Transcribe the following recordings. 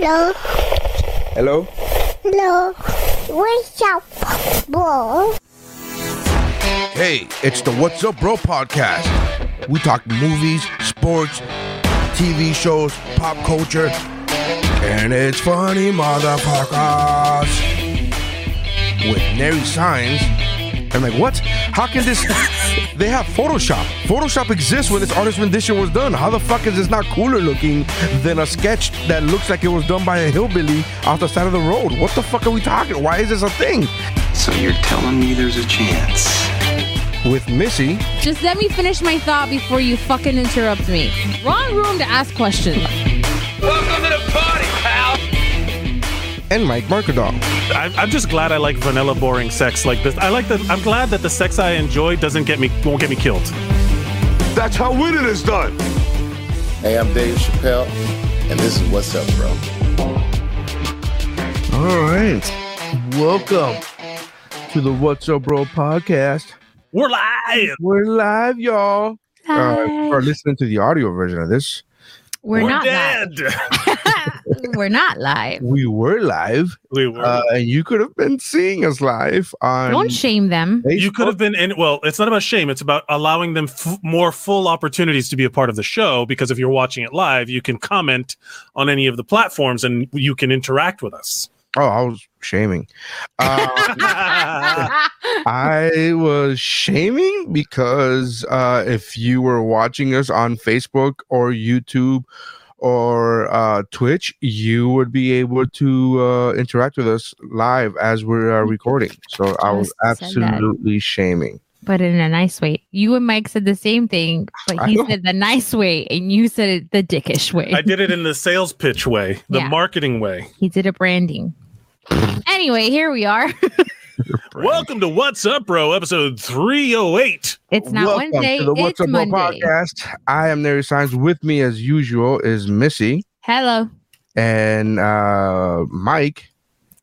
Hello. Hello? Hello. What's up, bro? Hey, it's the What's Up Bro podcast. We talk movies, sports, TV shows, pop culture, and it's funny, motherfuckers. With Nary Signs. I'm like, what? How can this? They have Photoshop. Photoshop exists when this artist rendition was done. How the fuck is this not cooler looking than a sketch that looks like it was done by a hillbilly off the side of the road? What the fuck are we talking? Why is this a thing? So you're telling me there's a chance? With Missy, Just let me finish my thought before you fucking interrupt me. Wrong room to ask questions. And Mike Mercadal. I'm, I'm just glad I like vanilla boring sex like this. I like the. I'm glad that the sex I enjoy doesn't get me won't get me killed. That's how winning is done. Hey, I'm Dave Chappelle, and this is What's Up, Bro. All right. Welcome to the What's Up Bro podcast. We're live. We're live, y'all. Uh, or listening to the audio version of this. We're, We're not dead. live. We're not live. We were live, we were. uh, and you could have been seeing us live on Don't shame them. you could have been in. Well, it's not about shame. It's about allowing them f- more full opportunities to be a part of the show. Because if you're watching it live, you can comment on any of the platforms and you can interact with us. Oh, I was shaming. Uh, I was shaming because uh, if you were watching us on Facebook or YouTube or uh, Twitch, you would be able to uh, interact with us live as we're uh, recording. So I was Just that. absolutely shaming. but in a nice way. You and Mike said the same thing, but he said the nice way and you said it the dickish way. I did it in the sales pitch way, the Yeah. marketing way. he did a branding. anyway, here we are. Welcome to What's Up, Bro, episode 308. It's not Welcome Wednesday, to the What's it's Up Bro Monday. podcast. I am Nary Signs. With me, as usual, is Missy Hello. and uh, Mike.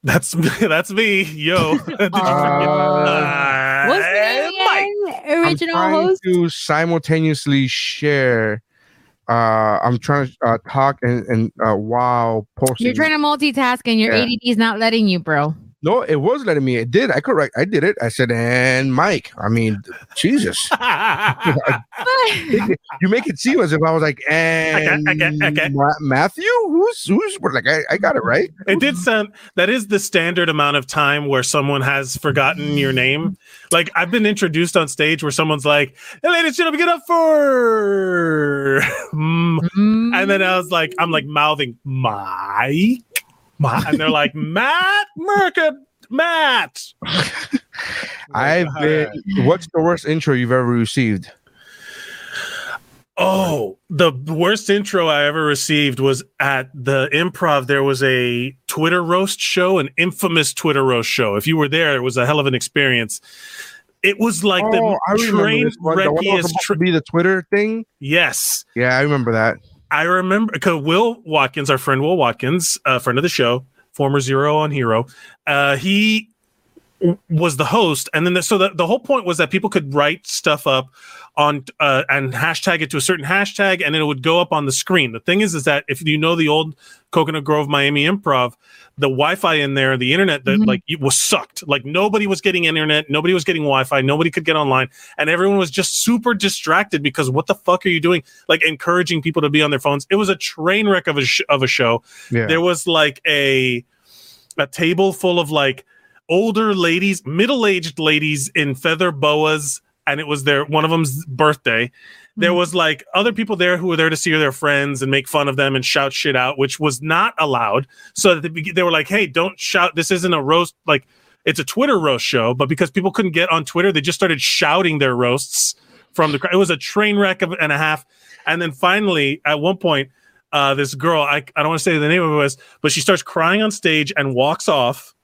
That's that's me, yo. Did you forget? Uh, What's Uh, your Mike. name again? I'm Original trying host? to simultaneously share. Uh, I'm trying to uh, talk and, and uh, while posting. You're trying to multitask and your Yeah. ADD is not letting you, bro. No, it was letting me. It did. I correct. I did it. I said, and Mike. I mean, Jesus. you make it seem as if I was like, and okay, okay. Ma- Matthew. Who's who's? Like, I, I got it right. It did sound that is the standard amount of time where someone has forgotten your name. Like I've been introduced on stage where someone's like, "Hey, ladies and gentlemen, get up for," Mm. Mm. and then I was like, I'm like mouthing Mike, Ma-" and they're like Matt Merca, Matt. I've been. Uh, what's the worst intro you've ever received? Oh, the worst intro I ever received was at the improv. There was a Twitter roast show, an infamous Twitter roast show. If you were there, it was a hell of an experience. It was like oh, the I remember train this one. The one that was wreckiest. Tra- be the Twitter thing. yes, Yeah, I remember that. I remember because Will Watkins, our friend Will Watkins, a friend of the show, former Zero on Hero, uh, he was the host, and then the, so the, the whole point was that people could write stuff up on uh, and hashtag it to a certain hashtag, and then it would go up on the screen. The thing is, is that if you know the old Coconut Grove Miami Improv, the Wi-Fi in there, the internet that Mhm. like it was sucked. Like nobody was getting internet, nobody was getting Wi-Fi, nobody could get online, and everyone was just super distracted because what the fuck are you doing? Like encouraging people to be on their phones. It was a train wreck of a sh- of a show. Yeah. There was like a a table full of like older ladies, middle-aged ladies in feather boas, and it was their one of them's birthday. There Mhm. was like other people there who were there to see their friends and make fun of them and shout shit out, which was not allowed. So at the beg- they were like, "Hey, don't shout! This isn't a roast. Like, it's a Twitter roast show." But because people couldn't get on Twitter, they just started shouting their roasts from the crowd. It was a train wreck of, and a half. And then finally, at one point, uh, this girl, I, I don't want to say the name of it was, but she starts crying on stage and walks off.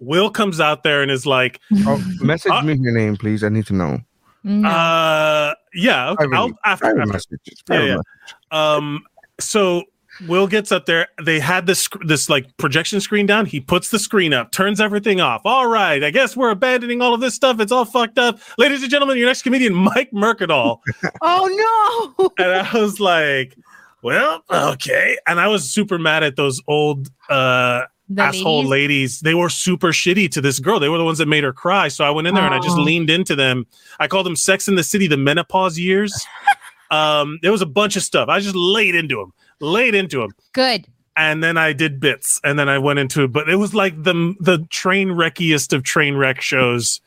Will comes out there and is like, Oh, message Uh, me your name, please. I need to know. Mm. uh, yeah, okay, Private- I'll, after, Private after. messages. Yeah, yeah. messages. Um, so Will gets up there. They had this this like projection screen down. He puts the screen up, turns everything off. All right, I guess we're abandoning all of this stuff. It's all fucked up, ladies and gentlemen. Your next comedian, Mike Mercadal. oh no. and I was like, well, okay. And I was super mad at those old uh The asshole ladies? ladies. They were super shitty to this girl. They were the ones that made her cry. So I went in there and I just Oh. leaned into them. I called them Sex in the City, the menopause years. um, there was a bunch of stuff. I just laid into them, laid into them. Good. And then I did bits, and then I went into it. But it was like the the train wreckiest of train wreck shows,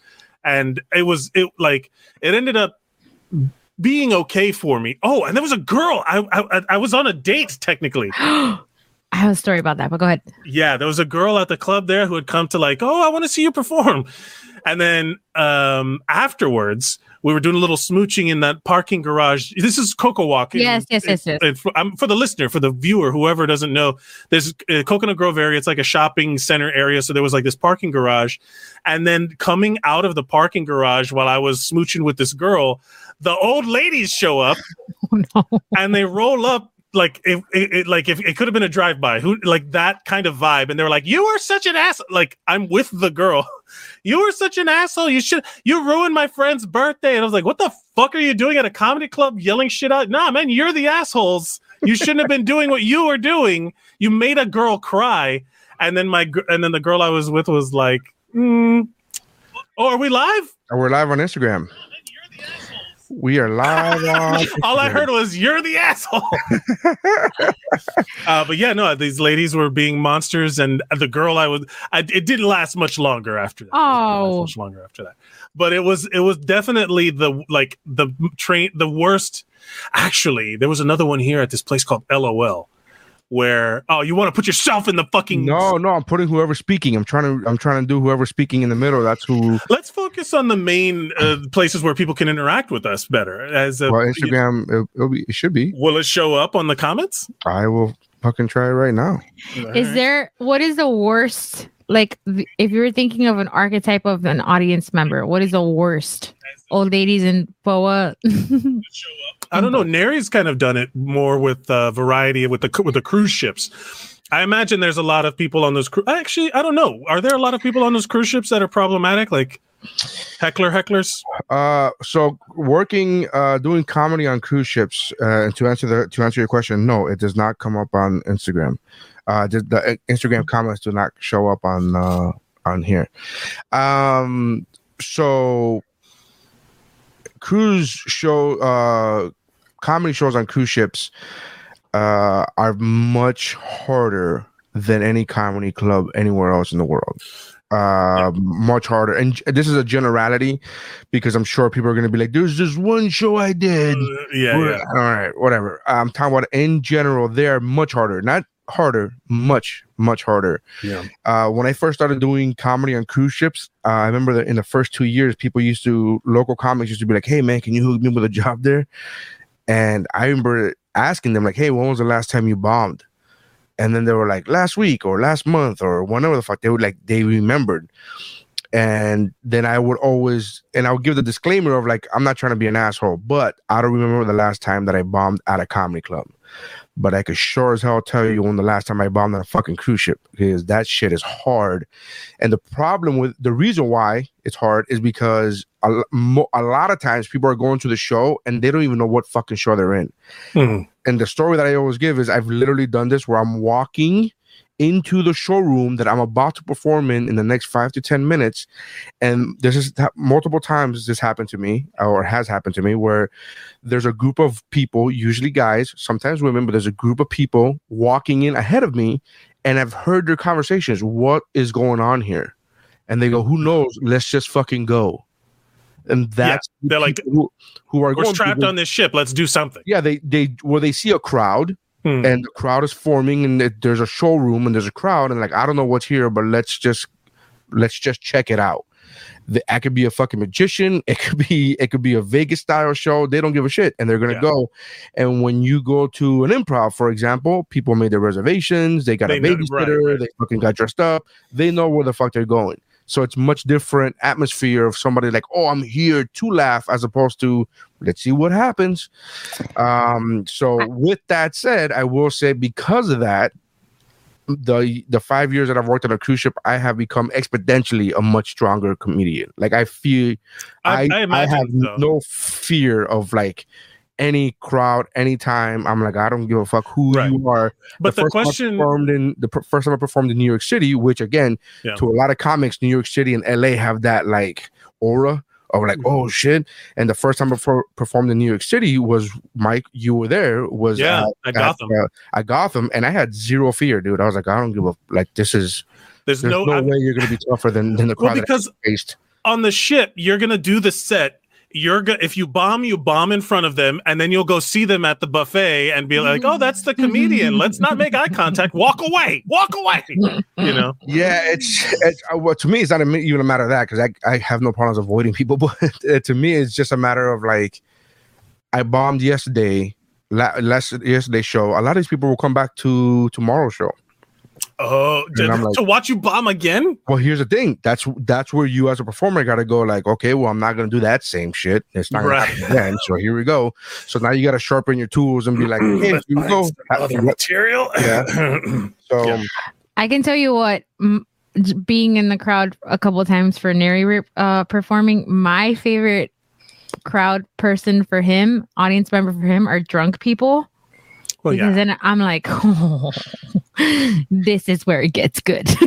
and it was it like it ended up being okay for me. Oh, and there was a girl. I I, I was on a date technically. I have a story about that, but go ahead. Yeah, there was a girl at the club there who had come to like, oh, I want to see you perform. And then um afterwards, we were doing a little smooching in that parking garage. This is Coco Walk. Yes, yes, yes, yes. For, um, for the listener, for the viewer, whoever doesn't know, there's uh, Coconut Grove area. It's like a shopping center area. So there was like this parking garage. And then coming out of the parking garage while I was smooching with this girl, the old ladies show up Oh no. and they roll up like if it, it- like if it could have been a drive by who like that kind of vibe and they were like you are such an ass like i'm with the girl. You are such an asshole you should you ruined my friend's birthday. And i was like what the fuck are you doing at a comedy club yelling shit out? Nah man you're the assholes. You shouldn't have been doing what you were doing. You made a girl cry. And then my and then the girl i was with was like mm, oh are we live? We're live on Instagram. We are live on. All I heard was "You're the asshole." uh, but yeah, no, these ladies were being monsters, and the girl I was, I, it didn't last much longer after that. It Oh. much longer after that. But it was, it was definitely the like the train, the worst. Actually, there was another one here at this place called LOL, where oh, you want to put yourself in the fucking No, no, I'm putting whoever's speaking. I'm trying to I'm trying to do whoever's speaking in the middle. That's who Let's focus on the main uh, places where people can interact with us better. As a, well Instagram it, it'll be it should be. will it show up on the comments? I will fucking try it right now. Is there what is the worst like if you're thinking of an archetype of an audience member, what is the worst? Old ladies in boa. I don't know. Neri's kind of done it more with uh, variety with the with the cruise ships. I imagine there's a lot of people on those. Cru- Actually, I don't know. Are there a lot of people on those cruise ships that are problematic, like heckler hecklers? Uh, so working, uh, doing comedy on cruise ships. Uh, and to answer the to answer your question, no, it does not come up on Instagram. Uh, the, the Instagram comments do not show up on uh on here. Um, so cruise show uh comedy shows on cruise ships uh are much harder than any comedy club anywhere else in the world. Uh much harder. And this is a generality because i'm sure people are going to be like there's this one show i did. Uh, yeah, yeah. all right whatever. I'm talking about in general they're much harder. Not harder much much harder Yeah. uh, when I first started doing comedy on cruise ships, uh, I remember that in the first two years, people used to local comics used to be like, "Hey man, can you hook me with a job there?" And I remember asking them like, "Hey, when was the last time you bombed?" And then they were like, "Last week or last month or whenever the fuck." They would like they remembered. And then I would always, and I would give the disclaimer of like, I'm not trying to be an asshole, but I don't remember the last time that I bombed at a comedy club but I could sure as hell tell you when the last time I bombed on a fucking cruise ship because that shit is hard. And the problem with the reason why it's hard is because a, mo- a lot of times people are going to the show and they don't even know what fucking show they're in. Hmm. And the story that I always give is I've literally done this where I'm walking into the showroom that I'm about to perform in in the next five to 10 minutes. And this is multiple times this happened to me or has happened to me where there's a group of people, usually guys, sometimes women, but there's a group of people walking in ahead of me and I've heard their conversations. What is going on here? And they go, Who knows? Let's just fucking go. And that's the they're like, who, who are We're going trapped people- on this ship. Let's do something. yeah, they they where they see a crowd Hmm. and the crowd is forming and it- there's a showroom and there's a crowd and like I don't know what's here, but let's just let's just check it out. The, I could be a fucking magician. It could be it could be a Vegas style show. They don't give a shit, and they're gonna Yeah. go. And when you go to an improv, for example, people made their reservations. They got They a babysitter. right, right. They fucking got dressed up. They know where the fuck they're going. So it's much different atmosphere of somebody like, oh, I'm here to laugh, as opposed to let's see what happens. Um, so with that said, I will say because of that, the the five years that I've worked on a cruise ship, I have become exponentially a much stronger comedian. Like I feel I, I, I I, have so. no fear of like any crowd, anytime. I'm like, I don't give a fuck who Right. you are. But the first time I question, performed in the pr- first time I performed in New York City, which again, Yeah. to a lot of comics, New York City and LA have that like aura of like, oh shit. And the first time I perfor- performed in New York City was Mike. You were there. Was yeah, at, at Gotham. uh, at Gotham, and I had zero fear, dude. I was like, I don't give a like. This is There's, there's no, no, way you're gonna be tougher than than the well crowd that I because faced. on the ship you're gonna do the set. You're gonna if you bomb, you bomb in front of them, and then you'll go see them at the buffet and be like, "Oh, that's the comedian. Let's not make eye contact. Walk away. Walk away." You know. Yeah, it's, it's uh, well, to me, it's not even a matter of that because I, I have no problems avoiding people, but uh, to me, it's just a matter of like, I bombed yesterday, last yesterday's show. A lot of these people will come back to tomorrow's show. Oh, to, like- to watch you bomb again? Well, here's the thing. That's that's where you as a performer got to go. Like, okay, well, I'm not gonna do that same shit. It's not Right. gonna happen again. So here we go. So now you got to sharpen your tools and be like, hey, here we go. Other material. Yeah. So Yeah. I can tell you what, m- j- being in the crowd a couple of times for Neri uh, performing, my favorite crowd person for him, audience member for him, are drunk people. Well, because yeah. then I'm like, oh, this is where it gets good.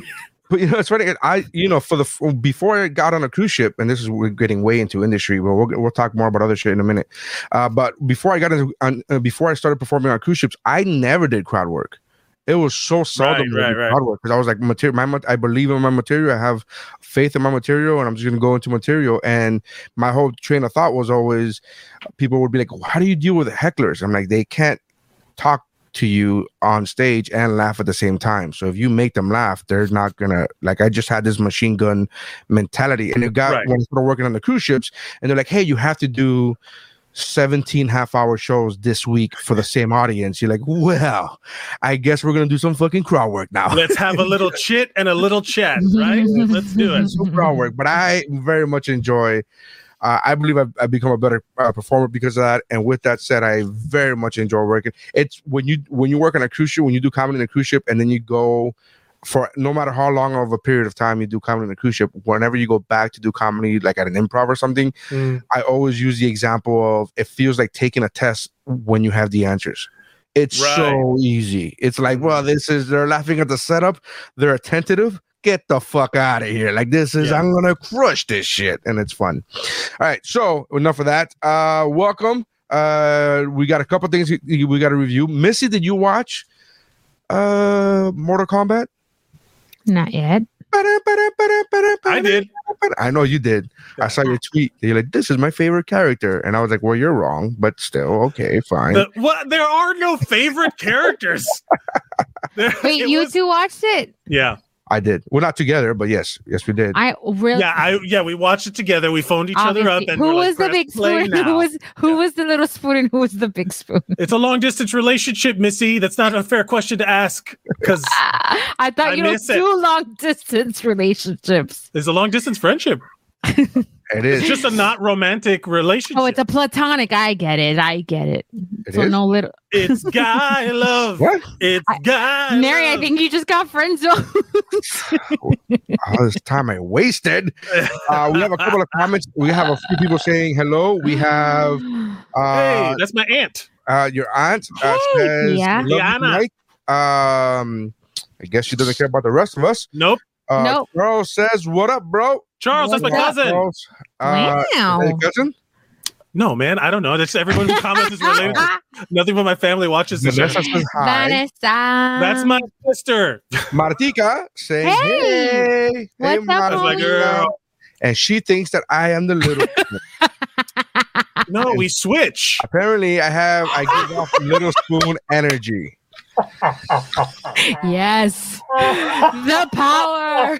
But you know, it's funny. I, you know, for the before I got on a cruise ship, and this is we're getting way into industry, but we'll we'll talk more about other shit in a minute. Uh, but before I got into, on, uh, before I started performing on cruise ships, I never did crowd work. It was so seldom that right, right. crowd work because I was like, material. My, I believe in my material. I have faith in my material, and I'm just gonna go into material. And my whole train of thought was always, people would be like, "How do you deal with hecklers?" I'm like, they can't talk to you on stage and laugh at the same time. So if you make them laugh, they're not gonna like. I just had this machine gun mentality, and it got Right. when I started working on the cruise ships, and they're like, "Hey, you have to do." 17 half hour shows this week for the same audience. You're like, well, I guess we're gonna do some fucking crowd work now. Let's have a little chit and a little chat, right? Let's do it. some crowd work, but I very much enjoy. Uh, I believe I've, I've become a better uh, performer because of that. And with that said, I very much enjoy working. It's when you when you work on a cruise ship, when you do comedy in a cruise ship, and then you go for no matter how long of a period of time you do comedy on a cruise ship. Whenever you go back to do comedy, like at an improv or something, Mm. I always use the example of it feels like taking a test when you have the answers. It's so easy. It's like, well, this is they're laughing at the setup, they're attentive. Get the fuck out of here. Like this is Yeah. I'm gonna crush this shit. And it's fun. All right, so enough of that. Uh welcome. Uh we got a couple things we, we gotta review. Missy, did you watch uh Mortal Kombat? Not yet. I did. I know you did. I saw your tweet. You're like, this is my favorite character. And I was like, well, you're wrong, but still, okay, fine. The, what? There are no favorite characters. There- Wait, you was- two watched it? Yeah, I did. We're not together, but yes, yes, we did. I really. yeah, I yeah. We watched it together. We phoned each other up, and who we're like, was the big play spoon? Who was who was the little spoon and who was the big spoon? It's a long distance relationship, Missy. That's not a fair question to ask because I thought I you know miss it. two long distance relationships. It's a long distance friendship. it is. It's just a not romantic relationship. Oh, it's a platonic. I get it. I get it. It so is? no little It's guy love. What? It's guy. Mary. I think you just got friend zone. All this time I wasted. Uh, we have a couple of comments. We have a few people saying hello. We have uh, Hey, that's my aunt. uh, your aunt uh, Hey, says, yeah. "Love you Liana. tonight." Um, I guess she doesn't care about the rest of us. Nope. Uh, Nope. Charles says, "What up, bro?" Charles, that's my cousin. Charles, uh, wow. cousin? No, man, I don't know. That's everyone who comments is related. Nothing but my family watches the show. Vanessa says hi. Vanessa. That's my sister. Martika saying, Hey. "Hey, hey, What's up, That's my girl. And she thinks that I am the little. No, we switch. Apparently, I have I give off little spoon energy. Yes. the power.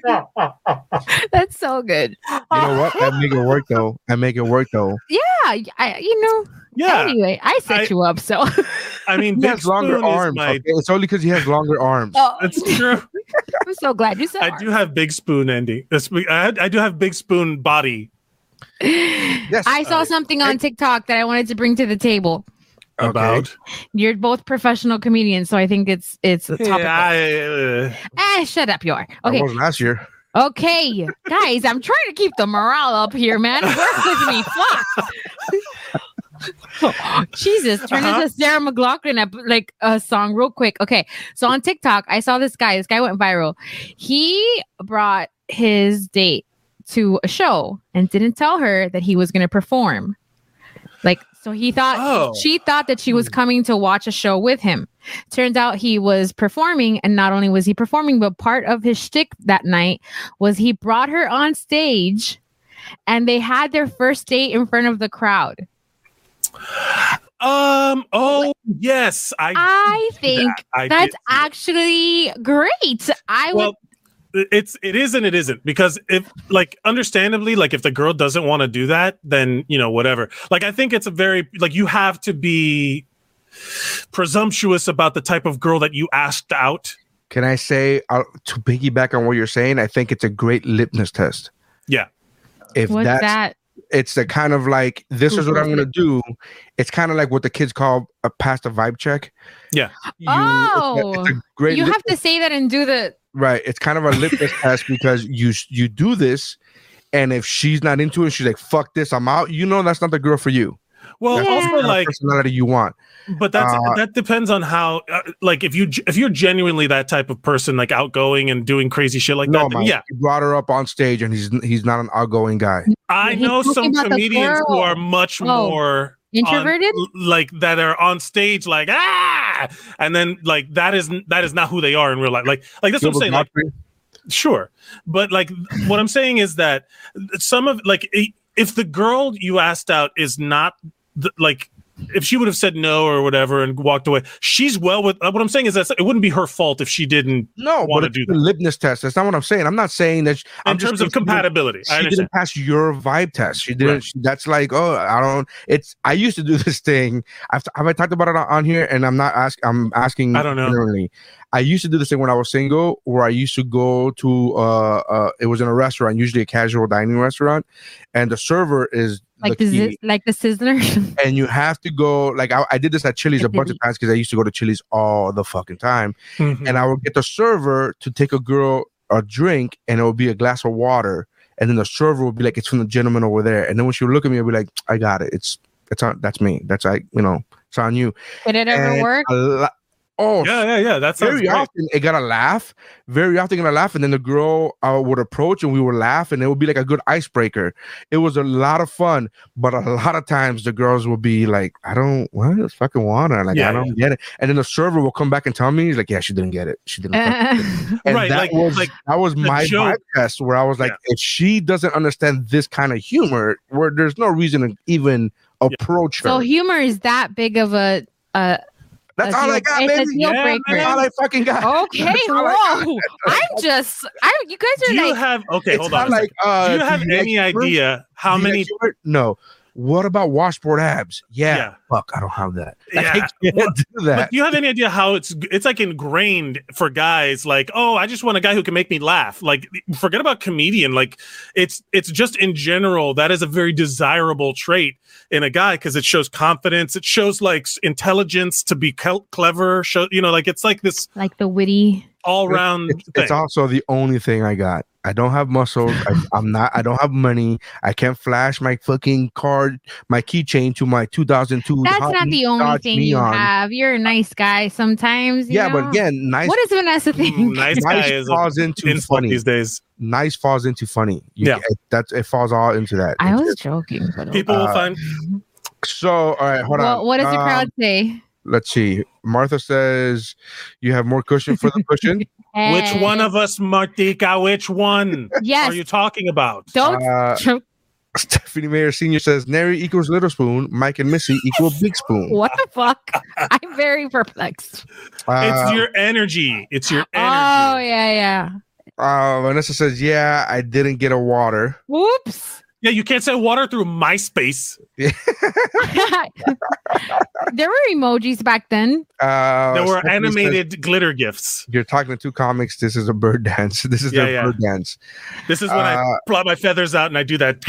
That's so good. You know what? I make it work though. I make it work though. Yeah. I, you know. Yeah, Anyway, I set I- you up. So. I mean, He has longer arms. my- okay? It's only because he has longer arms. oh, That's true. I'm so glad you said. I do have Big Spoon Andy. I, I do have Big Spoon body. Yes. I saw uh, something on TikTok that I wanted to bring to the table. Okay. About You're both professional comedians, so I think it's it's a topic. yeah, I, uh, Ah, shut up, you are. I Okay, wasn't last year. okay, guys, I'm trying to keep the morale up here, man. Work with me, fuck. Jesus, turn Uh-huh. into Sarah McLachlan ep- like a song real quick. Okay, so on TikTok, I saw this guy. This guy went viral. He brought his date to a show and didn't tell her that he was going to perform. Like, so he thought Oh. she thought that she was coming to watch a show with him. Turns out he was performing, and not only was he performing, but part of his shtick that night was he brought her on stage, and they had their first date in front of the crowd. Um. Oh yes, I. I think. I that's did see that. actually great. I would well it's it is and it isn't because if like understandably like if the girl doesn't want to do that then you know whatever like i think it's a very like you have to be presumptuous about the type of girl that you asked out Can I say uh, to piggyback on what you're saying? I think it's a great litmus test. yeah If what's that's that? It's the kind of like this is what I'm gonna do. It's kind of like what the kids call a pass the vibe check. Yeah. You, it's, a, it's a oh, great. You have to say that and do the right. It's kind of a litmus test because you you do this, and if she's not into it, she's like, "Fuck this, I'm out." You know that's not the girl for you. Well That's not the also kind of like personality you want. but that's Uh, that depends on how uh, like if you if you're genuinely that type of person like outgoing and doing crazy shit like no, that man. yeah He brought her up on stage, and he's he's not an outgoing guy. i He's know some talking comedians who are much Oh. more on- introverted. like that are on stage like ah and then like that is that is not who they are in real life like like that's what i'm Gilbert saying like sure but like what i'm saying is that some of like if the girl you asked out is not the, like if she would have said no or whatever and walked away she's well with what i'm saying is that it wouldn't be her fault if she didn't No, wanna do it's a litmus test. That's not what I'm saying. I'm not saying that. sh- I'm in just terms of compatibility i she didn't pass your vibe test. She didn't. Right. she- that's like, oh, I don't. It's. I used to do this thing. I've have I talked about it on, on here, and I'm not asking. I'm asking. I don't know. Generally, I used to do this thing when I was single, where I used to go to. Uh, uh, it was in a restaurant, usually a casual dining restaurant, and the server is like the the key. like the sizzler. and you have to go. Like I, I did this at Chili's I a bunch did of times because I used to go to Chili's all the fucking time Mhm. and I would get the server to take a girl a drink, and it would be a glass of water, and then the server would be like, "It's from the gentleman over there," and then when she would look at me, I'd be like, "I got it. It's it's on. That's me. That's I. You know, it's on you." Did it ever And work? a lo- oh, yeah yeah yeah that's very great. often it got a laugh. Very often it got a laugh, and then the girl uh, would approach, and we would laugh, and it would be like a good icebreaker. It was a lot of fun, but a lot of times the girls would be like, "I don't what it's fucking water. Like Yeah, I don't get it," and then the server will come back and tell me, "He's like, yeah, she didn't get it. She didn't." fucking get it." And Right, that like- was like that was my joke- test where I was like, if she doesn't understand this kind of humor, where there's no reason to even approach her. so humor is that big of a uh That's a all I got, baby. deal Yeah, breaker. That's all I fucking got. Okay, That's all I got. whoa. I'm just I you guys are. do are you like have okay hold not on like uh, do you have any idea how Do you like many humor? No. What about washboard abs? Yeah. Yeah. Fuck, I don't have that. Yeah. I can't Well, do But do you have any idea how it's it's like ingrained for guys? Like, oh, I just want a guy who can make me laugh. Like, forget about comedian. Like, it's it's just in general that is a very desirable trait in a guy because it shows confidence. It shows like intelligence to be kel- clever. Show you know, like it's like this like the witty all round It's, it's also the only thing I got. I don't have muscles. I, I'm not. I don't have money. I can't flash my fucking card, my keychain to my 2002. That's Hot not the only Dodge thing you have. You're a nice guy sometimes. you Yeah, but again, nice. what is Vanessa think? nice guy nice is falls into insult funny. these days. Nice falls into funny. You- Yeah. it, that's it falls all into that. I It's was just- joking, but People will Uh, find so. All right, hold well, on. what does the Um, crowd say? Let's see. Martha says you have more cushion for the cushion. which one of us, Martika? Which one Yes. are you talking about? Don't Uh, choke. Stephanie Mayer Senior says Neri equals little spoon. Mike and Missy equal big spoon. What the fuck? I'm very perplexed. Uh, It's your energy. It's your energy. Oh yeah, yeah. uh, Vanessa says, "Yeah, I didn't get a water." yeah. Whoops. Yeah, you can't send water through MySpace. there were emojis back then. Uh, There were Stephanie says, animated glitter gifts. You're talking to two comics. This is a bird dance. This is Yeah, their yeah. bird dance. This is when I Uh, pull out my feathers out and I do that.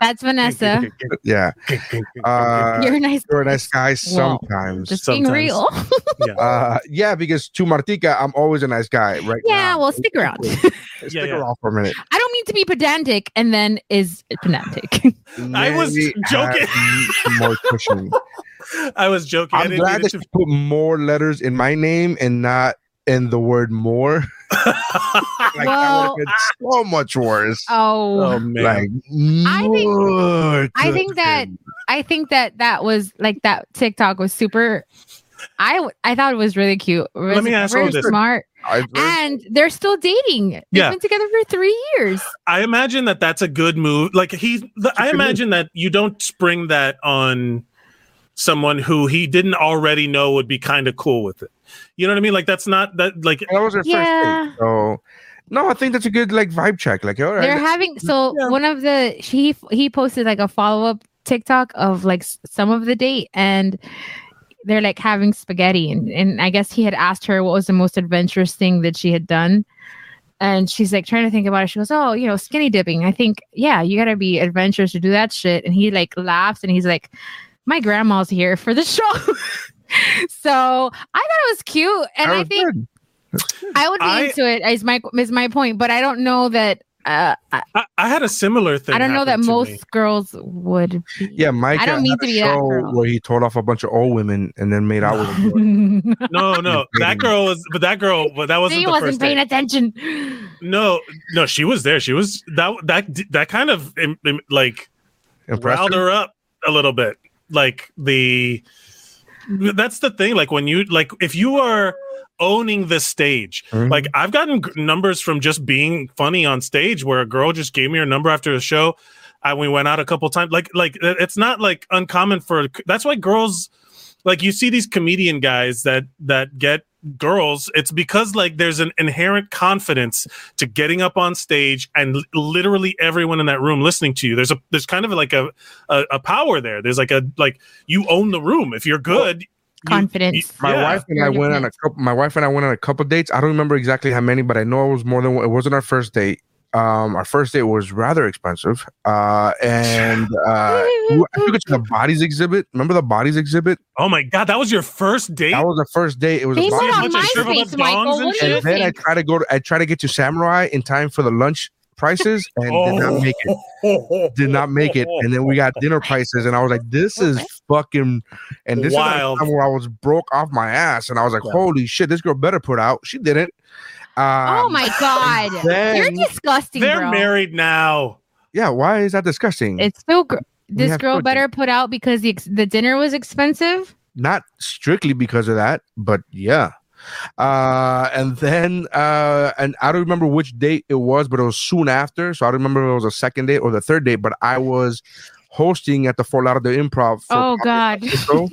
That's Vanessa. Yeah, uh, You're a nice. you're a nice guy Well, sometimes. Just being sometimes. real. uh, yeah, because to Martika, I'm always a nice guy, right? yeah, now. well, stick around. Stick yeah. around for a minute. I don't mean to be pedantic, and then is pedantic. I was joking. More cushion. I was joking. I I'm glad mean that it you put more letters in my name and not in the word more. Like Well, that been so much worse. oh, oh man. Like I think- I think that. I think that that was like that TikTok was super. I w- I thought it was really cute. It was Let me ask you very this. smart, heard- and they're still dating. They've Yeah. been together for three years. I imagine that that's a good move. Like he, the, I good move. imagine that you don't spring that on someone who he didn't already know would be kind of cool with it. You know what I mean? Like that's not that. Like that was their Yeah. first date. So no, I think that's a good like vibe check. Like, all right. They're having so Yeah. one of the she he posted like a follow up TikTok of like some of the date and they're like having spaghetti and, and I guess he had asked her what was the most adventurous thing that she had done. And she's like trying to think about it. She goes, Oh, you know, skinny dipping. I think, yeah, you gotta be adventurous to do that shit. And he like laughs and he's like, My grandma's here for the show. so I thought it was cute. And That I think good. I would be I- into it is my is my point, but I don't know that uh, I, I, I had a similar thing. I don't know that most me. girls would. Be. Yeah, Mike. I don't mean had to a be that show girl. Where he told off a bunch of old women and then made out with them. No, no, that girl was, but that girl, but that wasn't he the wasn't first paying date. attention. No, no, she was there. She was that that that kind of im- im- like Impressed riled her? her up a little bit. Like the that's the thing. Like when you like if you are owning the stage, Mhm. like I've gotten g- numbers from just being funny on stage where a girl just gave me her number after a show. And we went out a couple times. Like like it's not like uncommon for that's why girls like you see these comedian guys that that get girls it's because like there's an inherent confidence to getting up on stage and l- literally everyone in that room listening to you there's a there's kind of like a a, a power there there's like a like you own the room if you're good Confidence. you- My yeah. wife and I went on a couple. My wife and I went on a couple dates. I don't remember exactly how many, but I know it was more than. It wasn't our first date. Um, our first date was rather expensive. Uh, and uh, I took it to the bodies exhibit. Remember the bodies exhibit? oh my god that was your first date That was the first date. It was They a met bodies on bunch of shriveled up MySpace, Michael. dongs and What do you and then I try to go to I try to get to Samurai in time for the lunch prices and did not make it. Did not make it. And then we got dinner prices, and I was like, "This is fucking." And this Wild. is like where I was broke off my ass, and I was like, Yeah. "Holy shit, this girl better put out." She didn't. Um, oh my god, then- you're disgusting, they're bro. married now Yeah, why is that disgusting? It's still. Gr- this girl children. better put out because the ex- the dinner was expensive. Not strictly because of that, but yeah. Uh, and then uh, and I don't remember which date it was, but it was soon after. So I don't remember if it was a second date or the third date. But I was hosting at the Fort Lauderdale Improv. for Oh god, Festival,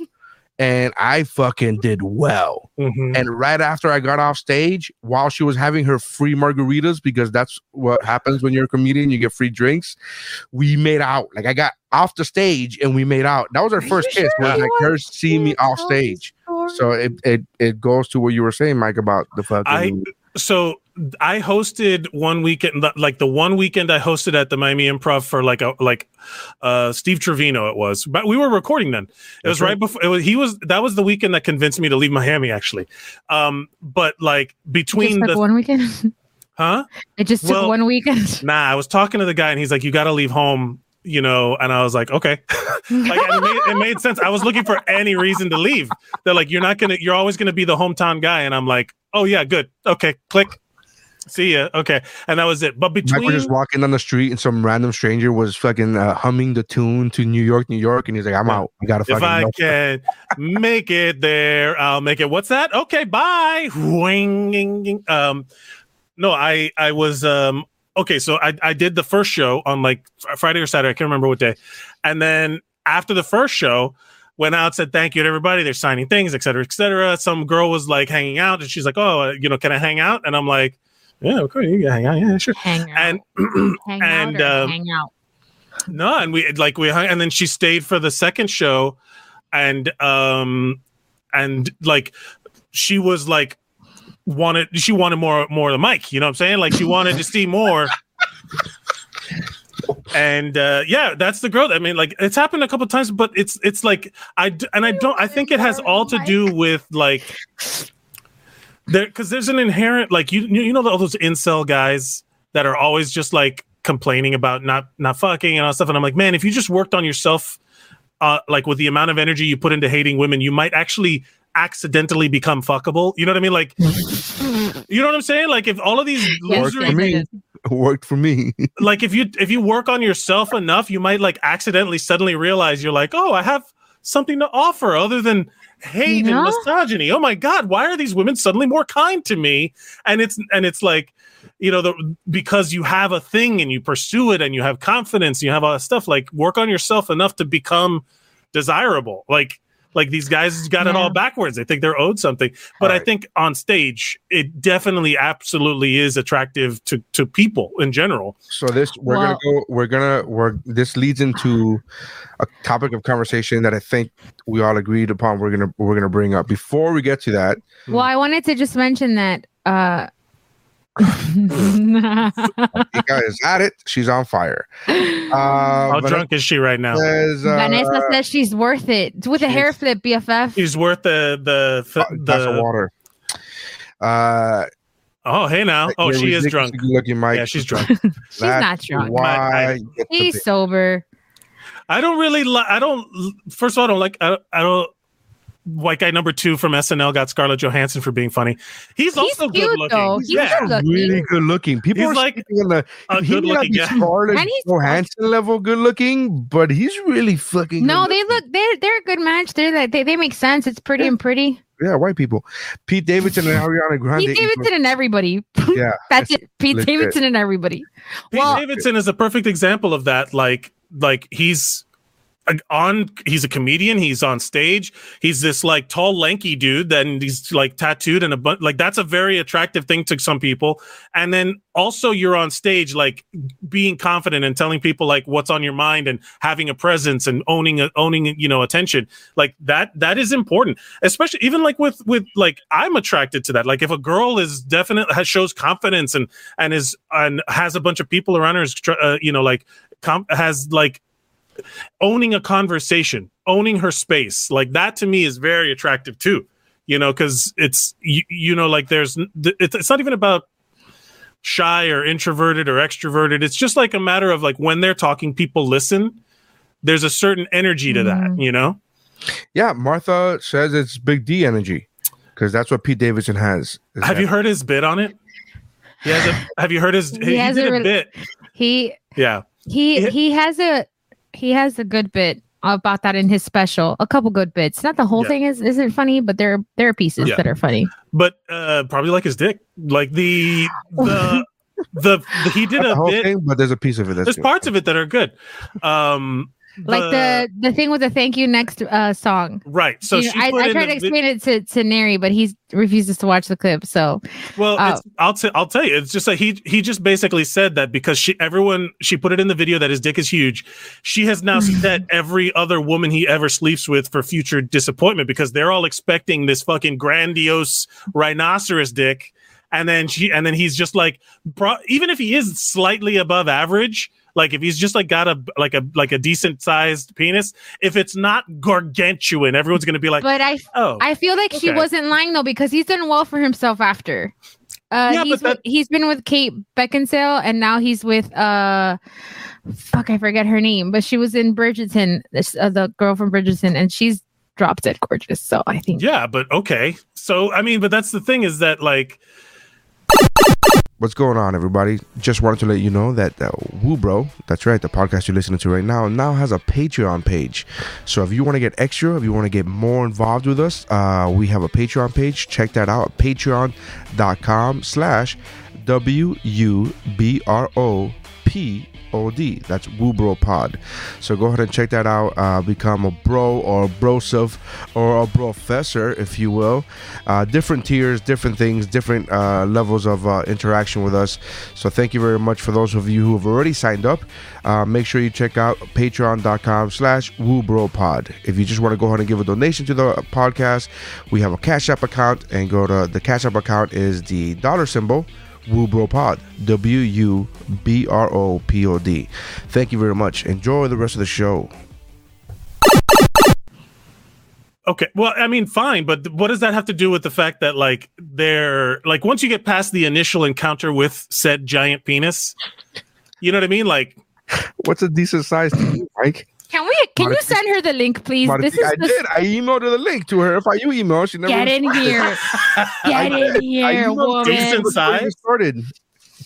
and I fucking did well. Mhm. And right after I got off stage, while she was having her free margaritas, because that's what happens when you're a comedian, you get free drinks. We made out. Like I got off the stage and we made out. That was our Are first kiss. sure Was you like her seeing me off stage. So it, it it goes to what you were saying, Mike, about the fucking. I so I hosted one weekend, like the one weekend I hosted at the Miami Improv for like a like uh Steve Trevino. It was, but we were recording then. It was Okay. right before. It was, he was that was the weekend that convinced me to leave Miami actually. Um, but like between took the one weekend. huh? It just took Well- one weekend. Nah, I was talking to the guy and he's like, "You got to leave home." You know, and I was like, okay, like it, made, it made sense. I was looking for any reason to leave. They're like, you're not gonna, you're always gonna be the hometown guy, and I'm like, oh yeah, good, okay, click, see ya, okay, and that was it. But Mike between was just walking down the street and some random stranger was fucking uh, humming the tune to New York, New York, and he's like, "I'm out. I gotta if. I go." can make it there, I'll make it. What's that? Okay, bye. Um, no, I I was um okay. So I I did the first show on like Friday or Saturday. I can't remember what day, and then after the first show. Went out, said thank you to everybody. They're signing things, et cetera, et cetera. Some girl was like hanging out, and she's like, "Oh, you know, can I hang out?" And I'm like, "Yeah, okay, you can hang out, yeah, sure." hang out. And hang and, out. Or um, hang out. no, and we like we hung, and then she stayed for the second show, and um, and like she was like wanted she wanted more more of the mic. You know what I'm saying? Like she wanted to see more. And uh, yeah, that's the girl. I mean, like it's happened a couple times, but it's it's like I d- and I don't. I think it has all to do with like there because there's an inherent like you you you know all those incel guys that are always just like complaining about not not fucking and all stuff. And I'm like, man, if you just worked on yourself, uh, like with the amount of energy you put into hating women, you might actually accidentally become fuckable. You know what I mean? Like, you know what I'm saying? Like, if all of these Yes, losers, for me. Worked for me. like if you if you work on yourself enough, you might like accidentally suddenly realize you're like, oh, I have something to offer other than hate You know? and misogyny. Oh my god, why are these women suddenly more kind to me? And it's and it's like, you know, the because you have a thing and you pursue it and you have confidence, you have all that stuff. Like work on yourself enough to become desirable. Like like these guys got it all backwards. They think they're owed something. But I think on stage, it definitely absolutely is attractive to to people in general. So this we're Well- gonna go. We're gonna. We're this leads into a topic of conversation that I think we all agreed upon. We're gonna we're gonna bring up. Before we get to that, Well, I wanted to just mention that. uh Ika is at it. She's on fire. Uh, How Vanessa drunk is she right now? says, uh, Vanessa says she's worth it with a hair flip, BFF. He's worth the the uh, the. water. Uh, Oh, hey now. Oh, she is drunk. Looking, Mike. Yeah, she's drunk. She's That's not drunk. Why? you He's sober. I don't really like. I don't. First of all, I don't like. I, I don't. White guy number two from SNL got Scarlett Johansson for being funny. He's, He's also cute, good looking. though. He's yeah, good looking. really good looking. People He's are like sleeping on the a he good looking guy. Scarlett And he's- Johansson level good looking, but he's really fucking. No, good they look they're they're a good match. They're like they, they make sense. It's pretty and pretty. Yeah, white people. Pete Davidson and Ariana Grande. Pete Davidson and everybody. Yeah, That's it. Pete legit. Davidson and everybody. Pete Well- Davidson is a perfect example of that. Like, like he's on. He's a comedian. He's on stage. He's this like tall, lanky dude. Then he's like tattooed and a bunch. Like that's a very attractive thing to some people. And then also you're on stage, like being confident and telling people like what's on your mind and having a presence and owning a, owning you know attention. Like that. That is important, especially even like with with like I'm attracted to that. Like if a girl is definitely has shows confidence and and is and has a bunch of people around her is uh, you know like com- has like owning a conversation owning her space like that to me is very attractive too you know because it's you, you know like there's it's, it's not even about shy or introverted or extroverted. It's just like a matter of like when they're talking people listen. There's a certain energy to that Mhm. you know? Yeah, Martha says it's Big D energy because that's what Pete Davidson has. have that- you heard his bit on it? He has a have you heard his he, He has did a a bit. He yeah. he he has a he has a good bit about that in his special. A couple good bits. Not the whole Yeah. thing is isn't funny, but there there are pieces Yeah. that are funny. but uh probably like his dick like the the the, the he did Not a whole bit thing, but there's a piece of it that's there's good. parts of it that are good um Like the the thing with the thank you next uh song. right so You know, she I, I tried to explain it to to Neri, but he refuses to watch the clip. So well it's, i'll t- i'll tell you it's just that he he just basically said that because she everyone she put it in the video that his dick is huge she has now set every other woman he ever sleeps with for future disappointment because they're all expecting this fucking grandiose rhinoceros dick and then she and then he's just like bro, even if he is slightly above average like if he's just like got a like a like a decent sized penis if it's not gargantuan everyone's gonna be like but I oh I feel like she okay. wasn't lying though because he's done well for himself after. Uh, Yeah, he's that- with, he's been with Kate Beckinsale and now he's with uh, fuck I forget her name, but she was in Bridgerton, this, uh, the girl from Bridgerton, and she's dropped dead gorgeous. So I think Yeah, but okay. So I mean, but that's the thing is that like What's going on, everybody? Just wanted to let you know that uh, Woo Bro, that's right, the podcast you're listening to right now, now has a Patreon page. So if you want to get extra, if you want to get more involved with us, uh, we have a Patreon page. Check that out patreon.com slash W-U-B-R-O-P OD. That's Woobro Pod. So go ahead and check that out. Uh, become a bro or a brosif or a professor, if you will. Uh, different tiers, different things, different uh, levels of uh, interaction with us. So thank you very much for those of you who have already signed up. Uh, make sure you check out patreon.com slash woobropod. If you just want to go ahead and give a donation to the podcast, we have a Cash App account and go to the Cash App account is the dollar symbol WuBroPod. W U B R O P O D. Thank you very much. Enjoy the rest of the show. Okay. Well, I mean, fine, but what does that have to do with the fact that like they're like once you get past the initial encounter with said giant penis, you know what I mean? Like What's a decent size to you, Mike? Can we? Can you send her the link, please? Marti, This is I the did. I emailed her the link to her FIU email. She never Get in responded. here. Get in I here, emailed her woman. Decent size? Started.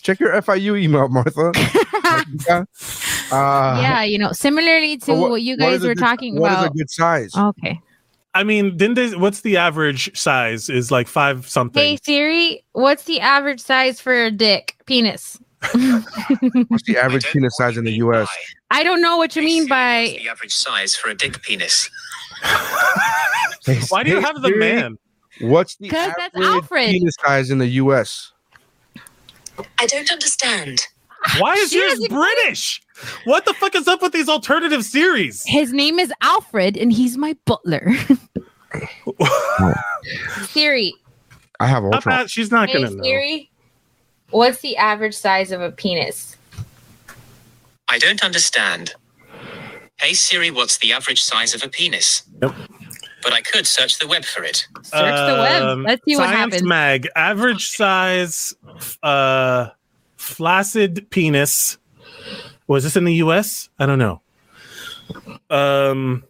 Check your FIU email, Martha. Martika. uh, yeah, you know, similarly to so what, you guys is a were good- talking What is about. a good size? okay. I mean, didn't they what's the average size? Is like five something. Hey Siri, what's the average size for a dick penis? What's the average penis size in the U.S.? I don't know what you mean by the average size for a dick penis? Hey, Why do you have the Siri, man? What's the 'Cause that's average Alfred. penis size in the U.S.? I don't understand. Why is She yours doesn't- British? What the fuck is up with these alternative series? his name is Alfred and he's my butler. Siri, I have Not Ultron. bad. She's not hey gonna know. Siri, what's the average size of a penis? I don't understand. Hey Siri, what's the average size of a penis? Yep. But I could search the web for it. Search the web. Um, Let's see what happens. Mag average size, uh, flaccid penis. Was this in the U.S.? I don't know. Um,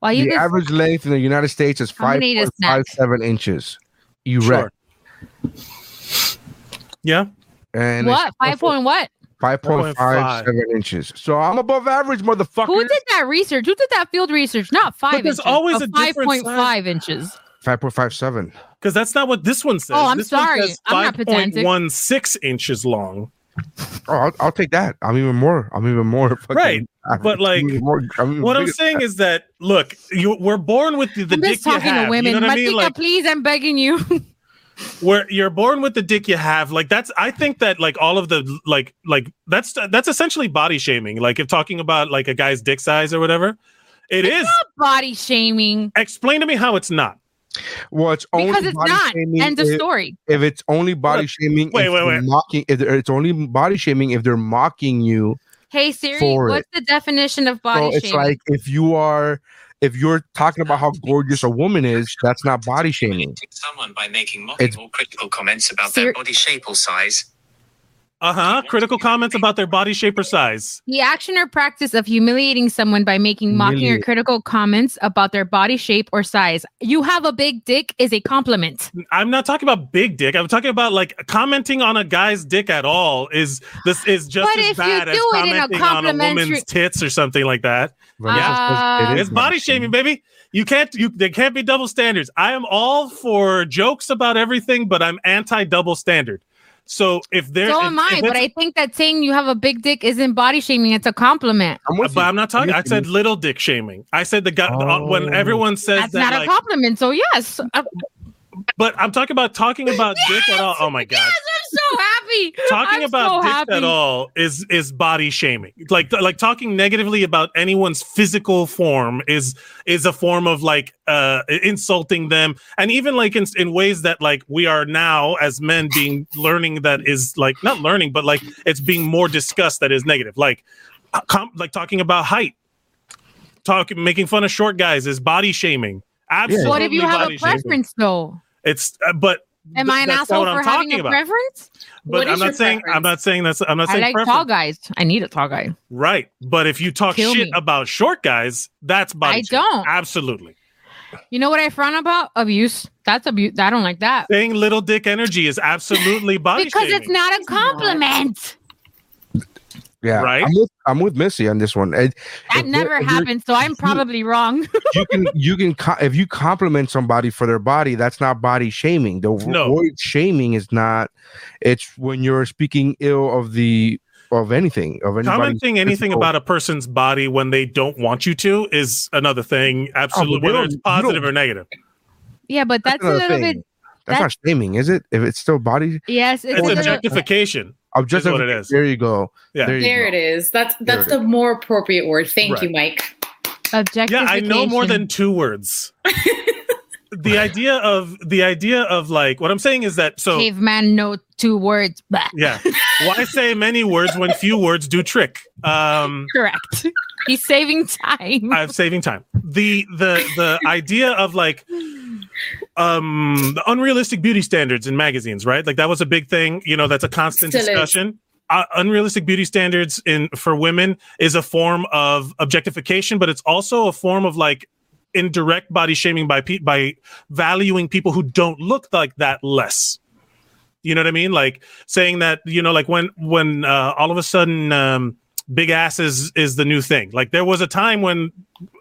While you The just average length in the United States is How many is that? 5.57 inches. You Sure. read. Yeah. And what five point what? Five point five seven inches. So I'm above average, motherfucker. Who did that research? Who did that field research? Not five. there's inches, always a different 5.5 inches. Five point five seven. Because that's not what this one says. Oh, I'm this one sorry. says I'm not pedantic. 5.16 inches long. Oh, I'll, I'll take that. I'm even more. I'm even more. Fucking, Right. But like, I'm even more, I'm what I'm saying is that look, you we're born with the, the I'm dick just talking you have. to women. You know what I mean? Matika, Like, please, I'm begging you. where you're born with the dick you have like that's i think that like all of the like like that's that's essentially body shaming like if talking about like a guy's dick size or whatever it is Body shaming explain to me how it's not Well, it's only because it's body not. shaming End of if, story. if it's only body Look, shaming. wait, if wait, they're wait. Mocking. If it's only body shaming if they're mocking you. Hey Siri, For what's the definition of body so it's shaming? like if you are, if you're talking about how gorgeous a woman is, that's not body shaming. Someone by making mocking It's- or critical comments about their body shape or size. uh-huh critical comments about their body shape or size the action or practice of humiliating someone by making mocking or critical comments about their body shape or size. You have a big dick is a compliment. i'm not talking about big dick i'm talking about like commenting on a guy's dick at all is this is just But as if you bad as do it in a commenting on a woman's tits or something like that Vanessa says Uh, it is it's body shaming, baby. You can't. You there can't be double standards. I am all for jokes about everything, but I'm anti double standard. So if there, So if- am I, if but I think that saying you have a big dick isn't body shaming, it's a compliment. I'm with but you. I'm not talking. I said little dick shaming. I said the guy uh, when Oh. everyone says That's that. not like, a compliment. So yes. But I'm talking about talking about dick at all. Oh my god. Yes, I'm so happy. Talking I'm about so dicks happy. at all is is body shaming. Like like talking negatively about anyone's physical form is is a form of like uh insulting them, and even like in in ways that like we are now as men being learning that is like not learning, but like it's being more discussed that is negative. Like uh, com- like talking about height, talking making fun of short guys is body shaming. Absolutely. What if you have a body shaming. preference though? It's uh, but Am th- I an that's asshole what I'm for having talking a about. preference? But What I'm not your saying I'm not saying that's I'm not I saying like preference. tall guys. I need a tall guy. Right. But if you talk Kill shit me. about short guys, that's body I shaming. don't. Absolutely. You know what I frown about? Abuse. That's abuse. I don't like that. Saying little dick energy is absolutely body Because shaming. it's not a compliment. Yeah, Right? I'm with, I'm with Missy on this one. It- That never if you're- happened, so I'm probably wrong. you can you can if you compliment somebody for their body that's not body shaming the No. word shaming is not it's when you're speaking ill of the of anything of anybody Commenting anything about a person's body when they don't want you to is another thing. Absolutely. Oh, whether it's positive or negative. yeah, but that's, a little thing. bit. that's, not shaming is it if it's still body Yes, it's It's a little. objectification. Objective Is what it is. there you go Yeah. there There go. it is. That's that's it the more appropriate word. Thank Right. you, Mike. Objectification. Yeah, I know more than two words. the idea of the idea of like what I'm saying is that so caveman. No two words. Bah. yeah Why say many words when few words do trick? Um, Correct. He's saving time. I'm saving time. The the the idea of like um the unrealistic beauty standards in magazines, right? Like that was a big thing. You know, that's a constant Still is. discussion. Uh, unrealistic beauty standards in for women is a form of objectification, but it's also a form of like indirect body shaming by pe- by valuing people who don't look like that less. You know what I mean? Like saying that you know, like when when uh, all of a sudden um, big asses is the new thing. Like there was a time when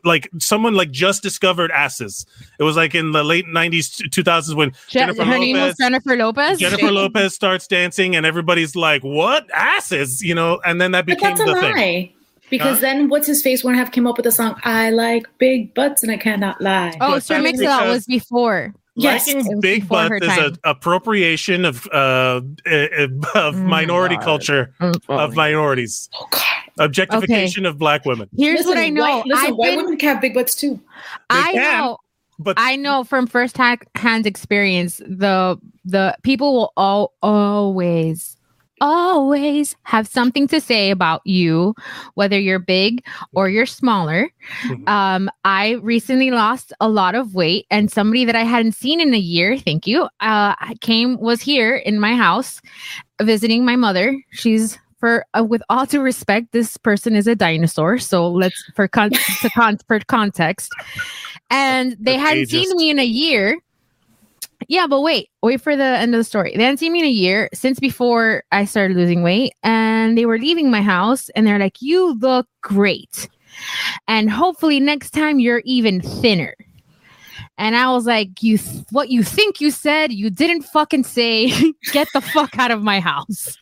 like someone like just discovered asses. It was like in the late '90s, 2000s when Je- Jennifer her name was Lopez. Jennifer Lopez. Jennifer Lopez starts dancing, and everybody's like, "What asses?" You know, and then that But became that's a the lie. thing. Because Huh? then what's his face one half came up with the song I like big butts and I cannot lie. Oh, But Sir Mix-a-Lot was before. Yes. Liking big before her butts is a time. appropriation of uh, uh, of minority God. culture of minorities, oh God. objectification of black women. Here's what I know. White, listen, I've white been, women can have big butts too. I can, know. But I know from first hand experience the the people will all always always have something to say about you whether you're big or you're smaller. Mhm. um i recently lost a lot of weight and somebody that i hadn't seen in a year thank you uh came was here in my house visiting my mother. She's for uh, with all due respect this person is a dinosaur so let's for con- to con- for context. And they That's hadn't seen me in a year yeah, but wait, wait for the end of the story. They hadn't seen me in a year since before I started losing weight, and they were leaving my house, and they're like, "You look great, and hopefully next time you're even thinner." And I was like, "You, th- what you think you said? You didn't fucking say. Get the fuck out of my house."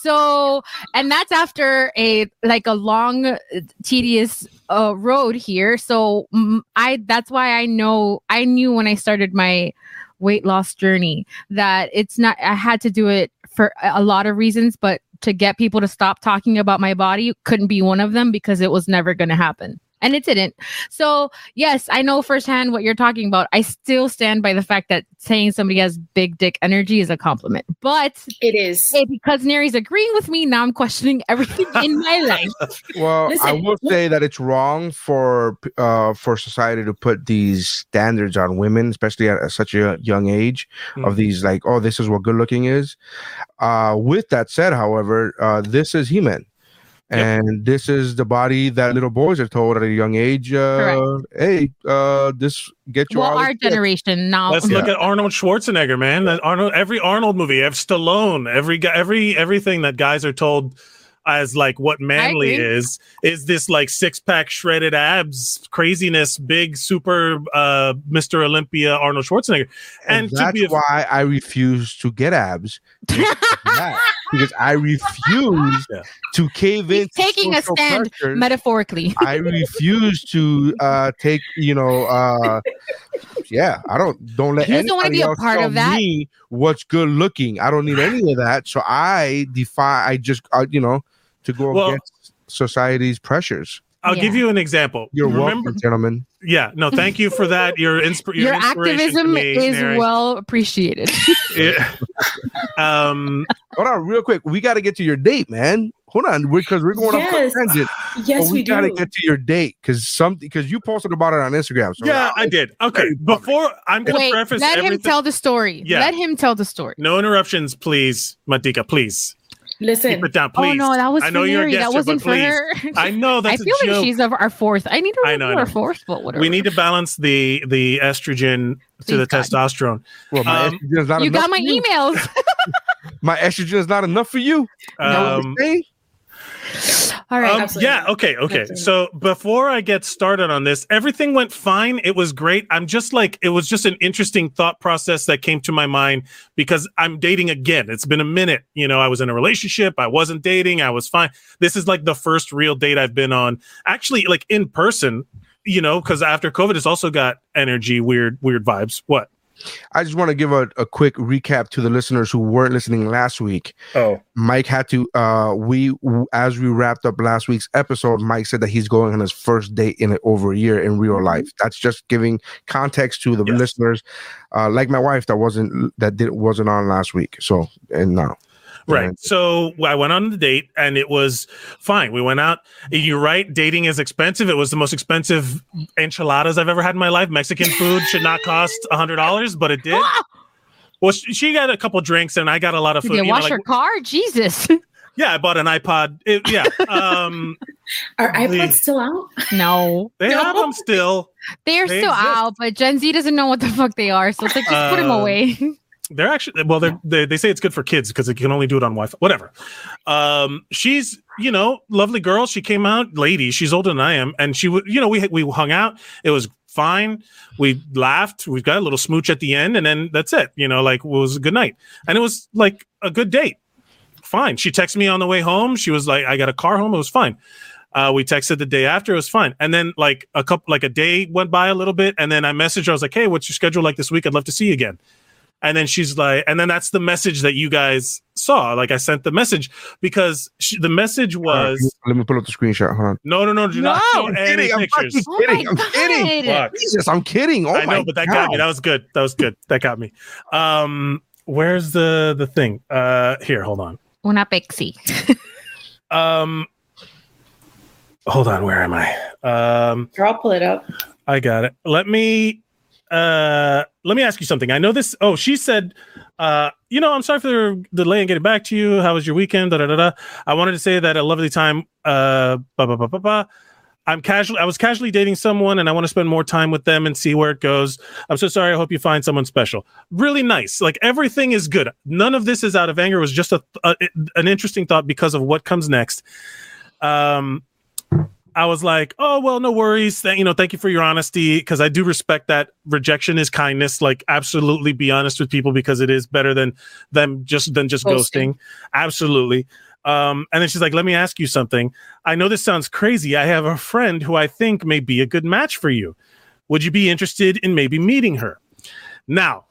So, and that's after a like a long, uh, tedious uh, road here. So mm, I that's why I know I knew when I started my weight loss journey that it's not I had to do it for a lot of reasons, but to get people to stop talking about my body couldn't be one of them because it was never going to happen. And it didn't. So, yes, I know firsthand what you're talking about. I still stand by the fact that saying somebody has big dick energy is a compliment. But It is. hey, because Neri's agreeing with me, now I'm questioning everything in my life. Well, I will say that it's wrong for uh for society to put these standards on women, especially at, such a young age, Mm. of these like, oh, this is what good looking is. Uh, with that said, however, uh, this is He-Man. Yep. And this is the body that little boys are told at a young age. Uh, hey, uh, this get you well, all our this shit. generation now. Let's look at Arnold Schwarzenegger, man. That Arnold, every Arnold movie, every Stallone, every guy, every everything that guys are told as like what manly is is this like six pack shredded abs craziness, big super uh Mr. Olympia Arnold Schwarzenegger, And, and to that's be a- why I refuse to get abs. because of that. because I refuse Yeah. to cave in. He's taking a stand metaphorically. I refuse to uh take, you know, uh yeah, I don't don't let He doesn't wanna anybody be a else part tell of that. me what's good looking. I don't need any of that. So I defy I just uh, you know to go Well- against society's pressures. I'll give you an example. You're Remember, welcome, gentlemen. yeah, no, thank you for that. Your, insp- your, Your inspiration activism me, is Neri. well appreciated. Yeah. um, Hold on, real quick. We got to get to your date, man. Hold on, because we're going Yes. off on a tangent. Yes, but we, we, got to get to your date because something because you posted about it on Instagram. So yeah, I did. Okay, before I'm going to Wait, preface let him tell the story. Yeah. Let him tell the story. no interruptions, please, Madika. Please Listen, keep it down, Oh please. no, that was. I know you're a guest. That wasn't but for her. I know that's I feel a like joke. she's of our fourth. I need to I know, I our know. fourth, but whatever. we need to balance the the estrogen to the God. testosterone. well, my Um, estrogen is not You enough got my for you. emails. My estrogen is not enough for you. You know what Um, I'm saying? All right. Um, yeah. Okay. Okay. Absolutely. So before I get started on this, everything went fine. It was great. I'm just like, it was just an interesting thought process that came to my mind because I'm dating again. It's been a minute. You know, I was in a relationship. I wasn't dating. I was fine. This is like the first real date I've been on, actually, like in person. You know, because after COVID, it's also got energy, weird, weird vibes. What? I just want to give a, a quick recap to the listeners who weren't listening last week. Oh, Mike had to uh we as we wrapped up last week's episode, Mike said that he's going on his first date in over a year in real life. That's just giving context to the Yes. listeners. Uh like my wife that wasn't that did wasn't on last week. So and now. Right. So I went on the date and it was fine. We went out. You're right. Dating is expensive. It was the most expensive enchiladas I've ever had in my life. Mexican food should not cost a hundred dollars, but it did. Well, she she got a couple drinks and I got a lot of Did food. you you know, wash like- your car? Jesus. yeah, I bought an iPod. It- yeah. Um, Are The- iPods still out? No. they have them still. They're They still exist. out, but Gen Z doesn't know what the fuck they are. So it's like, just put them Um, away. They're actually well. They're, they they say it's good for kids because they can only do it on Wi-Fi. Whatever. Um, she's you know lovely girl. She came out lady. She's older than I am, and she would you know we we hung out. It was fine. We laughed. We got a little smooch at the end, and then that's it. You know, like it was a good night, and it was like a good date. Fine. She texted me on the way home. She was like, "I got a car home." It was fine. Uh, we texted the day after. It was fine. And then like a couple, like a day went by a little bit, and then I messaged her. I was like, "Hey, what's your schedule like this week? I'd love to see you again." And then she's like, and then that's the message that you guys saw. Like I sent the message because she, the message was Let me pull up the screenshot. Hold on. no, no, no, do not No, show I'm any kidding. I'm pictures. fucking kidding. I'm kidding. Fuck. Jesus, I'm kidding. Oh I know, but that God. got me. That was good. That was good. That got me. Um, where's the the thing? Uh, here, hold on. Una pexi. Um, hold on. Where am I? Um, I'll pull it up. I got it. Let me uh let me ask you something. I know this. Oh, she said, uh, you know, I'm sorry for the delay in getting back to you. How was your weekend? Da, da, da, da. I wanted to say that a lovely time. Uh, ba, ba, ba, ba, ba. I'm casual. I was casually dating someone, and I want to spend more time with them and see where it goes. I'm so sorry. I hope you find someone special. Really nice. Like everything is good. None of this is out of anger. It was just a, a an interesting thought because of what comes next. Um, I was like, oh well, no worries. Thank you know, thank you for your honesty because I do respect that rejection is kindness. Like, absolutely, be honest with people because it is better than them just than just ghosting. Ghosting. Absolutely. Um, and then she's like, let me ask you something. I know this sounds crazy. I have a friend who I think may be a good match for you. Would you be interested in maybe meeting her? Now,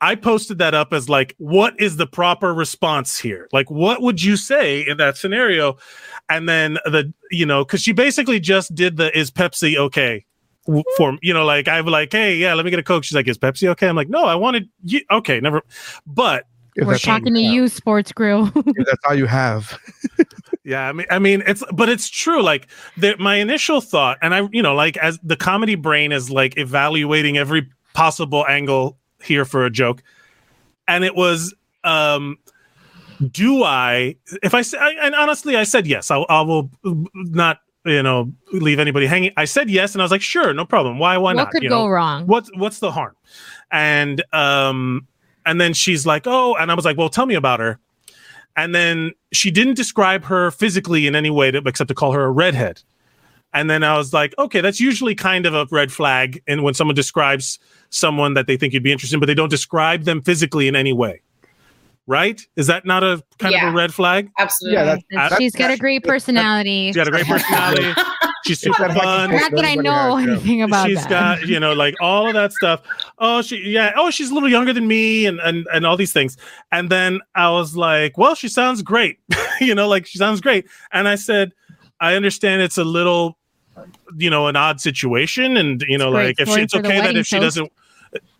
I posted that up as like, what is the proper response here? Like, what would you say in that scenario? And then the, you know, because she basically just did the is Pepsi okay for you know, like I'm like, hey, yeah, let me get a Coke. She's like, is Pepsi okay? I'm like, no, I wanted you. Okay, never. But If We're that's all talking to you, Sports Grill. That's all you have. Yeah, I mean, I mean, it's but it's true. Like the, my initial thought, and I, you know, like as the comedy brain is like evaluating every possible angle here for a joke, and it was, um, do I? If I say, and honestly, I said yes. I, I will not, you know, leave anybody hanging. I said yes, and I was like, sure, no problem. Why? Why what not? What could you go know? wrong? what's what's the harm and um and then she's like oh and i was like well tell me about her and then she didn't describe her physically in any way to, except to call her a redhead and then i was like okay that's usually kind of a red flag and when someone describes someone that they think you'd be interested in but they don't describe them physically in any way right is that not a kind of a red flag Absolutely. Yeah, that's- I- She's got a great personality. she's got a great personality she's super That fun Not that I Everybody know has, anything about She's that. got, you know, like all of that stuff. Oh, she, yeah. Oh, she's a little younger than me, and and and all these things. And then I was like, well, she sounds great, you know, like she sounds great. And I said, I understand it's a little, you know, an odd situation, and you know, It's like if she, it's okay that if she doesn't,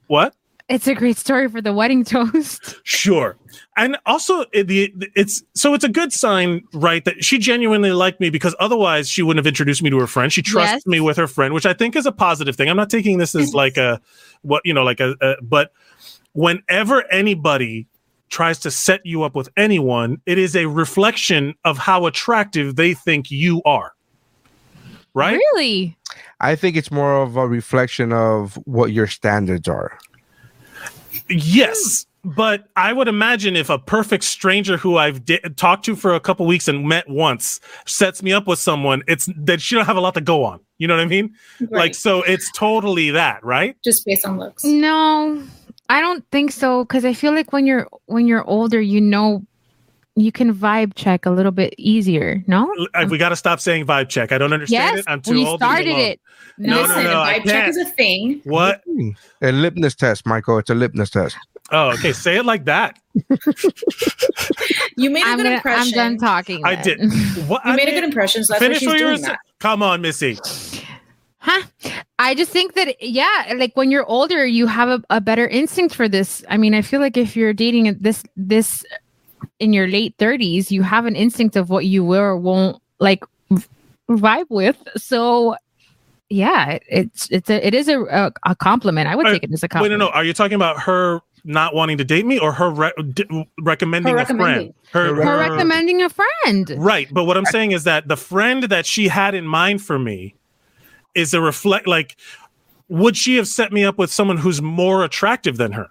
what? It's a great story for the wedding toast. Sure. And also it, the it's so it's a good sign, right? That she genuinely liked me because otherwise she wouldn't have introduced me to her friend. She trusts Yes. me with her friend, which I think is a positive thing. I'm not taking this as like a what you know, like a, a but whenever anybody tries to set you up with anyone, it is a reflection of how attractive they think you are. Right? Really? I think it's more of a reflection of what your standards are. Yes, hmm. but I would imagine if a perfect stranger who I've di- talked to for a couple weeks and met once sets me up with someone, it's that she don't have a lot to go on. You know what I mean? Like, so it's totally that, right? just based on looks. No, I don't think so. Because I feel like when you're when you're older, you know, you can vibe check a little bit easier. No. We got to stop saying vibe check. I don't understand Yes, it. I'm too we old. to leave started it. No, no, Listen, no, vibe check is a thing. What? Hmm. A lipness test, Michael. It's a lipness test. Oh, okay. Say it like that. You made a I'm good gonna. I'm impression. done talking. I then. did. What? You I made a good impression, so that's Finish she's what you were saying. Come on, Missy. Huh? I just think that yeah, like when you're older, you have a, a better instinct for this. I mean, I feel like if you're dating this this in your late 30s, you have an instinct of what you will or won't like vibe with. So yeah, it's it's a it is a a, a compliment. I would Wait, take it as a compliment. Wait, no, no. Are you talking about her not wanting to date me or her re- d- recommending Her a friend? recommending. Her, Her recommending a friend. Right, but what I'm saying is that the friend that she had in mind for me is a reflect. Like, would she have set me up with someone who's more attractive than her?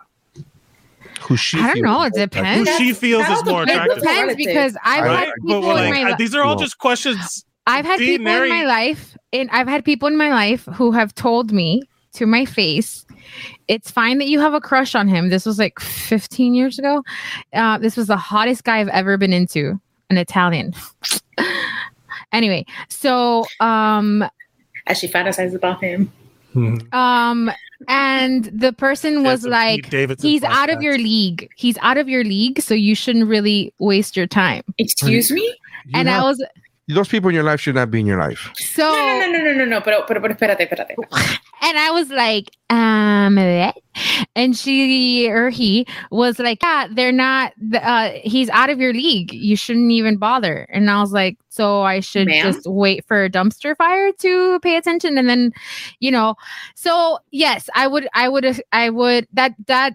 Who she? I don't feels know. It depends. Who she feels that is all more depends. It attractive. depends because I've Right. had people but in my life. these are all just questions. I've had See, people in my life, and I've had people in my life who have told me to my face, "It's fine that you have a crush on him." This was like 15 years ago. Uh, this was the hottest guy I've ever been into, an Italian. anyway, so um, As she fantasizes about him. Um, and the person was Yes, like, Pete Davidson "He's out of your league. He's out of your league, so you shouldn't really waste your time." Excuse me? You and I was those people in your life should not be in your life. so. No, no, no, no, no, no, no. Pero, pero, pero, espérate, espérate. And I was like, um, eh? and she or he was like, yeah, they're not, uh, he's out of your league. You shouldn't even bother. And I was like, so I should Ma'am? just wait for a dumpster fire to pay attention. And then, you know, so yes, I would, I would, I would, that, that,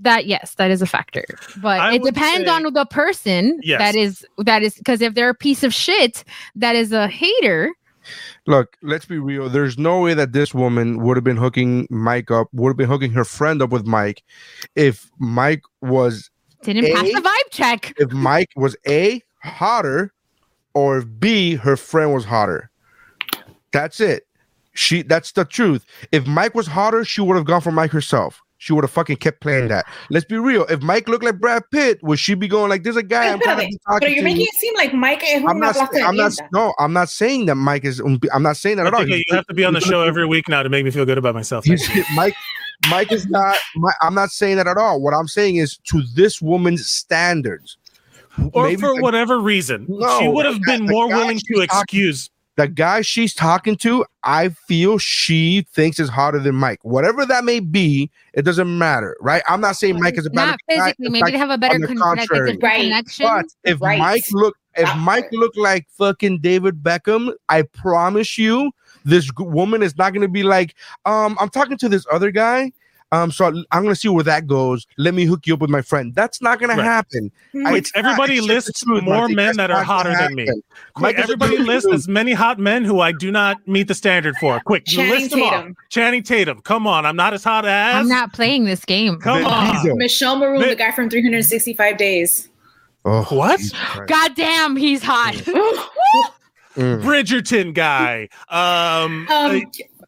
that yes, that is a factor, but I it depends say- on the person Yes. that is that is because if they're a piece of shit that is a hater, Look, let's be real. There's no way that this woman would have been hooking Mike up, would have been hooking her friend up with Mike if Mike was didn't pass the vibe check. if Mike was A hotter or if B her friend was hotter. That's it. She that's the truth. If Mike was hotter, she would have gone for Mike herself. She would have fucking kept playing that. Let's be real. If Mike looked like Brad Pitt, would she be going like, "There's a guy I'm trying to Espérate. be Pero talking you're to"? making it seem like Mike es I'm not. I'm not. No, I'm not saying that Mike is. um, I'm not saying that I at all. you have to be on the show every week now to make me feel good about myself. Mike, Mike is not. My, I'm not saying that at all. What I'm saying is to this woman's standards, or maybe for the- whatever reason, No, she would have been more guy willing to excuse. The guy she's talking to, I feel she thinks is hotter than Mike. Whatever that may be, it doesn't matter, right? I'm not saying Mike is a better Not physically, In maybe fact, to have a better on the con- like a contrary. Right. connection. But if Right. Mike look, if That Mike part. looked like fucking David Beckham, I promise you, this g- woman is not gonna be like, um, I'm talking to this other guy. Um, so I'm gonna see where that goes. Let me hook you up with my friend. That's not gonna Right. happen. Hmm. I- Quick, it's not- everybody it's lists truth, more Monty. men That's that are hotter than me. happen. Quick, Mike is a everybody lists as many hot men who I do not meet the standard for. Quick, Channing list them all. Tatum. Channing Tatum. Come on, I'm not as hot as. I'm not playing this game. Come on. Michele Morrone, Mi- the guy from 365 Days. Oh, What? Jesus God damn, he's hot. Mm. Bridgerton guy. Um, Um, uh,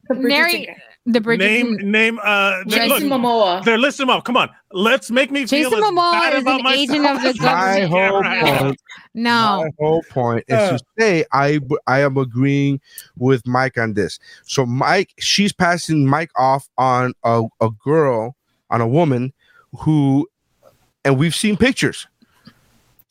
the Mary- guy. The Bridgerton. name name. Uh, Jason look, Momoa. they're listing them up. Come on, let's make me feel Jason as Momoa bad is about an myself. agent of the as My government. Yeah, whole right. point no. My whole point is to say I I am agreeing with Mike on this. So Mike, she's passing Mike off on a, a girl, on a woman who, and we've seen pictures.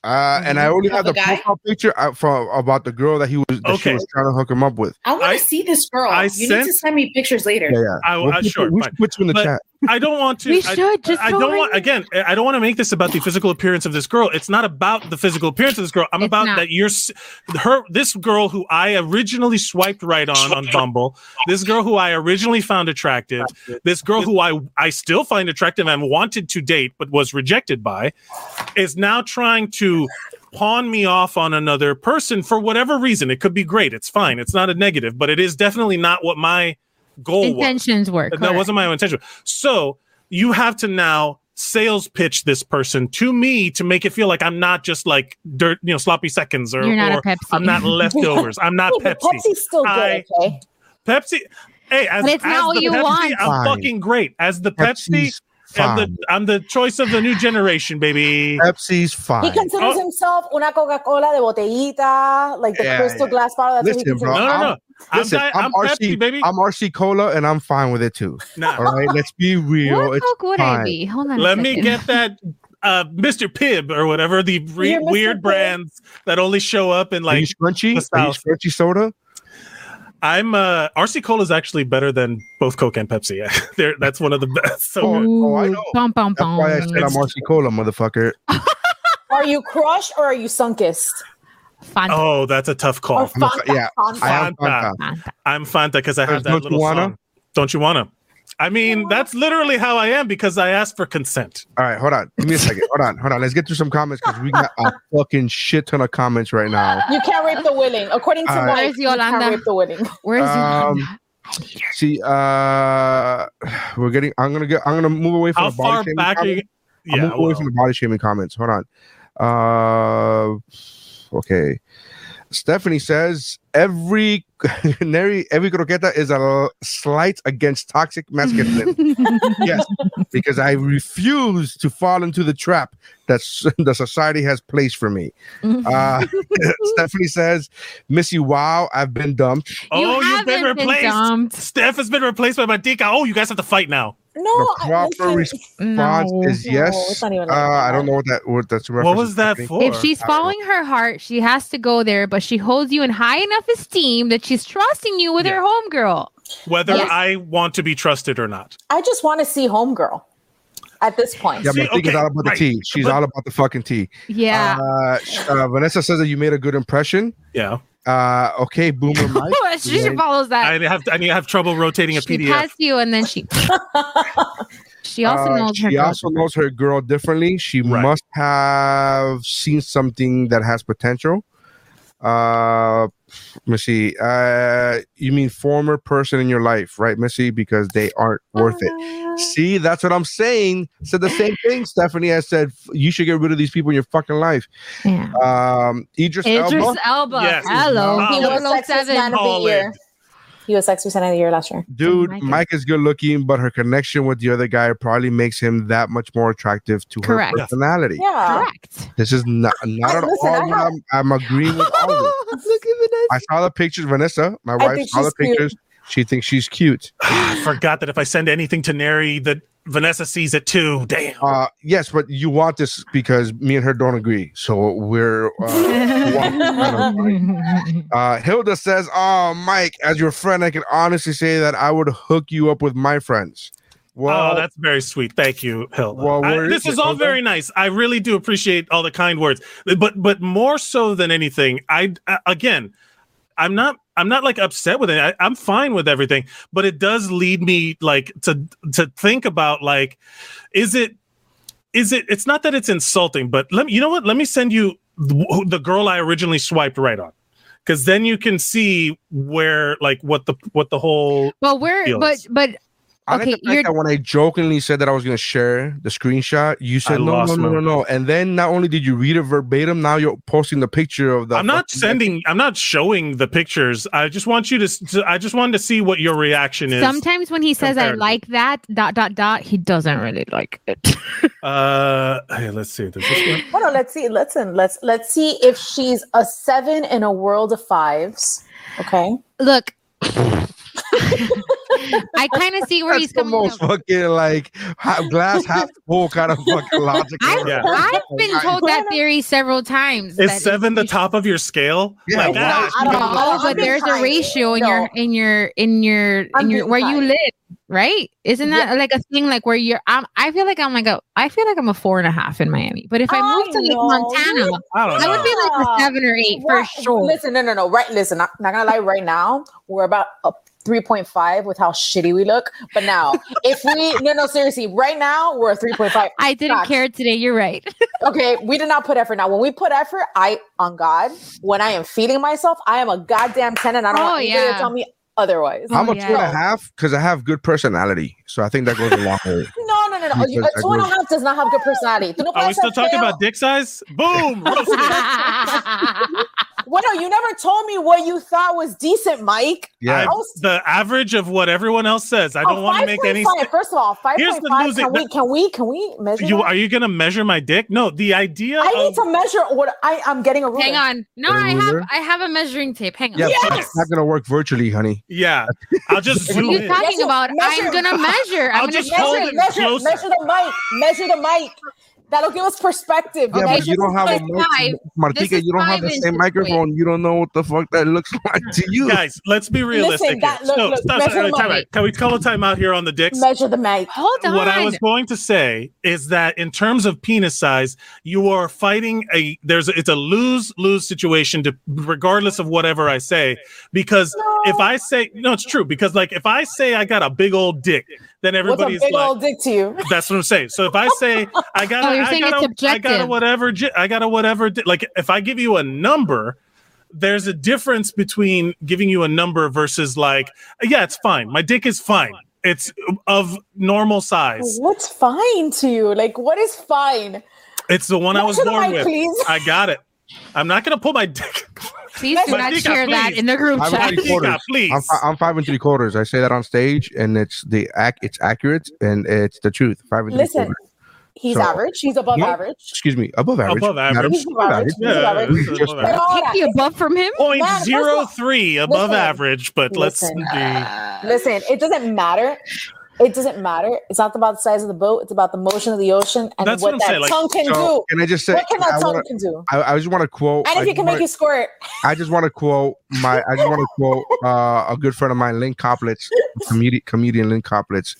Uh, and I only Of have the the profile picture uh, from about the girl that he was that she Okay. was trying to hook him up with. I want to see this girl. I you sent- need to send me pictures later. Yeah, yeah. I- We'll I- put sure, you- we fine. should put you in the But- chat. I don't want to. We I- should just I throw don't want in. again. I don't want to make this about the physical appearance of this girl. It's not about the physical appearance of this girl. I'm It's about not. that you're her. This girl who I originally swiped right on on Bumble. This girl who I originally found attractive. This girl who I I still find attractive and wanted to date but was rejected by, is now trying to pawn me off on another person for whatever reason. It could be great. It's fine. It's not a negative, but it is definitely not what my goal was. Intentions were. That correct. wasn't my own intention. So you have to now sales pitch this person to me to make it feel like I'm not just like dirt, you know, sloppy seconds or, You're not a or Pepsi. I'm not leftovers. I'm not Hey, Pepsi. Pepsi's still good, I- okay? Pepsi. Hey, as, But it's as not what you Pepsi, want. I'm Fine. fucking great. As the Pepsi, Pepsi's I'm the I'm the choice of the new generation, baby. Pepsi's fine. He considers Oh. himself una Coca-Cola de botellita, like the Yeah, crystal yeah. glass bottle. That's Listen, bro, No, considers. no, I'm- no. I'm, Listen, di- I'm, I'm RC, Pepsi, baby. I'm RC Cola, and I'm fine with it too. Nah. All right, let's be real. What It's Coke would I be? Hold on. a Let me get that uh, Mr. Pibb or whatever the re- weird Pibb. brands that only show up in Are you like scrunchy? the Are you scrunchy soda? I'm uh RC Cola is actually better than both Coke and Pepsi. They're, that's one of the best. So Oh, oh, I know. Bum, bum, That's why I said I'm RC Cola, motherfucker. Are you crushed or are you sunkist? Fanta. Oh, that's a tough call. Or Fanta? yeah, Fanta. I am Fanta. Fanta. I'm Fanta because I have Don't that little wanna? song. Don't you wanna? I mean, that's literally how I am because I asked for consent. All right, hold on. Give me a second. Hold on, hold on. Let's get through some comments because we got a fucking shit ton of comments right now. You can't rape the willing. According to All right. Mike, Where's you can't Yolanda? rape the willing. Where's Um, Yolanda? See, uh, we're getting. I'm gonna get. I'm gonna move away from How the body far shaming back are you? comments. I'm Yeah, moving away from the body shaming comments. Hold on. Uh, okay. Stephanie says every Neri, every croqueta is a slight against toxic masculinity. yes, because I refuse to fall into the trap that the society has placed for me. Uh, Stephanie says, "Missy, wow, I've been dumped." oh, you've been haven't been replaced. dumped. Steph has been replaced by Madika. Oh, you guys have to fight now. No, The I- proper listen, response No. is yes. it's not even uh, I don't know what that what that's. What was that for? If she's I don't know. following her heart, she has to go there, but she holds you in high enough esteem that she's trusting you with Yeah. her homegirl. Whether Yes. I want to be trusted or not. I just want to see homegirl at this point. Yeah, See, but I think it's okay, all about the tea. She's But- all about the fucking tea. Yeah. Uh, uh, Vanessa says that you made a good impression. Yeah, Uh, okay, Boomer Mike. she should follows that. I have I need to have trouble rotating a she PDF. pats you and then she she also Uh, knows her she girl. knows her girl differently. She Right. must have seen something that has potential. Uh, Missy, uh, you mean former person in your life, right, Missy? Because they aren't worth uh, it. See, that's what I'm saying. Said the same thing, Stephanie. I said you should get rid of these people in your fucking life. Yeah. Um, Idris, Idris Elba. Elba. Yes. Hello. He was 07. He was sexiest man of the year last year. Dude, oh Mike Mike is- is good looking, but her connection with the other guy probably makes him that much more attractive to Correct. her personality. Yeah. Correct. This is not not at Listen, all what have- I'm, I'm agreeing with all of it. Look at Vanessa. I saw the pictures, Vanessa, my wife think saw the she's cute. pictures. She thinks she's cute. I forgot that if I send anything to Neri, that Vanessa sees it too. Damn. Uh, yes, but you want this because me and her don't agree. So we're. Uh, uh, Hilda says, "Oh, Mike, as your friend, I can honestly say that I would hook you up with my friends." Well, oh, that's very sweet. Thank you, Hilda. Well, I- this is is all Hilda? very nice. I really do appreciate all the kind words. But but more so than anything, I uh, again, I'm not I'm not like upset with it. I, I'm fine with everything. But it does lead me like to to think about like, is it is it? It's not that it's insulting, but let me. You know what? Let me send you the, the girl I originally swiped right on. Because then you can see where, like, what the what the whole well, feels. but but I like the fact that when I jokingly said that I was going to share the screenshot, you said no, no, no, no, no, and then not only did you read it verbatim, now you're posting the picture of the. I'm not fucking- sending. I'm not showing the pictures. I just want you to. to- I just wanted to see what your reaction is. sometimes when he says I like that dot dot dot, he doesn't really like it. Uh, hey, let's see. Does this one? Well, no, let's see. Listen, let's let's see if she's a seven in a world of fives. Okay. Look, I kind of see where he's That's the coming most from. fucking like glass half full kind of fucking logic. I've, Yeah. I've been told that theory several times. Is seven the top of your scale? Yeah, My why? gosh. I don't know. No, but there's a ratio in your in your in your in your where you live, right? Isn't that like a thing like where you're? I'm, I feel like I'm like a. I feel like I'm a four and a half in Miami. But if I I moved to like. Montana, I I would be like a seven or eight for sure. Listen, no, no, no. Right. Listen, not, not gonna lie. Right now, we're about a 3.5 with how shitty we look. But now, if we no, no, seriously, right now we're a 3.5. I didn't Facts. care today. You're right. Okay, we did not put effort. Now, when we put effort, I on God, when I am feeding myself, I am a goddamn ten, and I don't Oh, want yeah. to tell me otherwise. Oh, I'm a yeah. two and a half because I have good personality, so I think that goes a long way. No, no, no, no. You, Because a two and a I half does not have good personality. Are we still talking about dick size? Boom! Roasted. Well, no, you never told me what you thought was decent, Mike. Yeah, I- I was- the average of what everyone else says. I Oh, don't want to make any. 5.5. First of all, five Here's the five. losing- Can we? Can we? Can we measure? You that? are you gonna measure my dick? No, the idea. I need to measure what I. I'm getting a ruler. Hang on. No, Get a I have? I have a measuring tape. Hang on. yeah, Yes! it's not gonna work virtually, honey. Yeah, I'll just What are you in. talking Yes, about? measure- I'm gonna measure. I'll I'm gonna just hold Measure, it measure, measure the mic. Measure the mic. That'll give us perspective. Yeah, okay? but you don't have a This mic, Martika. You don't have the same inches microphone. You don't know what the fuck that looks like to you. Guys, let's be realistic. that- here. look, no, look, stop, measure stop, the time mic. out. Can we call a timeout here on the dicks? Measure the mic. Hold on. what I was going to say is that in terms of penis size, you are fighting a there's a, it's a lose lose situation to regardless of whatever I say because if I say no, it's true because like if I say I got a big old dick, then What's a everybody's big like. old dick to you? That's what I'm saying. So if I say I got, Oh, a I got, it's a, I got a whatever, I got a whatever. Like if I give you a number, there's a difference between giving you a number versus like, yeah, it's fine. My dick is fine. It's of normal size. What's fine to you? Like, what is fine? It's the one I was Measure the born mic, with. please. I got it. I'm not gonna pull my dick. Please do not dick, share that please. in the group I'm chat. three please. I'm, I'm five and three quarters. I say that on stage, and it's the ac- it's accurate and it's the truth. Five and three Listen, quarters. he's So- average. He's above No. average. Excuse me, above average. Above average. He's above average. He's Yeah, above average. it's Just above average. Take the above from him. Point Man, first zero of- three above listen. average, but let's Listen. be. Listen, it doesn't matter. It doesn't matter. It's not about the size of the boat. It's about the motion of the ocean and That's what, what that saying, like, tongue can so, do. Can I just say? What can that I, tongue wanna, can do? I, I just want to quote. And I if you just can wanna- make you squirt. I just want to quote my. I just want to quote uh, a good friend of mine, Lynn Koplitz, comedian, comedian Lynn Koplitz.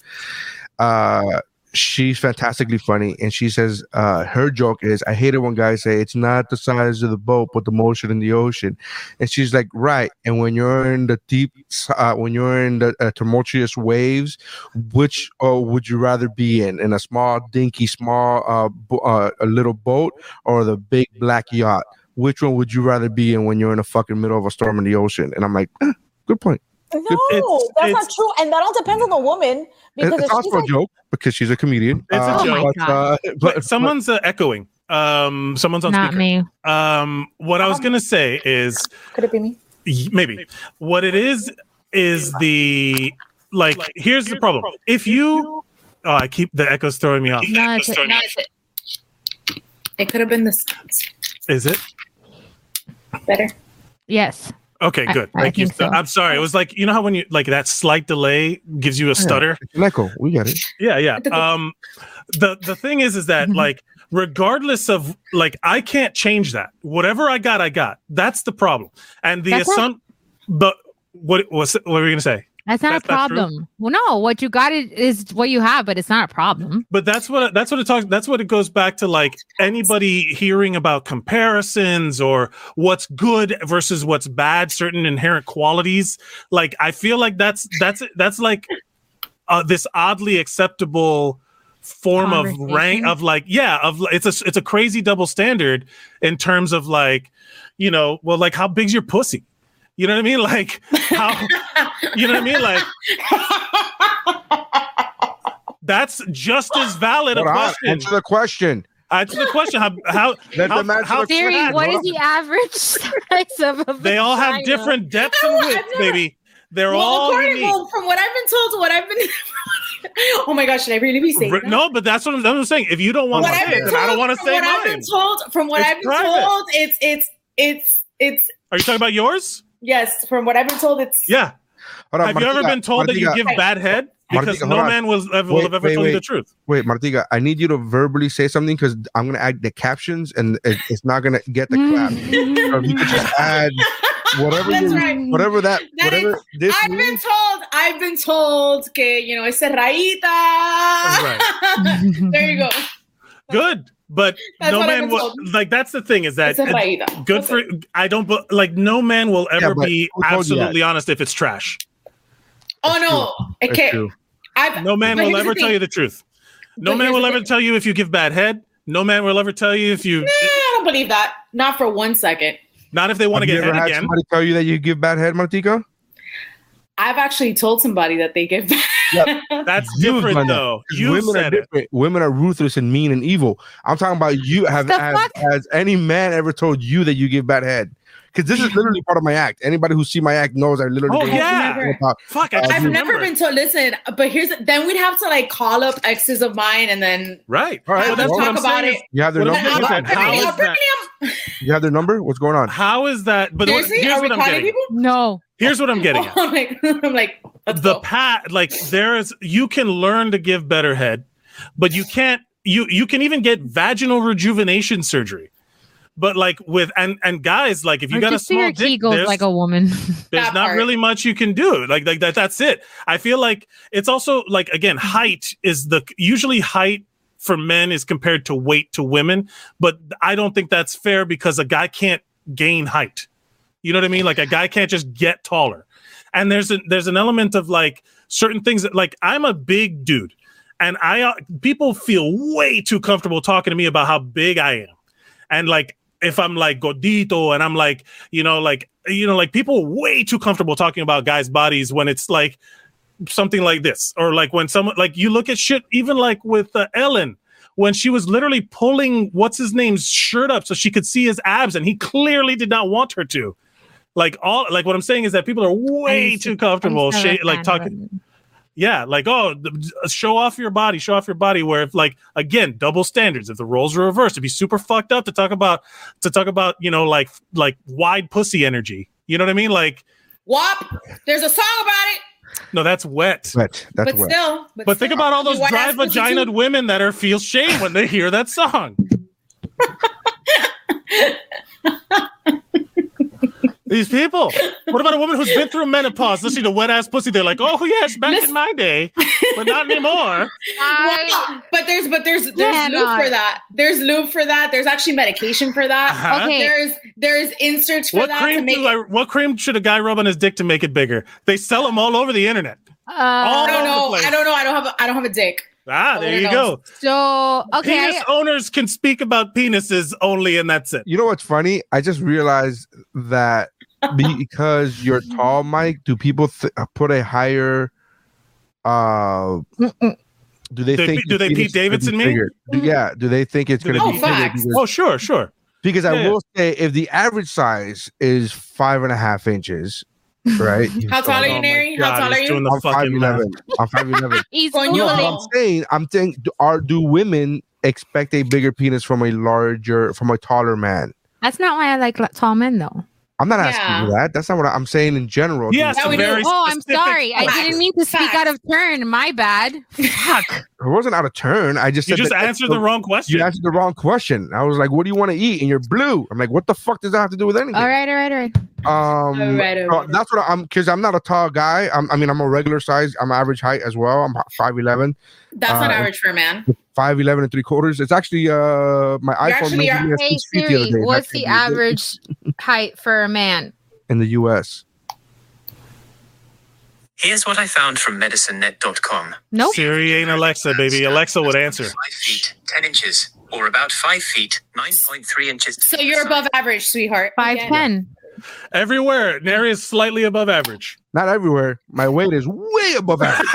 Uh, she's fantastically funny, and she says uh, her joke is, "I hate it when guys say it's not the size of the boat, but the motion in the ocean." And she's like, "Right." And when you're in the deep, uh, when you're in the uh, tumultuous waves, which uh, would you rather be in? In a small, dinky, small, uh, uh, a little boat, or the big black yacht? which one would you rather be in when you're in the fucking middle of a storm in the ocean? And I'm like, eh, good point. No, It's- that's it's- not true. And that all depends on the woman. Because it's if also a like, joke because she's a comedian. It's a Uh, joke. But, uh, but, But someone's uh, echoing. Um, someone's on Not speaker. me. Um, what I was gonna say is could it be me? y- maybe what it is is the like. Here's the problem. If you, oh, I keep the echoes throwing me off. No, it's, no, it's, It could have been this Is it better. yes. Okay? Good. I Thank you. so. I'm sorry. It was like you know how when you like that slight delay gives you a stutter. it's an echo. We get it. Yeah, yeah. Um, the the thing is, is that like regardless of like I can't change that. Whatever I got, I got. That's the problem. And the That's assumption. But what was what were you gonna say? That's not That's a problem. Well, no, what you got is, is what you have, but it's not a problem. But that's what that's what it talks. That's what it goes back to. Like anybody hearing about comparisons or what's good versus what's bad, certain inherent qualities. Like I feel like that's that's that's like uh, this oddly acceptable form of rank of like yeah of it's a it's a crazy double standard in terms of like you know well like how big's your pussy you know what i mean like how you know what i mean like that's just as valid a Hold on. question Answer the question. answer the question how how, Let how, them how the Theory, question. what Hold the average size of a they all have different depths and No, I've widths never- baby they're Well, all according well, from what I've been told to what I've been. oh my gosh, should I really be saying Re- that? no but that's what I'm, that's what I'm saying if you don't want What to I've say it then i don't want to from say what I've been told. From what It's I've been private. told, it's it's it's it's are you talking about yours yes. From what I've been told, it's yeah Hold on, have you ever been told that you Martika, give bad head because Martika, no on. man will ever, will Wait, have ever wait, told you wait. the truth Wait, Martiga, I need you to verbally say something because I'm gonna add the captions and it, it's not gonna get the clap. Mm-hmm. so you could just add whatever That's you, right. whatever that, That whatever is- this I've been told. I've been told. Que you know, it's raíta. Right. there you go. good but no man will like that's the thing is that It's a raíta. good for i don't like no man will ever but be who told you absolutely honest if it's trash Oh no. That's Okay. true. I've, no man will ever tell you the truth no But man will ever thing. tell you if you give bad head no man will ever tell you if you Nah, I don't believe that. Not for one second. not if they want to Have you get ever head had again somebody tell you that you give bad head, Martika? I've actually told somebody that they give. that's You've different though. that. you women are said it different. Women are ruthless and mean and evil. I'm talking about you. Have The has, fuck? has any man ever told you that you give bad head? Because this is literally part of my act. Anybody who see my act knows I literally. Oh, yeah. about- fuck I uh, I've remember never been told. Listen, but here's then we'd have to like call up exes of mine and then right All right, Well, that's well, what i'm talk about saying You have their What number. I'm- What's that? how is that- You have their number. What's going on? how is that but what- Seriously, here's are we what i'm getting people? No. here's what i'm getting at I'm like, I'm like, the pat like there's you can learn to give better head but you can't you you can even get vaginal rejuvenation surgery. But like with and and guys, like if you Or got a just do small your dick, there's, like a woman. there's not part. really much you can do. Like like that that's it. I feel like it's also like again, height is the usually height for men is compared to weight to women, but I don't think that's fair because a guy can't gain height. You know what I mean? Like a guy can't just get taller. And there's a, there's an element of like certain things that like I'm a big dude and I uh, people feel way too comfortable talking to me about how big I am. And like if I'm like Godito and I'm like, you know, like you know, like people are way too comfortable talking about guys' bodies when it's like something like this. Or like when someone like you look at shit even like with uh, Ellen when she was literally pulling what's his name's shirt up so she could see his abs and he clearly did not want her to. Like all like what i'm saying is that people are way too comfortable used like talking yeah like oh th- uh, show off your body show off your body where if like again double standards if the roles are reversed it'd be super fucked up to talk about to talk about you know like like wide pussy energy you know what i mean like WAP. There's a song about it. no that's wet Wet. That's but wet. still. but think still. about all those dry vaginaed women that are feel shame when they hear that song. These people. What about a woman who's been through menopause listening to wet ass pussy? They're like, oh yes, back in my day, but not anymore. Well, but there's but there's there's Yeah, lube no. for that. There's lube for that. There's actually medication for that. Uh-huh. Okay. There's there's inserts for What that to cream make do I, what cream should a guy rub on his dick to make it bigger? They sell them all over the internet. Uh, All I don't know. I don't know. I don't have a, I don't have a dick. Ah, there you go. so okay, Penis I- owners can speak about penises only, and that's it. You know what's funny? I just realized that because you're tall, Mike, do people th- put a higher? Uh, do they they- think? do they Pete is gonna be Davidson me? bigger? Do- yeah. Do they think it's going to they- be Oh, bigger? facts. Because, Oh, sure, sure. because I Yeah. will say, if the average size is five and a half inches, right? How tall are Oh you, my Neri? How tall are you? I'm five fucking math. eleven. I'm five eleven. he's Coño. No, Googling. I'm saying, I'm saying, do- are do women expect a bigger penis from a larger, from a taller man? That's not why I like tall men though. I'm not asking Yeah. you that. That's not what I, I'm saying in general. Yes, Yeah, a very Oh, I'm specific- sorry. I didn't mean to speak Facts. out of turn. My bad. Fuck. It wasn't out of turn. I just You said just answered the wrong question. You answered the wrong question. I was like, "What do you want to eat?" And you're blue. I'm like, "What the fuck does that have to do with anything?" All right, all right, all right. Um, All right, all so that's what I'm because I'm not a tall guy. I'm, I mean, I'm a regular size. I'm average height as well. I'm five eleven, That's not Uh, average for a man. Five eleven and three quarters. It's actually uh my iPhone actually measured are- me Hey six feet the other day. what's That's the average height for a man? in the U.S.? Here's what I found from medicinenet.com. Nope. Siri ain't Alexa, baby. Alexa would answer. Five feet, 10 inches, or about five feet, 9.3 inches. So you're above average, sweetheart. Five Again. ten. Everywhere, Neri is slightly above average. Not everywhere. My weight is way above average.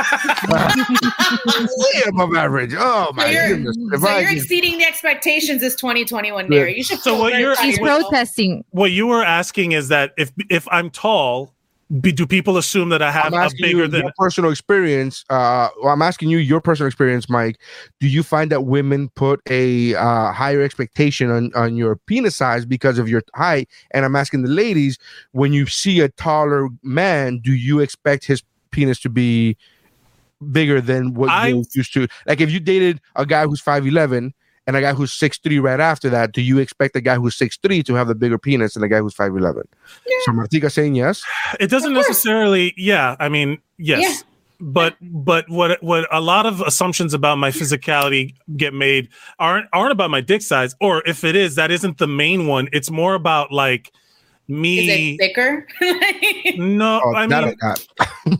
way above average. Oh my So you're, goodness! If so I you're could- exceeding the expectations this 2021 Neri. You should So what you're- proud He's protesting. What you were asking is that if if I'm tall, be, do people assume that I have a bigger you than? personal experience. Uh, well, I'm asking you your personal experience, Mike. Do you find that women put a uh, higher expectation on, on your penis size because of your height? And I'm asking the ladies, when you see a taller man, do you expect his penis to be bigger than what I- you used to? Like, if you dated a guy who's five eleven. And a guy who's six three right after that, do you expect a guy who's six three to have the bigger penis than a guy who's five eleven? So Martika saying yes. It doesn't necessarily. Yeah, I mean, yes. Yeah. But but what what a lot of assumptions about my physicality get made aren't aren't about my dick size, or if it is, that isn't the main one. It's more about like Is me. it thicker? No, Oh, I mean, I got.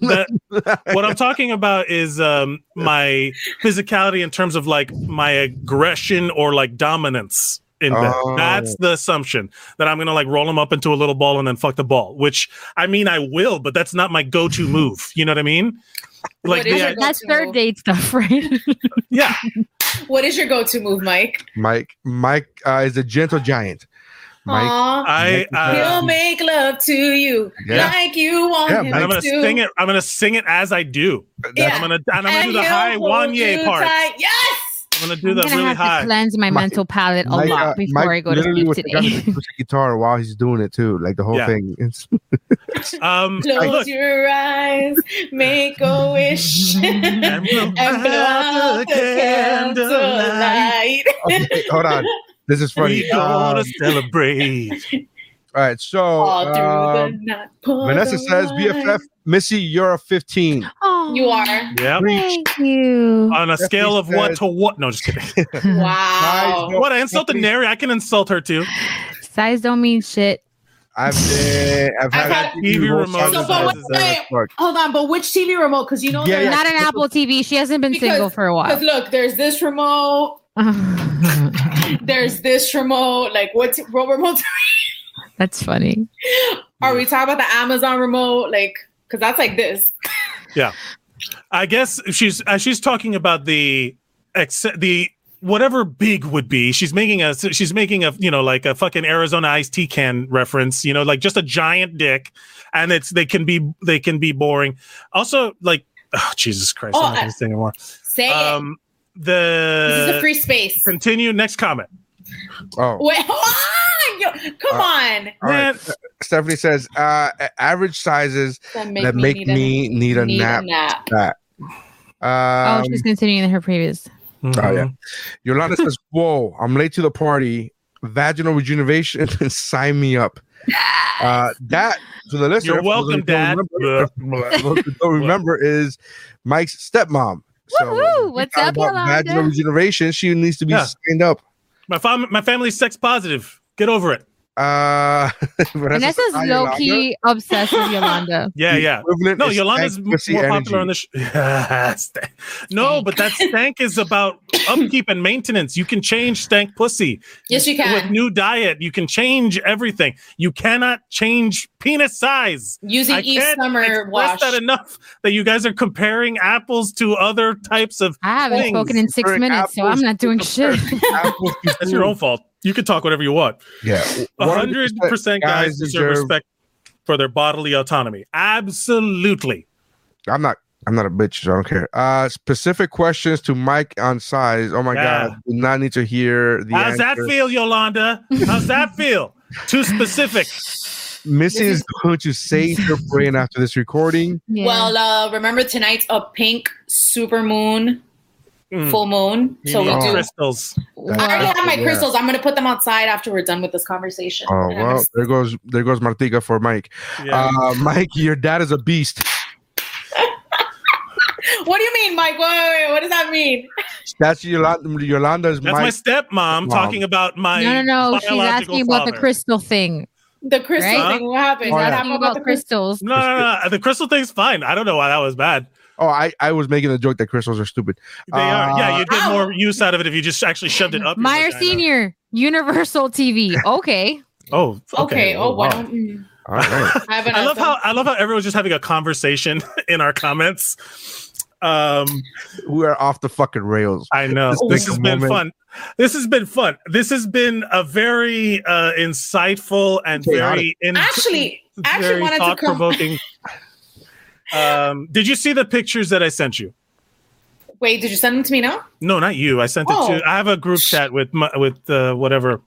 that, what I'm talking about is um, my physicality in terms of like my aggression or like dominance in bed. Oh. That's the assumption that I'm gonna like roll them up into a little ball and then fuck the ball. Which I mean I will, but that's not my go-to move. You know what I mean? Like the, I- That's third date stuff, right? yeah, what is your go-to move, Mike? Mike Mike uh, is a gentle giant. Mike, I uh, He'll make love to you Yeah. like you want Yeah, him and I'm gonna to. sing it. I'm gonna sing it as I do. Yeah. I'm gonna and I'm gonna And do the high hold Wanya part. tight. Yes. I'm gonna do I'm the gonna really have high. to close my Mike- mental palate a Mike, lot uh, before Mike I go to literally sleep was taking today. the guitar while he's doing it too, like the whole Yeah. thing. It's, Um, Close look, your eyes, make a wish, and we'll blow out the candlelight. okay, hold on. This is funny. we gonna Um, celebrate. all right, so All um, the Vanessa the says. BFF, Missy, you're a 15. Oh, You are. Yep. Thank you. On a scale of what says- to what? No, just kidding. Wow. Guys, what? I insulted Neri. I can insult her too. Size don't mean shit. I've been, I've had, I've had TV remote So, but wait, wait, Fuck. hold on, but which TV remote? Because you know Yeah, there's yeah. Not an Apple TV. She hasn't been Because- single for a Because while. look, there's this remote, there's this remote. Like, what's t- what remote That's funny. are we talking about? The Amazon remote? Like, because that's like this. Yeah, I guess she's uh, she's talking about the ex- the whatever big would be. She's making a she's making a you know like a fucking Arizona iced tea can reference. You know, like just a giant dick, and it's they can be they can be boring. Also, like oh, Jesus Christ, Oh, I'm not gonna say anymore. Say it. Um, This is a free space. continue next comment. Oh, Wait, hold on. Yo, come on. all right. Man, Stephanie says, uh, average sizes That that make me need a need nap. a nap. That. oh, Um, she's continuing her previous. Oh yeah. Yolanda says, "Whoa, I'm late to the party. Vaginal rejuvenation, sign me up." Uh, that to the listener, You're welcome, for those Dad. Don't remember, don't remember is Mike's stepmom. So Woohoo! we What's talk up, about Yolanda? Vaginal rejuvenation. She needs to be Yeah. signed up. My fam- my family's sex positive. Get over it. Uh, Vanessa's says, low Yolanda." key obsessed with Yolanda. Yeah, yeah. equivalent No, is Yolanda's stank m- more energy. popular on the show. Yes. no, but that stank is about upkeep and maintenance. You can change stank pussy. Yes, you can. With new diet, you can change everything. You cannot change penis size. Using I Eve can't Summer express wash. that enough that you guys are comparing apples to other types of. I haven't Things. spoken in six Comparing minutes, so I'm not doing shit. Apples That's your own fault. You can talk whatever you want. Yeah, A hundred percent guys deserve respect for their bodily autonomy. Absolutely. I'm not. I'm not a bitch. So I don't care. Uh, specific questions to Mike on size. Oh my Yeah. god, do not need to hear the How's that feel, Yolanda? How's that feel? Too specific. Missy This is going to save her brain after this recording. Yeah. Well, uh, remember tonight's a pink super moon, Mm. full moon. So we do. crystals. I already have my Yeah. crystals. I'm gonna put them outside after we're done with this conversation. Oh well, there goes there goes Martika for Mike. Yeah. Uh, Mike, your dad is a beast. What do you mean, Mike? Wait, wait, wait. What does that mean? That's Yolanda. Yolanda's That's Mike. my stepmom Mom. talking about my no, no, no. She's biological asking about the crystal thing. The crystal Right? thing. What happened? Oh, What yeah. happened about the crystal? crystals. No, no, no. The crystal thing's fine. I don't know why that was bad. Oh, I I was making the joke that crystals are stupid. They are. Yeah, you get Ow. more use out of it if you just actually shoved it up. your Meyer. Senior, Universal TV. Okay. Oh, okay. Okay. Oh, wow. well. mm, All right. I. I love how. I love how everyone's just having a conversation in our comments. Um, we are off the fucking rails. I know This this big has been moment. fun. This has been fun. This has been a very uh, insightful and very in- Actually, actually very wanted to thought come. provoking. Um, did you see the pictures that I sent you? Wait, did you send them to me now? No, not you. I sent it Oh. to. I have a group chat with my, with uh, whatever.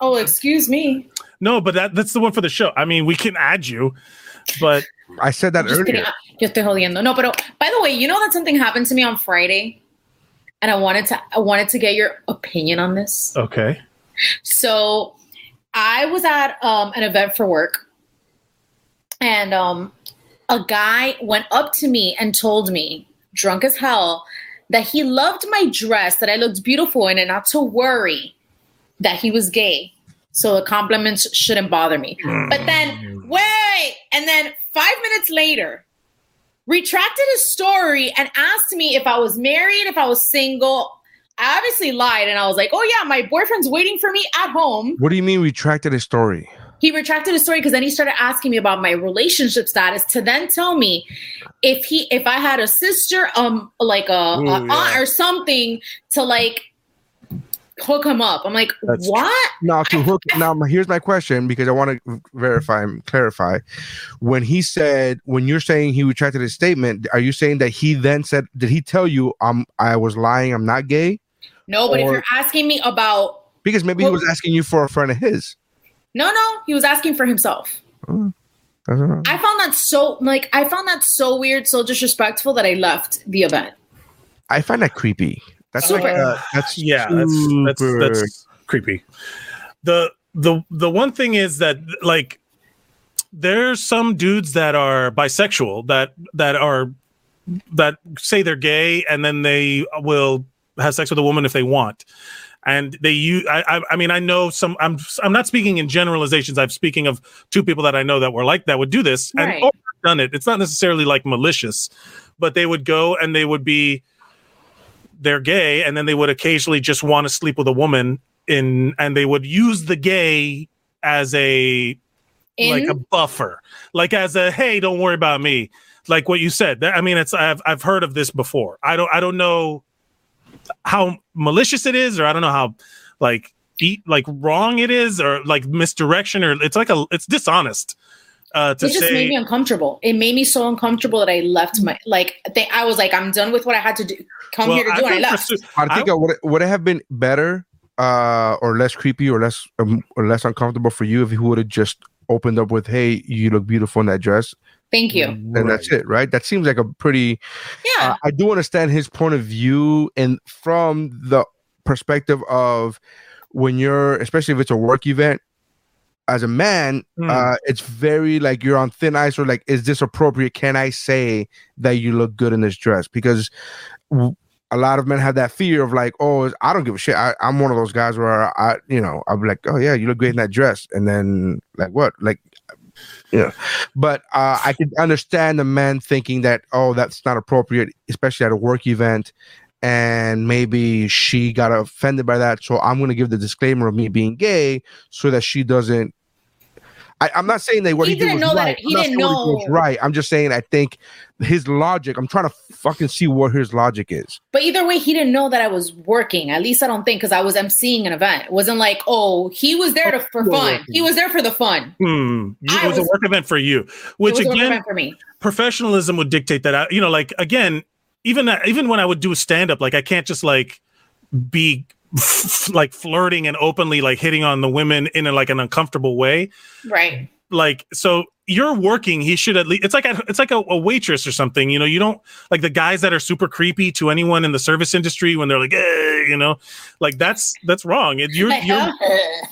Oh, excuse me. No, but that that's the one for the show. I mean, we can add you, but I said that Just kidding. earlier. Ah, Yo estoy jodiendo. No, but by the way, you know that something happened to me on Friday, and I wanted to I wanted to get your opinion on this. okay. So I was at um, an event for work, and um, a guy went up to me and told me, drunk as hell, that he loved my dress, that I looked beautiful in it, not to worry that he was gay. So the compliments shouldn't bother me. But then, mm. wait, and then five minutes later, retracted his story and asked me if I was married, if I was single. I obviously lied and I was like, oh yeah, my boyfriend's waiting for me at home. What do you mean retracted his story? He retracted his story because then he started asking me about my relationship status to then tell me if he if I had a sister, um, like a, a Ooh, aunt or something to like hook him up. I'm like, That's- what? Now to hook. Now here's my question because I want to verify and clarify. When he said, when you're saying he retracted his statement, are you saying that he then said, did he tell you, "I'm I was lying, I'm not gay," No, but if you're asking me about Because maybe he was asking you for a friend of his. No, no, he was asking for himself. Oh, that's. I found that so like I found that so weird, so disrespectful that I left the event. I find that creepy. That's like Super. uh, that's yeah that's that's that's creepy the the the one thing is that like there's some dudes that are bisexual that that are that say they're gay and then they will have sex with a woman if they want and they use I, I i mean i know some i'm i'm not speaking in generalizations. I'm speaking of two people that i know that were like that would do this. Right. and oh, done it. It's not necessarily like malicious but they would go and they would be they're gay and then they would occasionally just want to sleep with a woman in and they would use the gay as a In? like a buffer. Like as a hey don't worry about me. Like what you said. That- i mean it's i've i've heard of this before. I don't i don't know how malicious it is or i don't know how like eat like wrong it is or like misdirection or it's like a it's dishonest uh to it just say made me uncomfortable. It made me so uncomfortable that I left my like they, I was like, I'm done with what I had to do come Well, here to I do, and I think left. Su- I think it would would it have been better uh, or less creepy or less um, or less uncomfortable for you if he would have just opened up with, "Hey, you look beautiful in that dress," Thank you. and that's it, right? That seems like a pretty. Yeah. Uh, I do understand his point of view, and from the perspective of when you're, especially if it's a work event. As a man, Hmm. uh, it's very like you're on thin ice, or like, is this appropriate? Can I say that you look good in this dress? Because w- a lot of men have that fear of like, oh, I don't give a shit. I, I'm one of those guys where I, you know, I'm like, oh yeah, you look great in that dress, and then like what, like, know. But uh, I can understand the man thinking that, oh, that's not appropriate, especially at a work event, and maybe she got offended by that. So I'm going to give the disclaimer of me being gay so that she doesn't. I, I'm not saying that what He he, did didn't was know that- right. he I'm didn't saying what he was know. right. I'm just saying I think his logic. I'm trying to fucking see what his logic is. But either way, he didn't know that I was working. At least I don't think because I was emceeing an event. It wasn't like, oh, he was there to, for fun. working. He was there for the fun. Hmm. I it was, was- a work event for you, It which was a work again, event for me. professionalism would dictate that. I, you know, like again, even even when I would do a stand up, like I can't just like be f- like flirting and openly like hitting on the women in a, like an uncomfortable way. Right. Like so, you're working. He should at least. It's like a, it's like a, a waitress or something. You know, you don't like the guys that are super creepy to anyone in the service industry when they're like, eh, you know, like that's that's wrong. And you're you're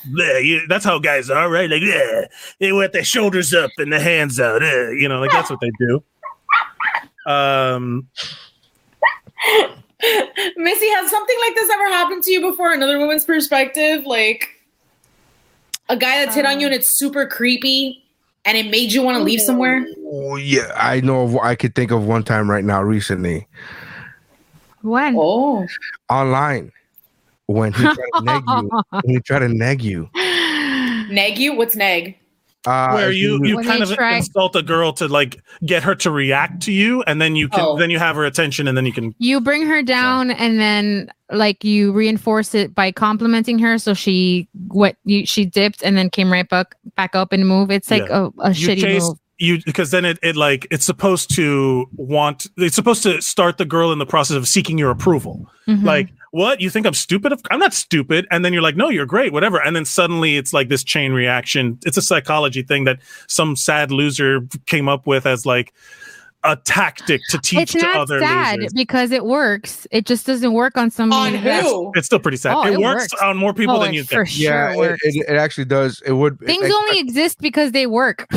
Bleh, you- that's how guys are, right? Like, yeah, they with their shoulders up and the hands out. eh, you know, like that's what they do. Um, Missy, has something like this ever happened to you before? Another woman's perspective, like a guy that's hit on you and um, it's super creepy, and it made you want to leave oh. somewhere. Oh yeah, I know. Of, I could think of one time right now recently When? Oh, online when he tried to nag you. When he tried to neg you. neg you? What's neg? Uh, where you you When kind of try- insult a girl to like get her to react to you, and then you can Oh. then you have her attention, and then you can. You bring her down and then like you reinforce it by complimenting her so she what you she dipped and then came right back back up and move. It's like Yeah. a, a You shitty chase move. you because then it, it like it's supposed to want it's supposed to start the girl in the process of seeking your approval. Mhm. like what? You think i'm stupid? I'm not stupid. And then you're like no you're great whatever. And then suddenly it's like this chain reaction. It's a psychology thing that some sad loser came up with as like a tactic to teach it's to not other sad losers because it works. It just doesn't work on some On who? it's still pretty sad Oh, it, it works, works. on more people Oh, than you think sure yeah, it, it, it actually does. It would. Things like, only exist because they work.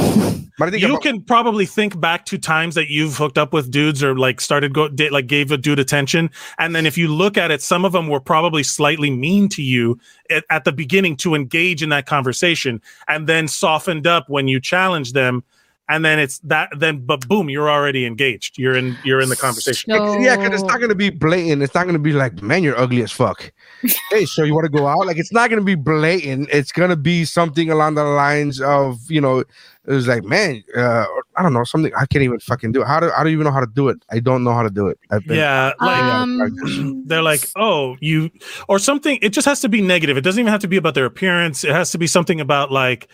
But I think you about- can probably think back to times that you've hooked up with dudes or like started go did, like gave a dude attention and then if you look at it some of them were probably slightly mean to you at, at the beginning to engage in that conversation and then softened up when you challenged them and then it's that then but boom you're already engaged you're in you're in the conversation So- yeah, because it's not gonna be blatant. It's not gonna be like, man, you're ugly as fuck. hey, so you want to go out? Like, it's not gonna be blatant. It's gonna be something along the lines of, you know, it was like, man, uh, I don't know, something I can't even fucking do. it. How do I don't even know how to do it? I don't know how to do it. I've been, yeah like Um, they're like oh you or something it just has to be negative it doesn't even have to be about their appearance it has to be something about like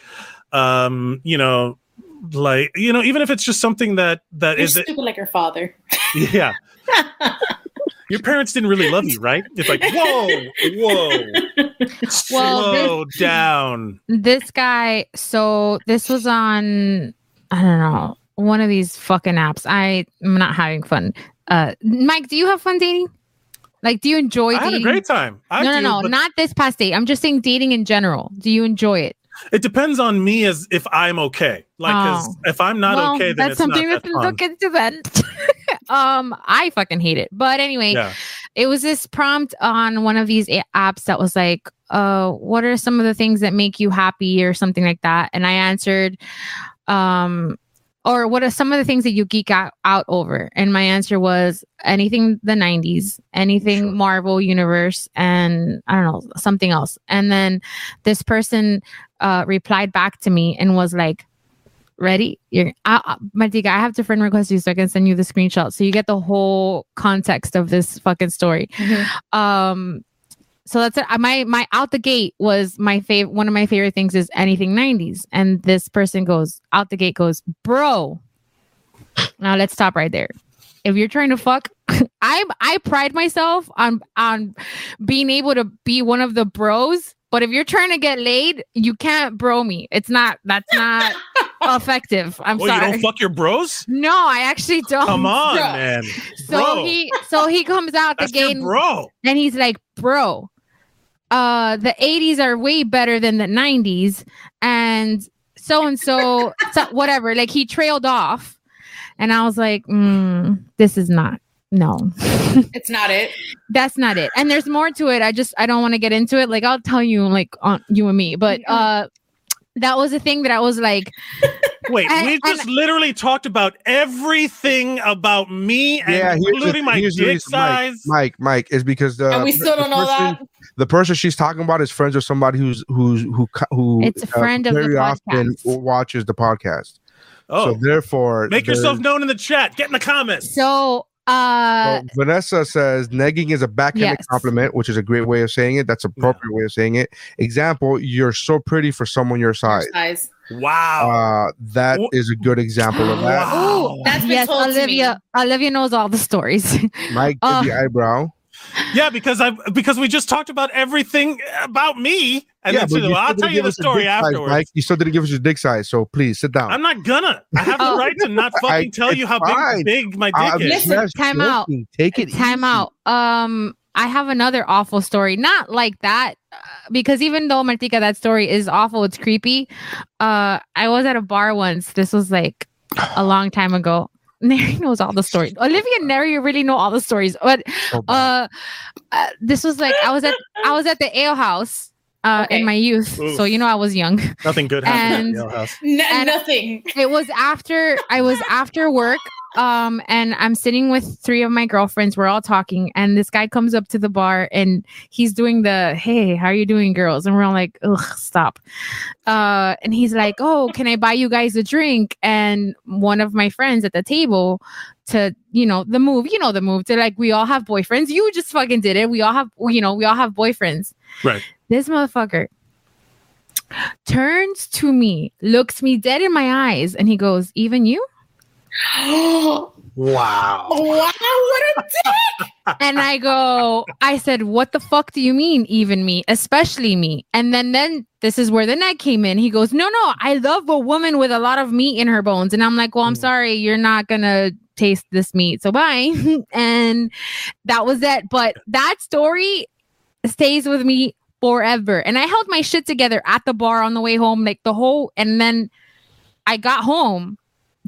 um you know like you know even if it's just something that that You're is stupid like your father. yeah Your parents didn't really love you, right? It's like, whoa, whoa, slow down. This guy, so this was on, I don't know, one of these fucking apps. I am not having fun. Uh, Mike, do you have fun dating? Like, do you enjoy I had a dating? great time. I no, no, do, no, but not this past date. I'm just saying dating in general. Do you enjoy it? It depends on me as if I'm okay. Like, Oh. if I'm not Well, okay, then that's it's something that fun. look into then. um, I fucking hate it. But anyway, Yeah. it was this prompt on one of these apps that was like, uh, what are some of the things that make you happy or something like that? And I answered, um, or what are some of the things that you geek out, out over? And my answer was anything the 90s, anything Marvel universe, and I don't know, something else. And then this person uh, replied back to me and was like, ready? You're, I, Martika, I have to friend request you so I can send you the screenshot so you get the whole context of this fucking story. Um, so that's it. My my out the gate was my favorite. One of my favorite things is anything '90s, and this person goes out the gate goes, bro. Now let's stop right there. If you're trying to fuck, I I pride myself on on being able to be one of the bros. But if you're trying to get laid, you can't bro me. It's not. That's not effective. I'm well, sorry. you don't fuck your bros? no, I actually don't. Come on, Bro. man. So he so he comes out the That's gate bro. and he's like, bro, uh, the 80s are way better than the 90s, and so and so, whatever. Like he trailed off, and I was like, mm, this is not. No, it's not it. that's not it. And there's more to it. I just I don't want to get into it. Like I'll tell you, like on you and me. But uh, that was a thing that I was like, Wait, And- we just literally talked about everything about me, and Yeah, here's the- including my here's dick reason, Mike, size. Mike, Mike, is because the And we still the don't know person- that? The person she's talking about is friends with somebody who's who's who who It's a uh, friend of the very often podcast. watches the podcast. Oh. so therefore, Make yourself known in the chat. Get in the comments. so uh, So Vanessa says negging is a backhanded Yes. compliment, which is a great way of saying it. That's appropriate way of saying it. Example: You're so pretty for someone your size. Size. Wow. Uh, that is a good example of that. Ooh, that's been yes, told to me. Olivia. Olivia knows all the stories. Mike Uh, the eyebrow. Yeah, because I because we just talked about everything about me, and yeah, then but she, I'll tell you the story dick size, afterwards. Mike, you still didn't give us your dick size, so please sit down. I'm not gonna. I have the Oh. right to not fucking I- tell you how fine. big, big my dick I'm is. Listen, just time out. Take it time easy. out. Um, I have another awful story. Not like that, uh, because even though Martika, that story is awful, it's creepy. Uh, I was at a bar once. This was like a long time ago. Neri knows all the stories. Olivia and Neri really know all the stories. But uh, uh, this was like I was at I was at the ale house uh Okay. in my youth. Oof. So you know I was young. Nothing good happened And- at the house. N- And- nothing. it was after I was after work. Um, and I'm sitting with three of my girlfriends. We're all talking, and this guy comes up to the bar and he's doing the hey, how are you doing, girls? And we're all like, ugh, stop. Uh, and he's like, Oh, can I buy you guys a drink? And one of my friends at the table to, you know, the move, you know, the move to like, we all have boyfriends. You just fucking did it. We all have, you know, we all have boyfriends. Right. This motherfucker turns to me, looks me dead in my eyes, and he goes, Even you? wow, Wow. what a dick! and I go, I said, What the fuck do you mean, even me, especially me? And then then this is where the neck came in. He goes, No, no, I love a woman with a lot of meat in her bones. And I'm like, Well, I'm Mm. sorry, you're not gonna taste this meat. So bye. and that was it. But that story stays with me forever. And I held my shit together at the bar on the way home, like the whole and then I got home.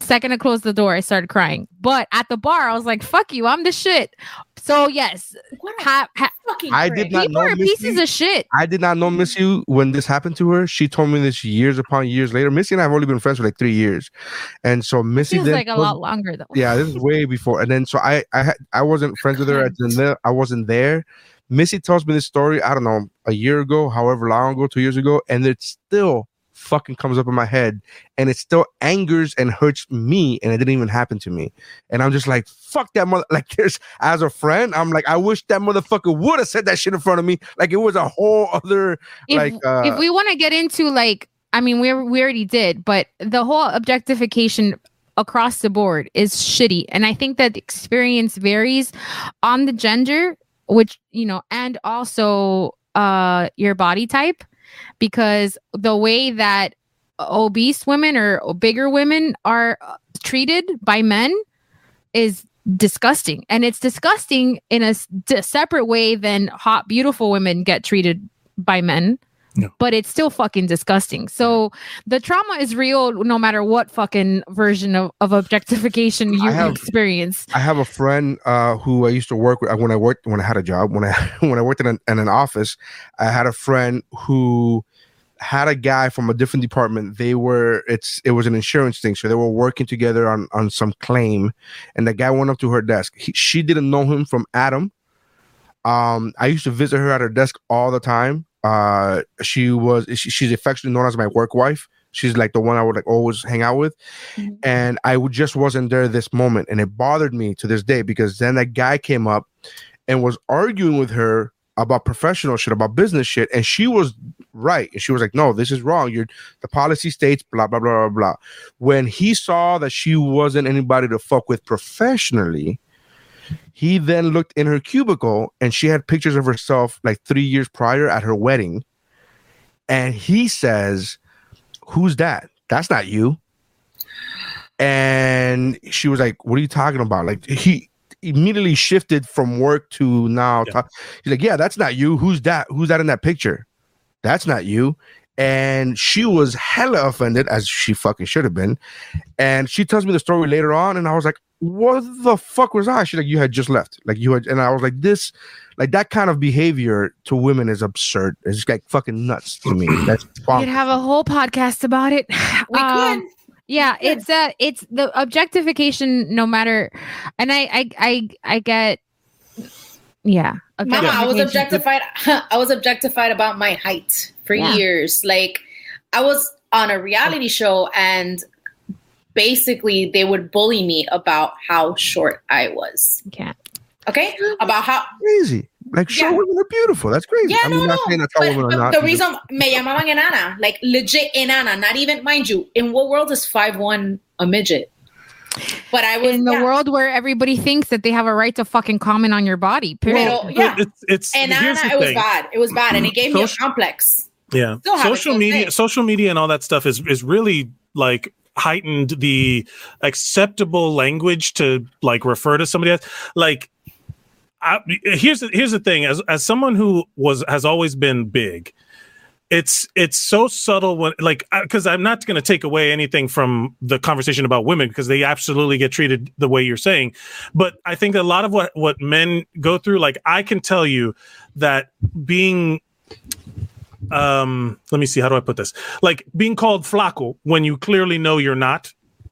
Second I closed the door, I started crying. But at the bar, I was like, fuck you, I'm the shit. So yes, ha- ha- fucking I did not people know are pieces Missy. of shit. I did not know Missy when this happened to her. She told me this years upon years later. Missy and I have only been friends for like three years, and so Missy Feels then like a told- lot longer though. Yeah, this is way before. And then so I I had, I wasn't friends with her at the I wasn't there. Missy tells me this story. I don't know a year ago, however long ago, two years ago, and it still fucking comes up in my head, and it still angers and hurts me, and it didn't even happen to me. And I'm just like, fuck that mother. Like, there's as a friend, I'm like, I wish that motherfucker would have said that shit in front of me. Like it was a whole other If, like. uh if we want to get into like, I mean, we we already did, but the whole objectification across the board is shitty. And I think that the experience varies on the gender, which, you know, and also uh your body type because the way that obese women or bigger women are uh, treated by men is disgusting. And it's disgusting in a separate way than hot beautiful women get treated by men but it's still fucking disgusting so the trauma is real no matter what fucking version of, of objectification you I have- experience I have a friend uh, who I used to work with when I worked when I had a job when I when I worked in an, in an office. I had a friend who had a guy from a different department. They were it's it was an insurance thing, so they were working together on on some claim. And the guy went up to her desk. He, she didn't know him from Adam. Um, I used to visit her at her desk all the time. Uh, she was she, she's affectionately known as my work wife. She's like the one I would like always hang out with and I would- just wasn't there this moment, and it bothered me to this day because then that guy came up and was arguing with her about professional shit, about business shit, and she was right, and she was like, "No, this is wrong. You're the policy states blah blah blah blah blah." When he saw that she wasn't anybody to fuck with professionally, he then looked in her cubicle and she had pictures of herself like three years prior at her wedding, and he says, "Who's that? That's not you." and she was like, "What are you talking about?" Like he immediately shifted from work to now. ta- he's like, "Yeah, that's not you. Who's that? Who's that in that picture? That's not you." And she was hella offended, as she fucking should have been. And she tells me the story later on, and I was like, "What the fuck was I?" She's like, "You had just left. Like you had," and I was like, "This." Like that kind of behavior to women is absurd. It's just like fucking nuts to me. That's we could have a whole podcast about it We Um, could. yeah it's uh it's the objectification no matter and i i i, I get yeah Mama, I was objectified. I was objectified about my height for Yeah. years. Like I was on a reality show and basically they would bully me about how short I was. Okay. Okay? About how crazy. Like short Yeah. women are beautiful. That's crazy. Yeah, I mean, no, not no. saying that's how But, women but are not. the reason me llamaban enana, like legit enana, not even mind you, in what world is five one a midget? But I was in the yeah. world where everybody thinks that they have a right to fucking comment on your body period Pero, yeah. It's it's here's enana, the it was thing. bad. It was bad, and it gave me a complex. Yeah. Still have it social media day. social media and all that stuff is is really like heightened the acceptable language to like refer to somebody else. Like I, here's the, here's the thing as as someone who was has always been big it's it's so subtle when like because i'm not going to take away anything from the conversation about women because they absolutely get treated the way you're saying but i think a lot of what what men go through like i can tell you that being um let me see how do i put this? Like being called flaco when you clearly know you're not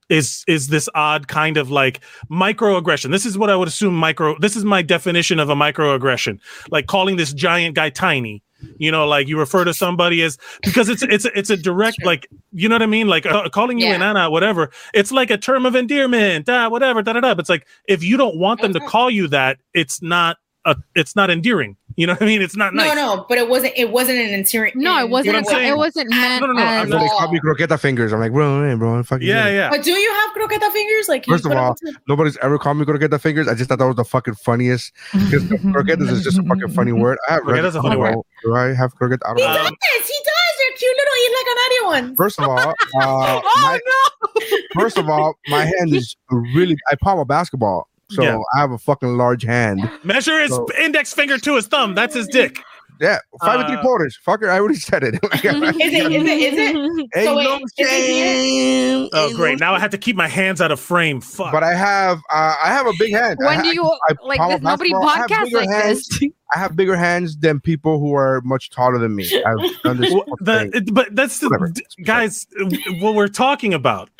is is this odd kind of like microaggression. This is what i would assume micro this is my definition of a microaggression. Like calling this giant guy tiny. You know like you refer to somebody as because it's it's it's a direct like you know what i mean? Like uh, calling you Yeah. an anna whatever it's like a term of endearment ah, whatever da, da, da. But it's like if you don't want them to call you that it's not a it's not endearing you know what i mean it's not nice No, no, but it wasn't. It wasn't an interior. no it wasn't what I'm it wasn't meant No, no, no, as I'm They call me croqueta fingers. I'm like, bro, hey, bro, fucking yeah yeah But do you have croqueta fingers? Like, First of all, to- nobody's ever called me croqueta fingers. I just thought that was the fucking funniest. Because croquetas is just a fucking funny word. I have Croqueta's a funny I don't know. Do I have croqueta? I he don't know. does. He does. They're cute little eat like an onion ones. First of all, uh, oh my, no! first of all, my hand is really. I palm a basketball, so Yeah. I have a fucking large hand. measure his So- index finger to his thumb that's his dick Yeah, five and three Uh, quarters. Fucker, I already said it. Is it? Is it? Is it? Ain't So wait, no is it shame. oh great now i have to keep my hands out of frame fuck But I have, uh, I have a big hand. When ha- do you I like palm nobody basketball. I have podcasts bigger like hands. this I have bigger hands than people who are much taller than me. I've done this. The, but that's the d- guys uh, what we're talking about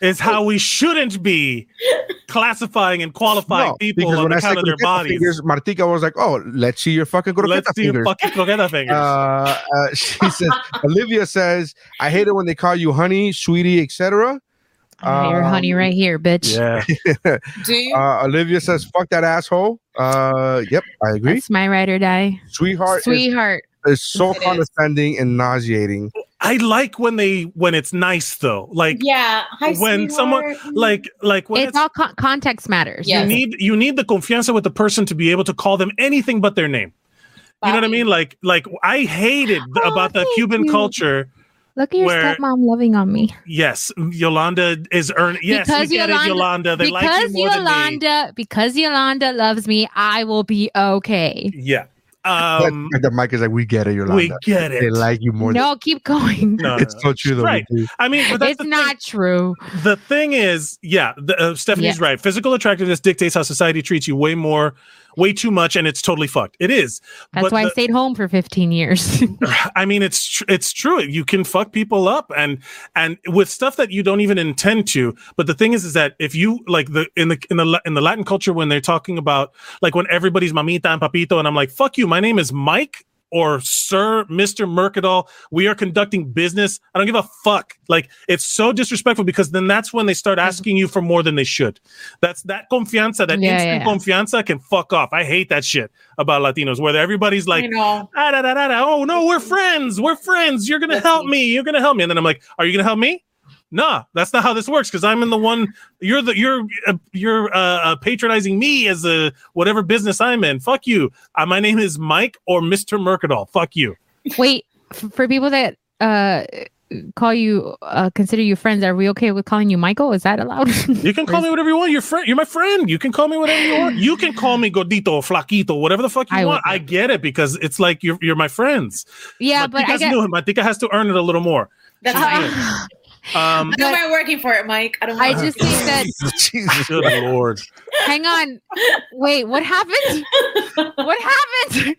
is how we shouldn't be classifying and qualifying No, people because on when the I say count of their bodies fingers, Martika was like, "Oh, let's see your fucking croqueta let's see your fucking croqueta fingers uh, uh, she says, Olivia says, "I hate it when they call you honey, sweetie, etc." Ah, your honey right here bitch yeah Do you? Uh, Olivia says, "Fuck that asshole." Uh, yep, I agree. that's my ride or die Sweetheart sweetheart is so It is. condescending and nauseating. I like when they when it's nice though. Like Yeah. Hi, when someone mm-hmm. like like when it's, all con- context matters. Yeah. you need you need the confianza with the person to be able to call them anything but their name. You know what I mean? Like like I hated Oh, about the Cuban you. culture. Look at your where- stepmom loving on me. Yes, Yolanda is earning. Yes, we get it, Yolanda. They like you because more than me. Yolanda, because Yolanda loves me, I will be okay. Yeah. Um, the mic is like, we get it, Yolanda. we get it. They like you more. No, keep going. No, it's no, so true though. Right. I mean, but that's It's the thing. not true. The thing is, yeah, the, uh, Stephanie's Yes. right. Physical attractiveness dictates how society treats you way more, way too much, and it's totally fucked. It is. That's But why I stayed home for 15 years. I mean, it's tr- it's true. You can fuck people up, and and with stuff that you don't even intend to. But the thing is, is that if you like the in the in the in the Latin culture when they're talking about like when everybody's mamita and papito, and I'm like, fuck you. My name is Mike or Sir Mister Mercadal. We are conducting business. I don't give a fuck. Like it's so disrespectful because then that's when they start asking you for more than they should. That's that confianza, that Yeah, instant yeah. confianza can fuck off. I hate that shit about Latinos where everybody's like. you know. Ah, da, da, da. Oh no, we're friends. We're friends. You're gonna help me. me. You're gonna help me. And then I'm like, Are you gonna help me? Nah, that's not how this works. Because I'm in the one. You're the you're uh, you're uh, uh, patronizing me as a whatever business I'm in. Fuck you. Uh, my name is Mike or Mister Mercadal. Fuck you. Wait, for people that uh call you uh consider you friends, are we okay with calling you Michael? Is that allowed? You can call me whatever you want. You're friend. You're my friend. You can call me whatever you want. You can call me gordito, flaquito, whatever the fuck you I want. I get it because it's like you're you're my friends. yeah, but I Matica's get new. Matica has to earn it a little more. That's fine. Um, I don't mind working for it, Mike. I don't. I just think that Jesus. good lord. hang on. Wait, what happened? What happened?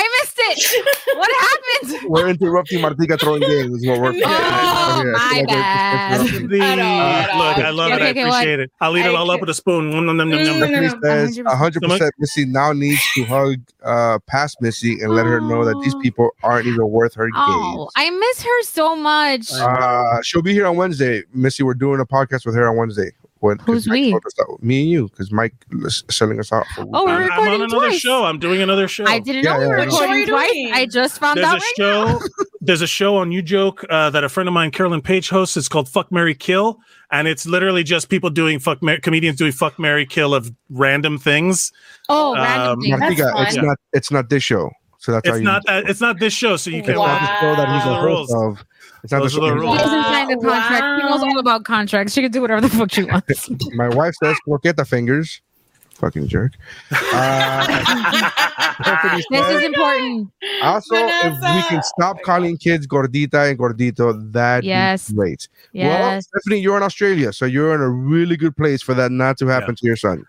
I missed it. What happened? We're interrupting Martica throwing games. Is what we're. Oh, Yeah, my bad. yeah, The- At all, at all. Look, I love Okay, it. I okay, what? appreciate it. I'll eat it I all up with a spoon. Nom, nom, nom, nom, nom. Stephanie says 100%. 100% Missy now needs to hug uh, past Missy and let her know that these Oh. people aren't even worth her Oh, gaze. I miss her so much. Uh, she'll be here on Wednesday. Missy, we're doing a podcast with her on Wednesday. When, 'cause Who's we? us that- Me and you, because Mike is selling us out. For Oh, we're I'm, I'm on recording another twice. show. I'm doing another show. I didn't Yeah, know we were yeah, recording you twice. doing? I just found There's out a right show. There's a show on You Joke uh, that a friend of mine, Carolyn Page, hosts. It's called Fuck Mary Kill, and it's literally just people doing fuck Mar- comedians doing fuck Mary Kill of random things. Oh, Um, random things. That's Martica, it's fun. not. It's not this show. So that's how It's you. not that. It's not this show, so you can. Wow. not the show that he's a Those are the host of. It's not Those the are the rules. She doesn't sign the contract. She knows all about contracts. She can do whatever the fuck she wants. My wife says, "Look at the fingers." Fucking jerk. Uh, Stephanie this is important. Also, if we can stop calling kids gordita and gordito, that Yes. be great. Well, Yes. Stephanie, you're in Australia, so you're in a really good place for that not to happen to your son.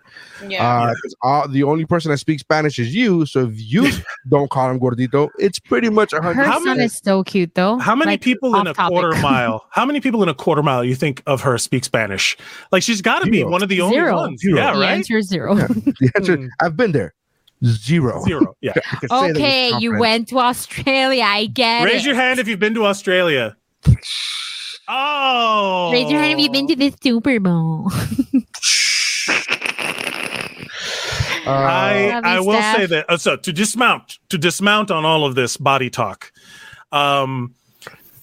Yeah. Uh, 'cause, uh, the only person that speaks Spanish is you, so if you don't call him gordito, it's pretty much a Her hundred. How son many- is so cute, though. How many Like, people in a topic. quarter mile? How many people in a quarter mile you think of her speak Spanish? Like she's got to be one of the only Zero. ones. Zero. Yeah, The right. answer is zero. The answer, Hmm. I've been there. Zero. Zero. Yeah. I can say that with Okay, you confidence. went to Australia. I get Raise it. your hand if you've been to Australia. Oh. Raise your hand if you've been to the Super Bowl. Uh, I I will Steph. say that. uh, so to dismount to dismount on all of this body talk, um,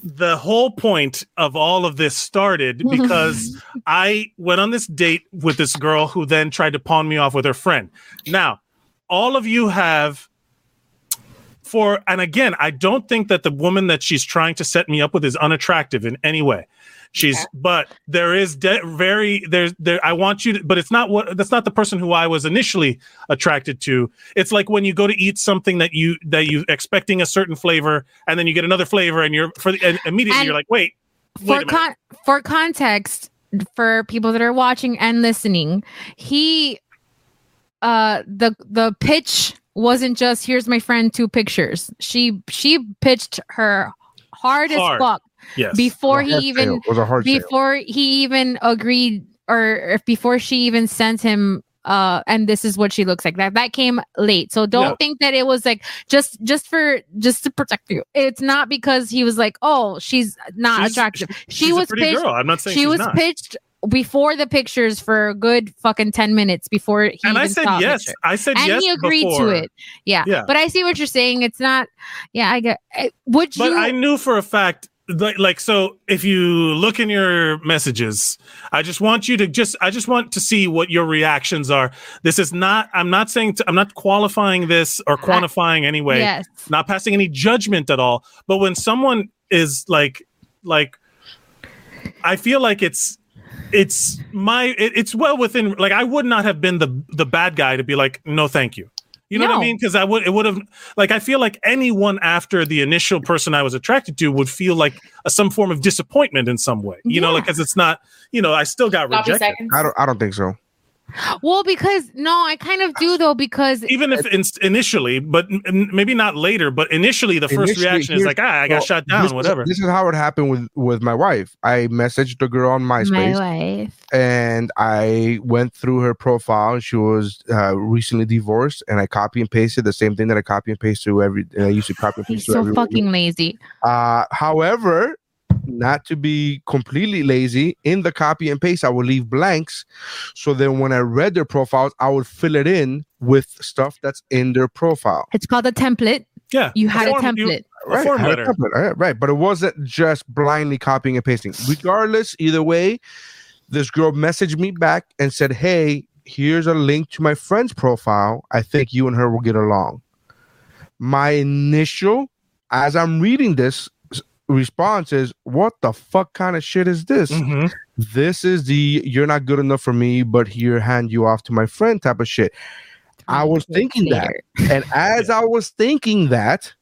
the whole point of all of this started because I went on this date with this girl who then tried to pawn me off with her friend. Now, all of you have. For and again, I don't think that the woman that she's trying to set me up with is unattractive in any way. She's, but there is de- very there's there. I want you to, but it's not what that's not the person who I was initially attracted to. It's like when you go to eat something that you that you expecting a certain flavor, and then you get another flavor, and you're for the, and immediately And you're like, wait, for wait con- for context for people that are watching and listening he uh the the pitch wasn't just here's my friend two pictures she she pitched her hard, Hard. as fuck yes, before it was a he even It was a hard sale. before he even agreed or if before she even sent him uh and this is what she looks like that that came late so don't Yeah. think that it was like just just for just to protect you it's not because he was like oh she's not She's- attractive she she's was a pretty pitched girl. I'm not saying she she's was not. pitched before the pictures for a good fucking 10 minutes before he and I said yes. picture. I said and yes. And he agreed before. to it yeah. Yeah. but i see what you're saying it's not yeah i get eh, would But I knew for a fact like, like so if you look in your messages i just want you to just i just want to see what your reactions are this is not i'm not saying to, i'm not qualifying this or quantifying anyway Yes. not passing any judgment at all but when someone is like like i feel like it's it's my it, it's well within like i would not have been the the bad guy to be like no thank you you know what i mean because i would it would have like i feel like anyone after the initial person i was attracted to would feel like a, some form of disappointment in some way you know like because it's not you know i still got rejected. I don't. I don't think so. Well, because no, I kind of do though because even if in, initially but n- n- maybe not later but initially the first Initially, reaction is like ah i got well, shot down this is- whatever this is how it happened with with my wife. I messaged the girl on my MySpace. wife. and I went through her profile. She was uh, recently divorced, and I copy and pasted the same thing that I copy and paste to every. And I used to copy and He's paste to so every. fucking lazy. Uh, however, not to be completely lazy, in the copy and paste, I would leave blanks. So then, when I read their profiles, I would fill it in with stuff that's in their profile. It's called a template. yeah You had a form- you- template. a form I had a letter. template, right, right, but it wasn't just blindly copying and pasting. Regardless, either way, this girl messaged me back and said, "Hey, here's a link to my friend's profile. I think you and her will get along." My initial, as I'm reading this s- response is, "What the fuck kind of shit is this? Mhm. This is the you're not good enough for me, but here hand you off to my friend type of shit." I was thinking that, and as I was thinking that,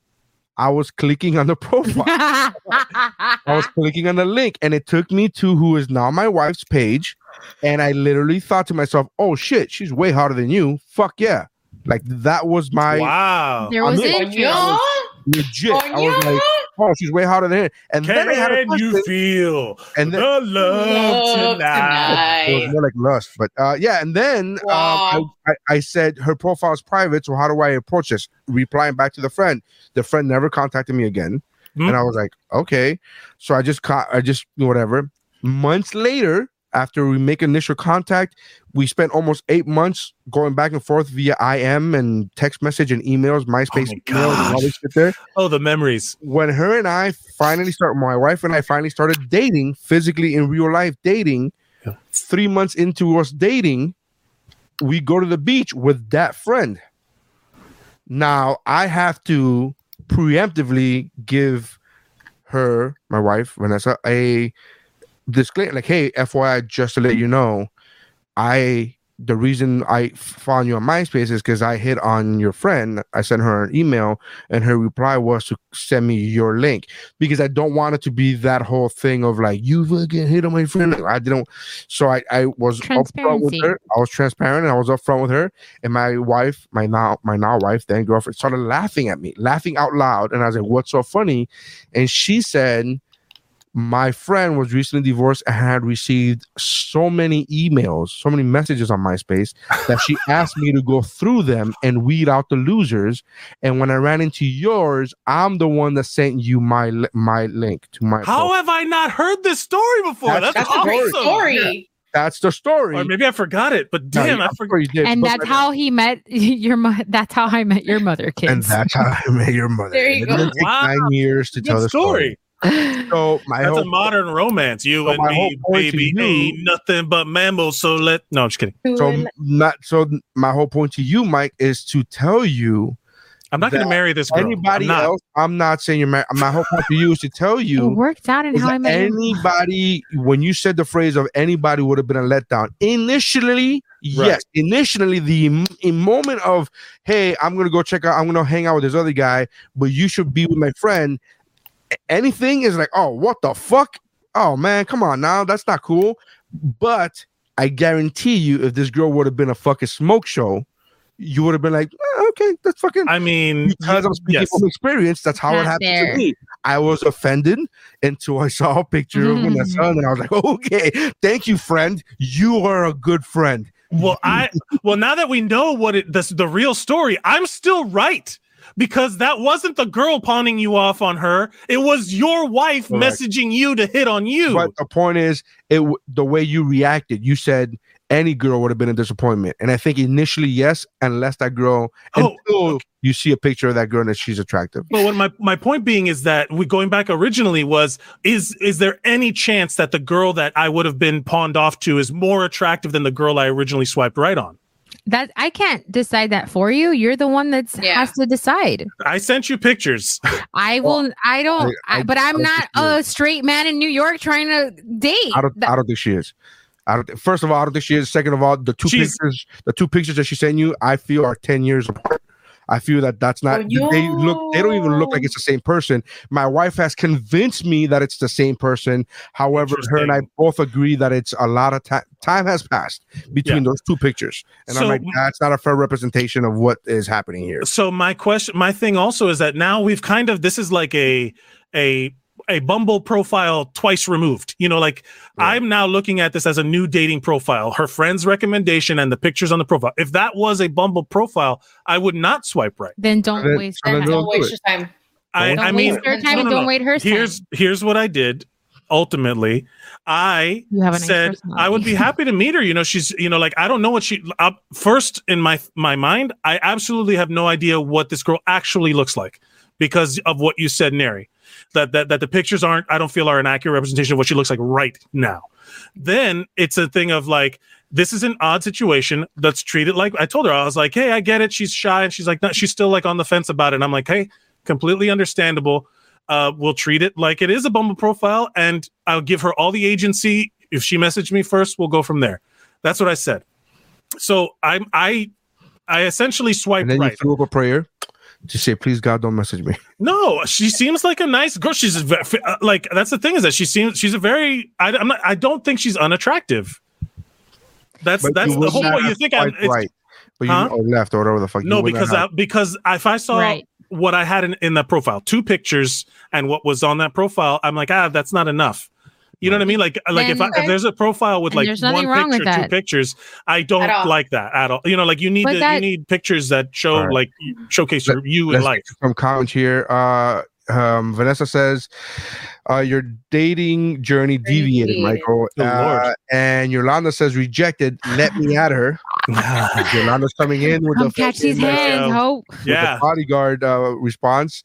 I was clicking on the profile. I was clicking on the link, and it took me to who is now my wife's page. And I literally thought to myself, "Oh shit, she's way hotter than you. Fuck yeah!" Like that was my wow there was I'm in- interest. Coño. Legit. I was like, "Oh, she's way hotter than him." And then I had a can you question, feel and then the love Love tonight it was more like lust, but uh, yeah. And then Wow. um, I, I, I said her profile is private, so how do I approach this? Replying back to the friend. The friend never contacted me again, Hmm. and I was like, okay. So I just caught, I just whatever. Months later, after we make initial contact, we spent almost eight months going back and forth via IM and text message and emails, MySpace oh my emails, and all this shit there oh the memories when her and I finally start, my wife and I finally started dating physically in real life dating. Three months into us dating, we go to the beach with that friend. Now I have to preemptively give her, my wife Vanessa, a disclaimer like, "Hey, FYI, just to let you know, I." The reason I found you on MySpace is because I hit on your friend. I sent her an email and her reply was to send me your link because I don't want it to be that whole thing of like you fucking hit on my friend. I didn't, so I I was upfront with her. I was transparent and I was upfront with her. And my wife, my now my now wife, then girlfriend, started laughing at me, laughing out loud. And I was like, "What's so funny?" And she said. My friend was recently divorced and had received so many emails, so many messages on MySpace that she asked me to go through them and weed out the losers. And when I ran into yours, I'm the one that sent you my my link to my. how have i not heard this story before That's- that's, That's a great awesome story. That's the story. or maybe i forgot it but No, damn i I'm forgot sure you did, and but- that's how he met your mother. That's how I met your mother, kids. And that's how I met your mother. There you it go. didn't Wow. nine years to tell Good the story. story So my that's whole, a modern romance you so and me baby you- ain't nothing but mammals so let no i'm just kidding so not so my whole point to you, Mike, is to tell you i'm not gonna marry this girl anybody I'm not. else. I'm not saying you're married. My whole point to you is to tell it you worked out in is how I met your anybody when you said the phrase of anybody would have been a letdown initially yes initially the in moment of hey i'm gonna go check out i'm gonna hang out with this other guy but you should be with my friend A- anything is like oh what the fuck oh man come on now that's not cool but i guarantee you if this girl would have been a fucking smoke show you would have been like "Eh, okay that's fucking i mean because i'm speaking yes. from experience that's how it happened there. to me I was offended until I saw a picture of Vanessa, and I was like, "Okay, thank you, friend. You are a good friend." Well, I well now that we know what it the, the real story, I'm still right because that wasn't the girl pawning you off on her. It was your wife Correct. messaging you to hit on you. But the point is, it the way you reacted. You said any girl would have been a disappointment, and I think initially yes, unless that girl Oh, until you see a picture of that girl and that she's attractive. But what my, my point being is that we going back originally was is is there any chance that the girl that I would have been pawned off to is more attractive than the girl I originally swiped right on? That I can't decide that for you. You're the one that has to decide. I sent you pictures. I will. I don't. I- I, I- but I'm I not a straight man in New York trying to date. I don't. I don't think she is. I don't. First of all, I don't think she is. Second of all, the two She's- pictures, the two pictures that she sent you, I feel are ten years apart. I feel that that's not. Oh, They look. They don't even look like it's the same person. My wife has convinced me that it's the same person. However, her and I both agree that it's a lot of time. Time has passed between Yeah. those two pictures, and I'm like, that's not a fair representation of what is happening here. So my question, my thing also is that now we've kind of this is like a a a Bumble profile twice removed. You know, like I'm now looking at this as a new dating profile. Her friend's recommendation and the pictures on the profile. If that was a Bumble profile, I would not swipe right. Then don't Then- waste. then your don't time. Don't waste your time. I, Don't I mean, waste her time and don't wait her time. Here's here's what I did. Ultimately, I You have a nice said I would be happy to meet her. You know, she's you know like I don't know what she. Uh, first in my my mind, I absolutely have no idea what this girl actually looks like because of what you said, Neri. That that that the pictures aren't. I don't feel are an accurate representation of what she looks like right now. Then it's a thing of like this is an odd situation. Let's treat it like I told her. I was like, hey, I get it. She's shy and she's like, no, she's still like on the fence about it. And I'm like, hey, completely understandable. Uh, we'll treat it like it is a Bumble profile, and I'll give her all the agency. If she messaged me first, we'll go from there. That's what I said. So I'm I I essentially swiped And then right. you threw up a prayer to say, "Please, God, don't message me." No, she seems like a nice girl. She's a ve- f- uh, like that's the thing is that she seems she's a very. I, I'm not. I don't think she's unattractive. That's But that's the whole not point. You think I'm right, but you Huh? or left or whatever the fuck. no because I, because if I saw Right. what I had in, in that profile, two pictures and what was on that profile, I'm like, ah, that's not enough. You know what I mean? Like, like if, I, if there's a profile with like one wrong with picture, two pictures, I don't like that at all. You know, like you need But to, you need pictures that show All right. like showcase your, you in life. get to some comments here. Uh, um, Vanessa says, uh, "Your dating journey deviated, deviated. Michael." Oh, Uh, and Yolanda says, "Rejected. Let me at her." Yolanda's coming in with Come the catch these fucking, hands, hope. Yeah. bodyguard uh, response.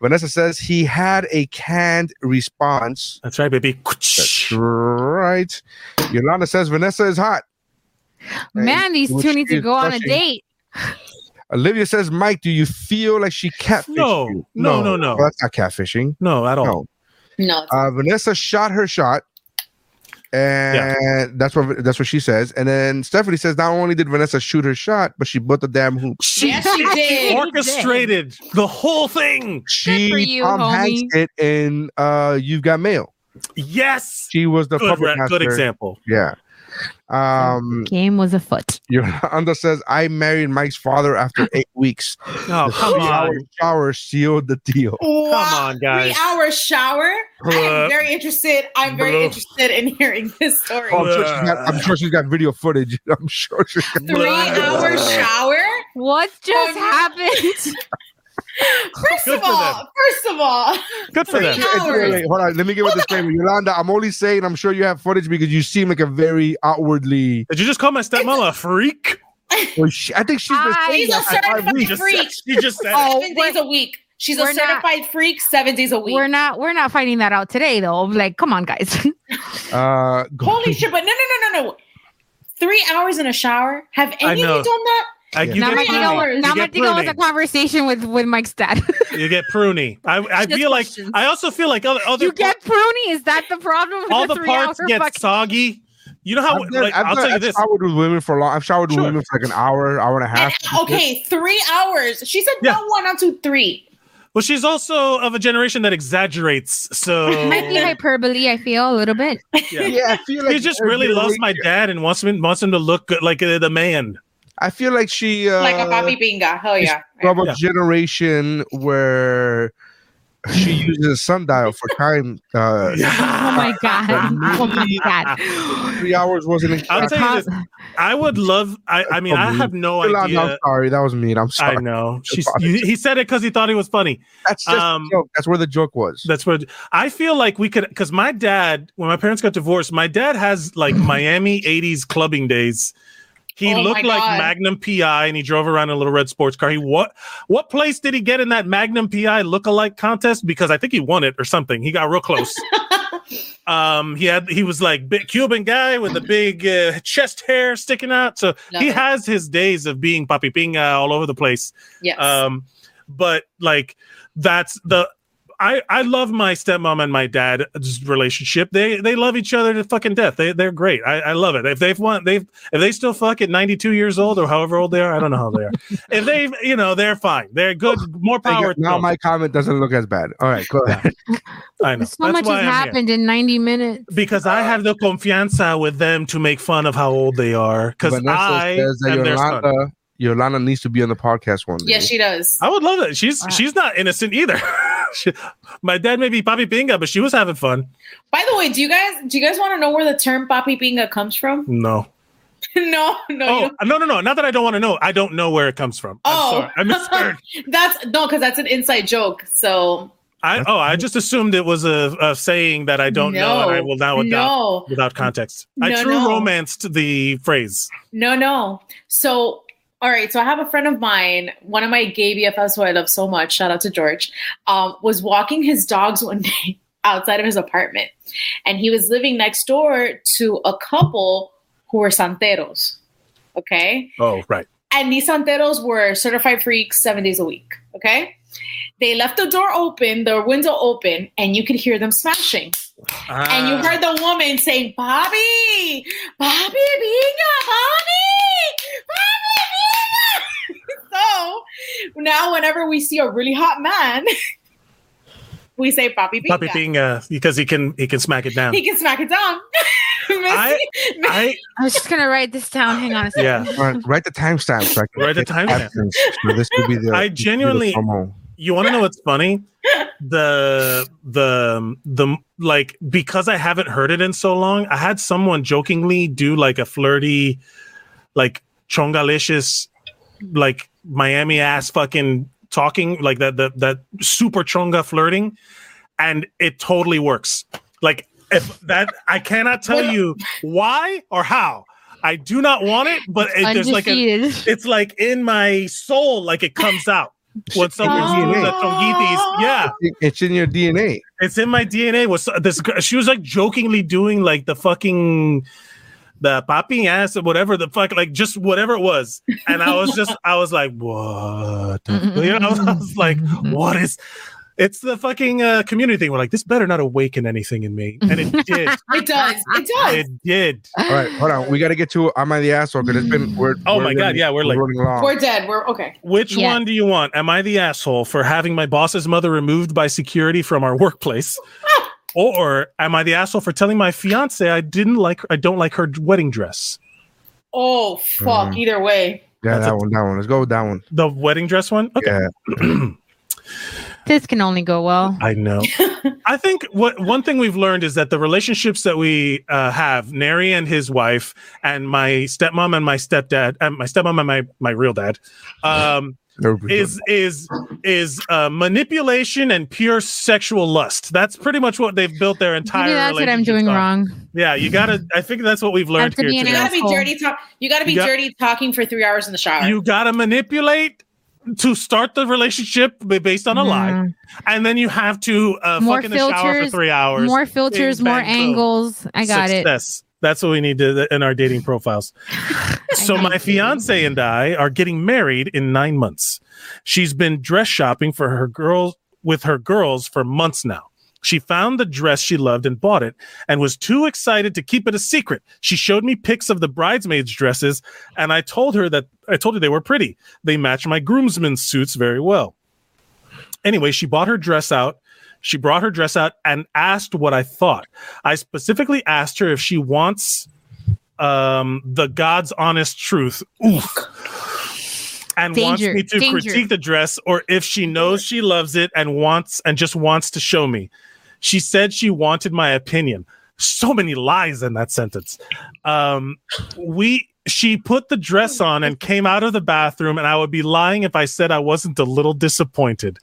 Vanessa says he had a canned response. That's right, baby. That's right. Yolanda says Vanessa is hot. Man, these two need to go on a date. Olivia says, Mike, do you feel like she catfished No. you? No, no, no. no. That's not catfishing. No, at all. No. No. Uh, Vanessa shot her shot, and that's what that's what she says. And then Stephanie says, not only did Vanessa shoot her shot, but she put the damn hoop. Yes, she did. Orchestrated the whole thing. She for you, Tom homie. Hanks it in uh, You've Got Mail. Yes. She was the Good, puppet re- good example. Yeah. Um, Game was afoot. Yolanda says, I married Mike's father after eight weeks. Oh, The come three-hour on. shower sealed the deal. Wow. on, guys. Three hour shower. I'm very interested. I'm very Bruh. interested in hearing this story. Oh, I'm, sure she's got, I'm sure she's got video footage. I'm sure she's got Three hour shower. What just Um, happened? First Good of all, them. first of all, Good for them. Wait, wait, wait, hold on. Let me give a disclaimer. Yolanda, I'm only saying I'm sure you have footage because you seem like a very outwardly. Did you just call my stepmom a freak? Well, she- I think she's been I- she's a that for five certified weeks. Just freak. said- you just said Oh, it. seven days a week. She's a we're not- certified freak. Seven days a week. We're not we're not finding that out today though. Like, come on, guys. Uh, Holy shit! But no, no, no, no, no. Three hours in a shower. Have any of you done that? I, you, now get my Three Digo, now You my get Digo was a conversation with with Mike's dad. You get pruny. I, I Just feel like. I also feel like other, other you get pruny? Is that the problem? all the three parts get fucking- soggy. You know how I've, done, like I've, I'll done, tell you I've this. showered with women for a long. I've showered with women for like an hour, hour and a And, half. okay, three hours. She said Yeah. no one, not two, three. Well, she's also of a generation that exaggerates. So Might be hyperbole. I feel a little bit. yeah. Yeah, I feel like She just really loves my dad and wants him wants him to look good, like uh, the man. I feel like she uh, like a papi Pinga. Hell yeah. from a Yeah. generation where she uses a sundial for time. Uh, Oh my god. Oh my god. Three hours wasn't. In- I'll tell you this. I would love. I, I mean, I have no Yolanda, I'm idea. sorry, that was mean. I'm sorry. I know. She's, you, he said it because he thought it was funny. That's just Um, joke. That's where the joke was. That's what I feel like we could. Because my dad, when my parents got divorced, my dad has like Miami '80s clubbing days He Oh looked like God. Magnum PI, and he drove around in a little red sports car. He what? What place did he get in that Magnum PI look-alike contest? Because I think he won it or something. He got real close. um, he had he was like big Cuban guy with the big uh, chest hair sticking out. So Love he it. has his days of being papi pinga all over the place. Yes. Um, but like that's the I I love my stepmom and my dad's relationship. They they love each other to fucking death. They they're great. I, I love it. If they've won, they've if they still fuck at 92 years old or however old they are, I don't know how they are. if they you know they're fine. They're good. More power. Now my comment doesn't look as bad. All right, go ahead. I know. So That's much why has I'm here. happened in 90 minutes. because I have the confianza with them to make fun of how old they are. Because I says that am their son. Yolanda, Yolanda needs to be on the podcast one day. yes, she does. I would love it. She's Wow. she's not innocent either. She- my dad may be Papi Pinga, but she was having fun. By the way, do you guys do you guys want to know where the term papi pinga comes from? No. no, no. Oh uh, no no no! Not that I don't want to know. I don't know where it comes from. I'm Oh. sorry. I misheard. That's no, because that's an inside joke. So I oh I just assumed it was a, a saying that I don't know and I will now adopt no, without context. I No, true no. romanced the phrase. no, no. So all right, so I have a friend of mine, one of my gay BFFs who I love so much. Shout out to George. Um, was walking his dogs one day outside of his apartment, and he was living next door to a couple who were santeros. Okay, Oh right. and these santeros were certified freaks seven days a week. Okay. They left the door open, the window open, and you could hear them smashing. And you Ah. heard the woman saying, Bobby, Bobby, Binga, Bobby, Bobby. so now, whenever we see a really hot man, we say, Bobby, Binga. Papi Pinga because he can he can smack it down. He can smack it down. I I I was just gonna write this down. Hang on a second. yeah. All right, write the timestamp. So I Write the get timestamp. So this could be the. I genuinely- the. You want to know what's funny? The the the like because I haven't heard it in so long. I had someone jokingly do like a flirty, like chongalicious, like Miami ass fucking talking like that that that super chonga flirting, and it totally works. Like if that I cannot tell you why or how. I do not want it, but it, there's like a, it's like in my soul, like it comes out when someone's using the oh. chonguitis. Yeah, It's in your DNA. it's in my DNA. Was this? girl- She was like jokingly doing like the fucking the popping ass or whatever the fuck, like just whatever it was. And I was just, I was like, what? You know, I was like, what is? It's the fucking uh, community thing. We're like, this better not awaken anything in me, and it did. It does. It does. it did. All right, hold on. We got to get to Am I the Asshole? Because it's been. We're, Oh we're my God, running- yeah, we're like- running long. We're dead. We're okay. Which Yeah. one do you want? Am I the asshole for having my boss's mother removed by security from our workplace? or am I the asshole for telling my fiance I didn't like I don't like her wedding dress? Oh, fuck. Mhm. Either way. yeah, That's that a- one. That one. Let's go with that one. The wedding dress one? Okay. Yeah. This can only go well. I know. I think what one thing we've learned is that the relationships that we uh, have, Neri and his wife, and my stepmom and my stepdad, and my stepmom and my my real dad, um, is is is uh, manipulation and pure sexual lust. That's pretty much what they've built their entire. Maybe that's what I'm doing on. wrong. Yeah, you gotta. I think that's what we've learned to here be You gotta be dirty talk. You gotta be You got- dirty talking for three hours in the shower. You gotta manipulate to start the relationship based on a lie, and then you have to uh, More fuck in the shower for filters, three hours. More filters, more angles. I got it. That's what we need to in our dating profiles. so my fiance and I are getting married in nine months. She's been dress shopping for her girls with her girls for months now. She found the dress she loved and bought it and was too excited to keep it a secret. She showed me pics of the bridesmaids' dresses and I told her that I told her they were pretty. They match my groomsmen's suits very well. Anyway, she bought her dress out. She brought her dress out and asked what I thought. I specifically asked her if she wants um, the God's honest truth. Oof. And wants me to danger. critique the dress, or if she knows she loves it and wants and just wants to show me. She said she wanted my opinion. So many lies in that sentence. Um, we she put the dress on and came out of the bathroom, and I would be lying if I said I wasn't a little disappointed.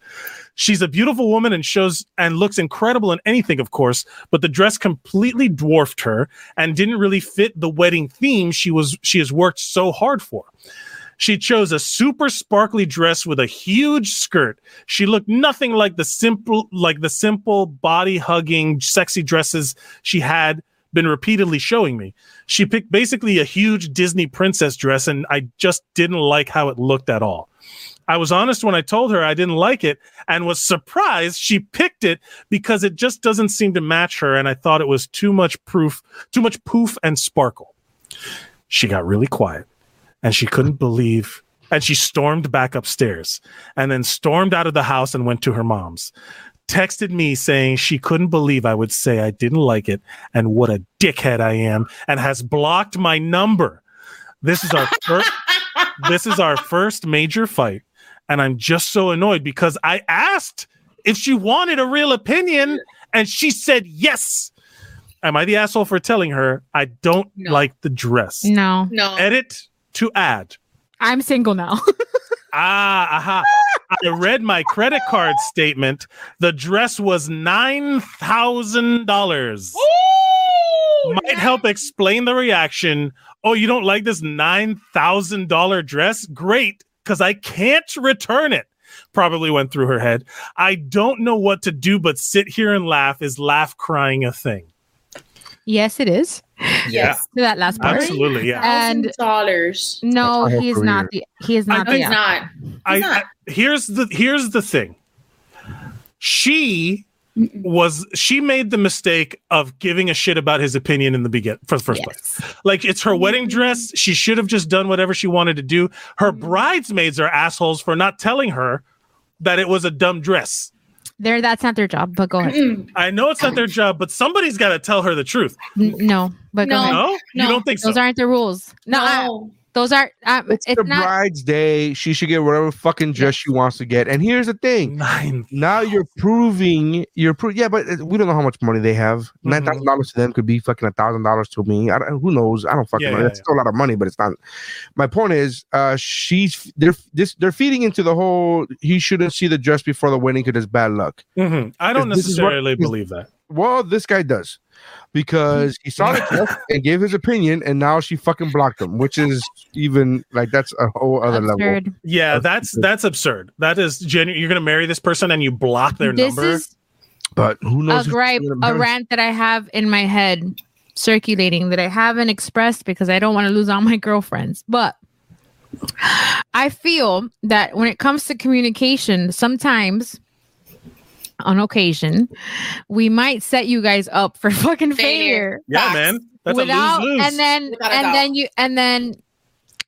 She's a beautiful woman and shows and looks incredible in anything, of course, but the dress completely dwarfed her and didn't really fit the wedding theme she was she has worked so hard for. She chose a super sparkly dress with a huge skirt. She looked nothing like the simple like the simple body hugging sexy dresses she had been repeatedly showing me. She picked basically a huge Disney princess dress and I just didn't like how it looked at all. I was honest when I told her I didn't like it and was surprised she picked it because it just doesn't seem to match her and I thought it was too much proof, too much poof and sparkle. She got really quiet and she couldn't believe and she stormed back upstairs and then stormed out of the house and went to her mom's. Texted me saying she couldn't believe I would say I didn't like it and what a dickhead I am and has blocked my number. This is our first this is our first major fight and I'm just so annoyed because I asked if she wanted a real opinion and she said yes. Am I the asshole for telling her I don't like the dress? No. No. Edit to add. I'm single now. Ah, aha. I read my credit card statement. The dress was $9,000. Might help explain the reaction. Oh, you don't like this $9,000 dress? Great, because I can't return it. Probably went through her head. I don't know what to do but sit here and laugh. Is laugh crying a thing? yes, it is. Yeah. To that last part. Absolutely, yeah. And dollars. no, That's her he is not the he is not I the think- asshole. I, I here's the here's the thing. She was she made the mistake of giving a shit about his opinion in the begin for the first place. Like it's her wedding mm-hmm. dress. She should have just done whatever she wanted to do. Her mm-hmm. bridesmaids are assholes for not telling her that it was a dumb dress. There, that's not their job. But go ahead. I know it's not their job, but somebody's got to tell her the truth. N- no, but go No? ahead. No? You don't think those so? aren't the rules? No, I- those are. Uh, it's the not. bride's day. She should get whatever fucking dress she wants to get. And here's the thing: Nine. now you're proving you're pro- Yeah, but uh, we don't know how much money they have. Mm-hmm. Nine thousand dollars to them could be fucking a thousand dollars to me. I don't, who knows? I don't fucking Yeah, know. yeah, That's still a lot of money, but it's not. My point is, uh, she's they're this they're feeding into the whole. He shouldn't see the dress before the wedding because it's bad luck. Mhm. I don't This is what- necessarily believe that. Well, this guy does because he saw the dress and gave his opinion, and now she fucking blocked him, which is even like that's a whole other level. Yeah, that's that's absurd. That is genuine. You're going to marry this person and you block their This number. is But who knows? if gripe, a rant that I have in my head circulating that I haven't expressed because I don't want to lose all my girlfriends. But I feel that when it comes to communication, sometimes on occasion, we might set you guys up for fucking failure. Yeah, man. That's without a lose lose. and then Without and then you and then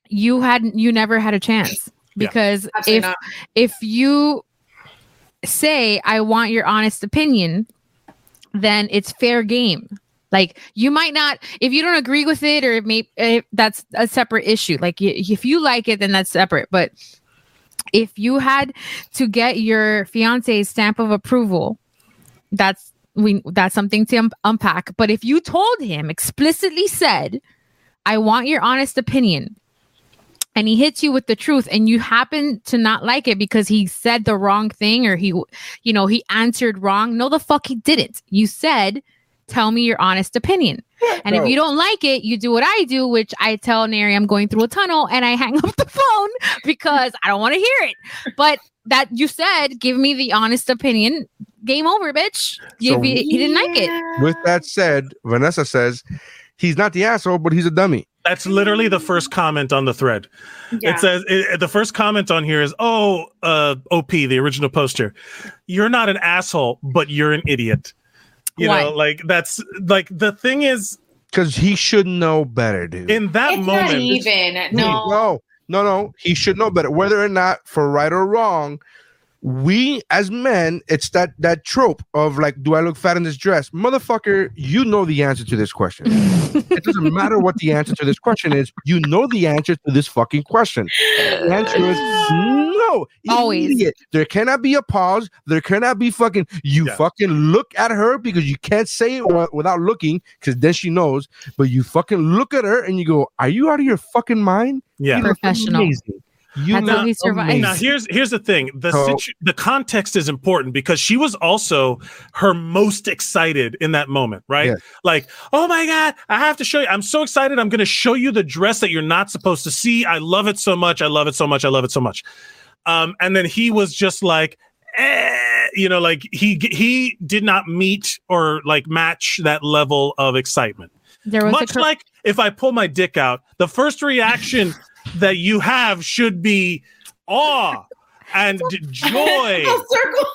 you hadn't you never had a chance because Absolutely if not. if you say I want your honest opinion, then it's fair game. Like you might not, if you don't agree with it, or it may if that's a separate issue. Like y- if you like it, then that's separate. But if you had to get your fiance's stamp of approval, that's we that's something to um, unpack. But if you told him explicitly said, "I want your honest opinion," and he hits you with the truth and you happen to not like it because he said the wrong thing or he you know he answered wrong no the fuck he didn't you said tell me your honest opinion and if you don't like it you do what i do which i tell Neri i'm going through a tunnel and i hang up the phone because i don't want to hear it but that you said give me the honest opinion game over bitch You- So- he, he didn't like it With that said, Vanessa says he's not the asshole, but he's a dummy. That's literally the first comment on the thread. Yeah. It says it, the first comment on here is, "Oh, uh, OP, the original poster. You're not an asshole, but you're an idiot." You Why? know, like that's like the thing is Because he should know better, dude. in that It's moment. not even. No. no, no, no. He should know better, whether or not for right or wrong. We as men, it's that that trope of like, do I look fat in this dress? Motherfucker, you know the answer to this question. it doesn't matter what the answer to this question is. You know the answer to this fucking question. The answer is no. Always. Idiot. There cannot be a pause. There cannot be fucking. You Yeah. fucking look at her because you can't say it without looking because then she knows. But you fucking look at her and you go, "Are you out of your fucking mind?" Yeah. Professional. amazing. You That's look how he survives. amazing. Now here's here's the thing. The So- situ- the context is important because she was also her most excited in that moment, right? Yeah. Like, oh my god, I have to show you. I'm so excited. I'm going to show you the dress that you're not supposed to see. I love it so much. I love it so much. I love it so much. Um, and then he was just like, eh, you know, like he he did not meet or like match that level of excitement There was much cor- like if I pull my dick out, the first reaction that you have should be awe and joy, circle.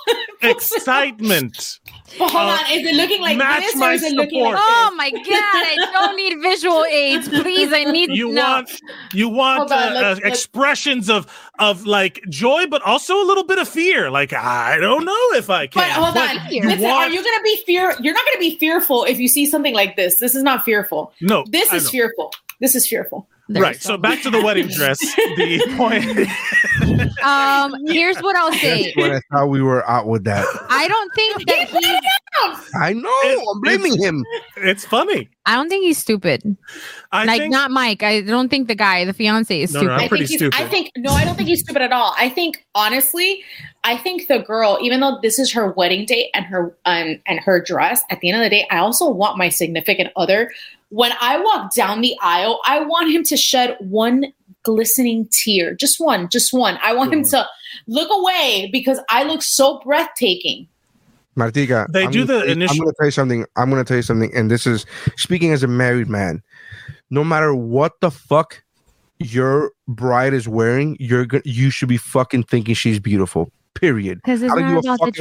excitement. But hold Uh, on, is it looking like match this or is it looking like support. Oh my god! I don't need visual aids, please. I need You no. want you want on, uh, let's- uh, let's- expressions of of like joy, but also a little bit of fear. Like I don't know if I can. But hold on, you listen. Are you gonna be fear? You're not gonna be fearful if you see something like this. This is not fearful. no, This I is know. fearful. This is fearful. There's right. So back to the wedding dress. The point. Um, here's what I'll say. That's what I thought we were out with that. I don't think that he. I know. It- I'm blaming him. It's funny. I don't think he's stupid. I like think not Mike. I don't think the guy, the fiance, is No, no, stupid. I'm I think he's, stupid. I think no, I don't think he's stupid at all. I think honestly, I think the girl, even though this is her wedding date and her um and her dress, at the end of the day, I also want my significant other. When I walk down the aisle, I want him to shed one glistening tear, just one, just one. I want him Mm. to look away because I look so breathtaking. Martika, They I'm do gonna the initial- I'm going to tell you something. I'm going to tell you something, and this is speaking as a married man. No matter what the fuck your bride is wearing, you're go- you should be fucking thinking she's beautiful. Period. Because it's don't not about the fuck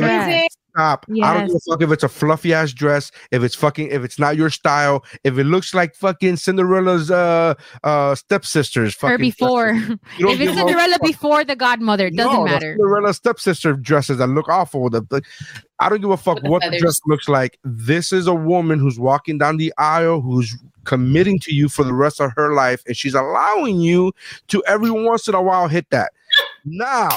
if- dress. Stop. I don't give a fuck if it's a fluffy ass dress, if it's fucking, if it's not your style, if it looks like fucking Cinderella's uh uh stepsisters. Or before. dresses. You don't If it's Cinderella before the godmother, it doesn't No, matter. Cinderella stepsister dresses that look awful. The, the- I don't give a fuck the what the dress looks like. This is a woman who's walking down the aisle, who's committing to you for the rest of her life, and she's allowing you to every once in a while hit that. Now,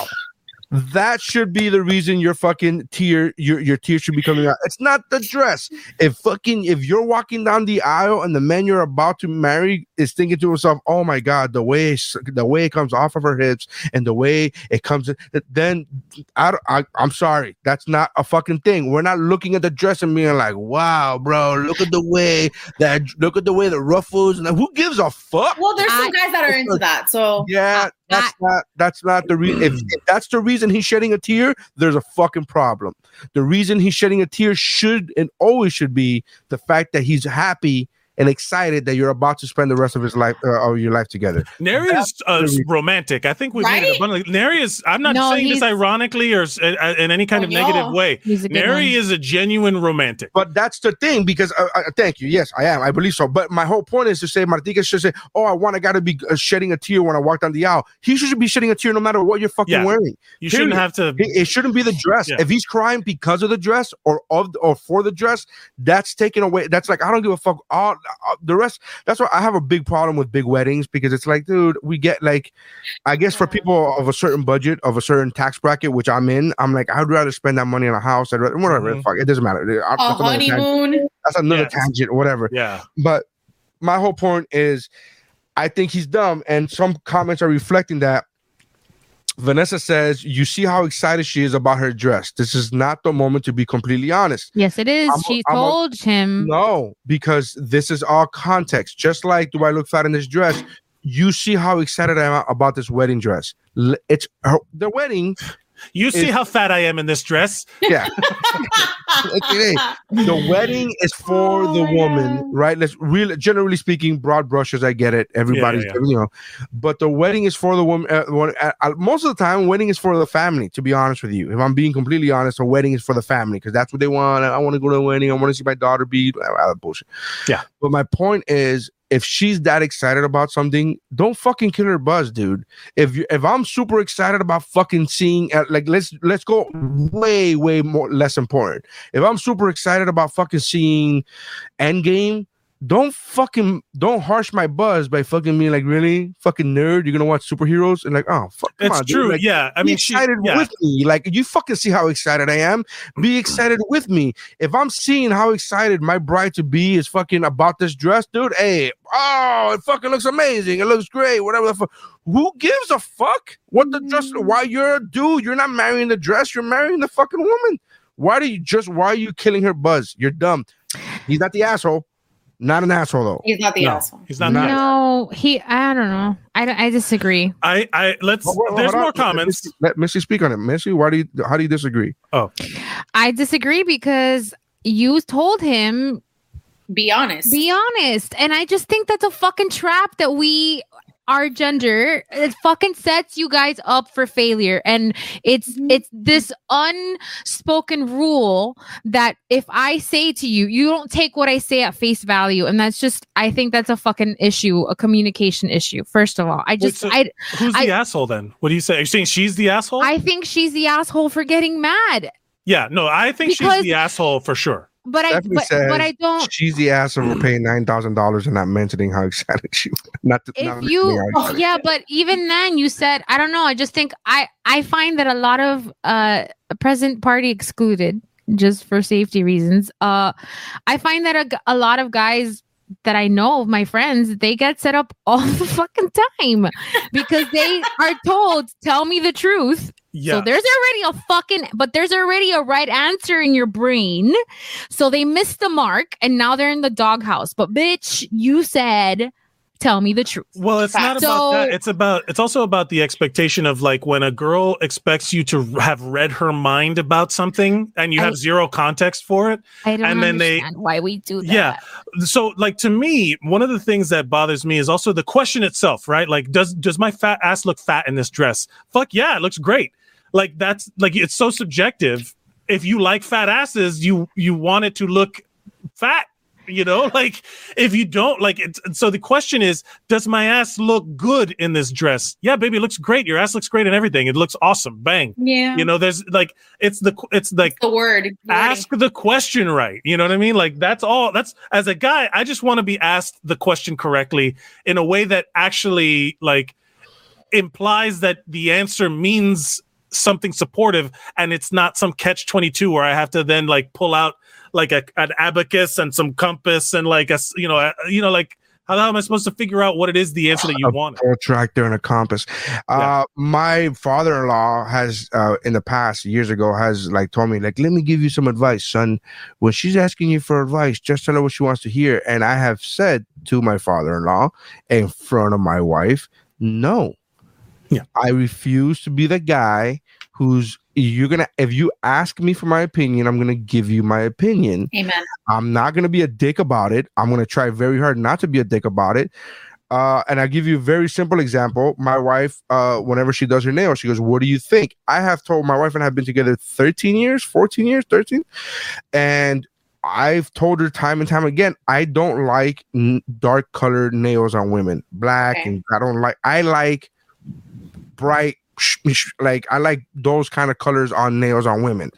that should be the reason your fucking tear, your your tear should be coming out. It's not the dress. If fucking if you're walking down the aisle and the man you're about to marry is thinking to himself, "Oh my god, the way the way it comes off of her hips and the way it comes," then I, I I'm sorry, that's not a fucking thing. We're not looking at the dress and being like, "Wow, bro, look at the way that look at the way the ruffles and who gives a fuck." Well, there's some guys that are into that. So Yeah, that's not that's not the reason. If, if that's the reason he's shedding a tear, there's a fucking problem. The reason he's shedding a tear should and always should be the fact that he's happy and excited that you're about to spend the rest of his life uh, of your life together. Neri is uh, romantic. I think we made it Right? abundantly. Neri is. I'm not No, saying this ironically or uh, uh, in any kind Oh, of negative no. way. He's a good Neri one. is a genuine romantic. But that's the thing because uh, uh, thank you. Yes, I am. I believe so. But my whole point is to say Martika should say, "Oh, I want a guy to be uh, shedding a tear when I walk down the aisle." He should be shedding a tear no matter what you're fucking Yeah. wearing. You shouldn't have to. It, it shouldn't be the dress. Yeah. If he's crying because of the dress or of or for the dress, that's taken away. That's like I don't give a fuck. All the rest. That's why I have a big problem with big weddings because it's like, dude, we get like, I guess for people of a certain budget of a certain tax bracket, which I'm in, I'm like, I'd rather spend that money on a house. I'd rather, whatever. Mhm. Fuck, it doesn't matter. I- a that's another tangent. honeymoon. That's another Yes. tangent. Whatever. Yeah. But my whole point is, I think he's dumb, and some comments are reflecting that. Vanessa says, "You see how excited she is about her dress. This is not the moment to be completely honest." Yes, it is. I'm she a- told him. No, because this is all context. Just like, do I look fat in this dress? You see how excited I am about this wedding dress. It's her, the wedding. You see Is- how fat I am in this dress. Yeah, Okay, the wedding is for Oh the woman, God. right? Let's really, generally speaking, broad brushes. I get it. Everybody's, yeah. you know, but the wedding is for the woman. Uh, uh, uh, most of the time, wedding is for the family. To be honest with you, if I'm being completely honest, a wedding is for the family because that's what they want. I want to go to a wedding. I want to see my daughter be uh, bullshit. Yeah. But my point is, if she's that excited about something, don't fucking kill her buzz, dude. If you if I'm super excited about fucking seeing uh, like let's let's go way way more less important. If I'm super excited about fucking seeing Endgame, don't fucking don't harsh my buzz by fucking me like really fucking nerd. You're gonna watch superheroes and like oh fuck. come It's on, true. Like, yeah. I mean, she, excited yeah. with me. Like you fucking see how excited I am. Be excited with me. If I'm seeing how excited my bride to be is fucking about this dress, dude. Hey, oh, it fucking looks amazing. It looks great. Whatever the fuck. Who gives a fuck what the dress? Mm. Why you're a dude? You're not marrying the dress. You're marrying the fucking woman. Why do you just? Why are you killing her buzz? You're dumb. He's not the asshole. Not an asshole though. He's not the No. asshole. He's not. Not- the- No, he. I don't know. I, I disagree. I, I let's. Hold on, there's hold on. more Let comments. Missy- Let Missy speak on it. Missy, why do you? How do you disagree? Oh, I disagree because you told him Be honest. be honest, and I just think that's a fucking trap that we. Our gender it fucking sets you guys up for failure, and it's mm-hmm. it's this unspoken rule that if I say to you, you don't take what I say at face value, and that's just I think that's a fucking issue, a communication issue. First of all, I just so- I Who's I- the asshole then? What do you say? Are you saying she's the asshole? I think she's the asshole for getting mad. yeah, no, I think she's the asshole for sure. But I but, but I don't She's the asshole for paying nine thousand dollars and not mentioning how excited she was. Not, to, if mentioning you how yeah but even then you said i don't know i just think i i find that a lot of uh present party excluded just for safety reasons. Uh i find that a, a lot of guys that i know of my friends they get set up all the fucking time because they are told tell me the truth Yeah. so there's already a fucking, but there's already a right answer in your brain. So they missed the mark and now they're in the doghouse. But bitch, you said, tell me the truth. Well, it's not So- about that. It's about it's also about the expectation of like when a girl expects you to have read her mind about something and you I- have zero context for it. I don't And then they- understand why we do that. Yeah. So like to me, one of the things that bothers me is also the question itself, right? Like does does my fat ass look fat in this dress? Fuck yeah, it looks great. Like that's like it's so subjective. If you like fat asses, you you want it to look fat, you know? Like if you don't like it so the question is, does my ass look good in this dress? Yeah, baby, it looks great. Your ass looks great and everything. It looks awesome. Bang. Yeah. You know, there's like it's the it's like the word. ask the question right. You know what I mean? Like that's all. That's as a guy, I just want to be asked the question correctly in a way that actually like implies that the answer means something supportive and it's not some catch 22 where I have to then like pull out like a, an abacus and some compass and like a you know a, you know like how the hell am I supposed to figure out what it is the answer that you want? A tractor and a compass. Uh, my father-in-law has, uh, in the past years ago, has like told me, like, let me give you some advice, son. When she's asking you for advice, just tell her what she wants to hear. And I have said to my father-in-law in front of my wife, no. Yeah. I refuse to be the guy who's you're gonna if you ask me for my opinion, I'm gonna give you my opinion. Amen. I'm not gonna be a dick about it. I'm gonna try very hard not to be a dick about it. Uh, and I give you a very simple example. My wife, uh, whenever she does her nails, she goes, "What do you think?" I have told my wife and I have been together 13 years, 14 years, 13, and I've told her time and time again, I don't like n- dark colored nails on women, black, Okay. and I don't like. I like bright like I like those kind of colors on nails on women.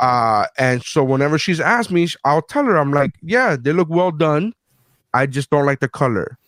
Uh and so whenever she's asked me, I'll tell her I'm like, "Yeah, they look well done. I just don't like the color."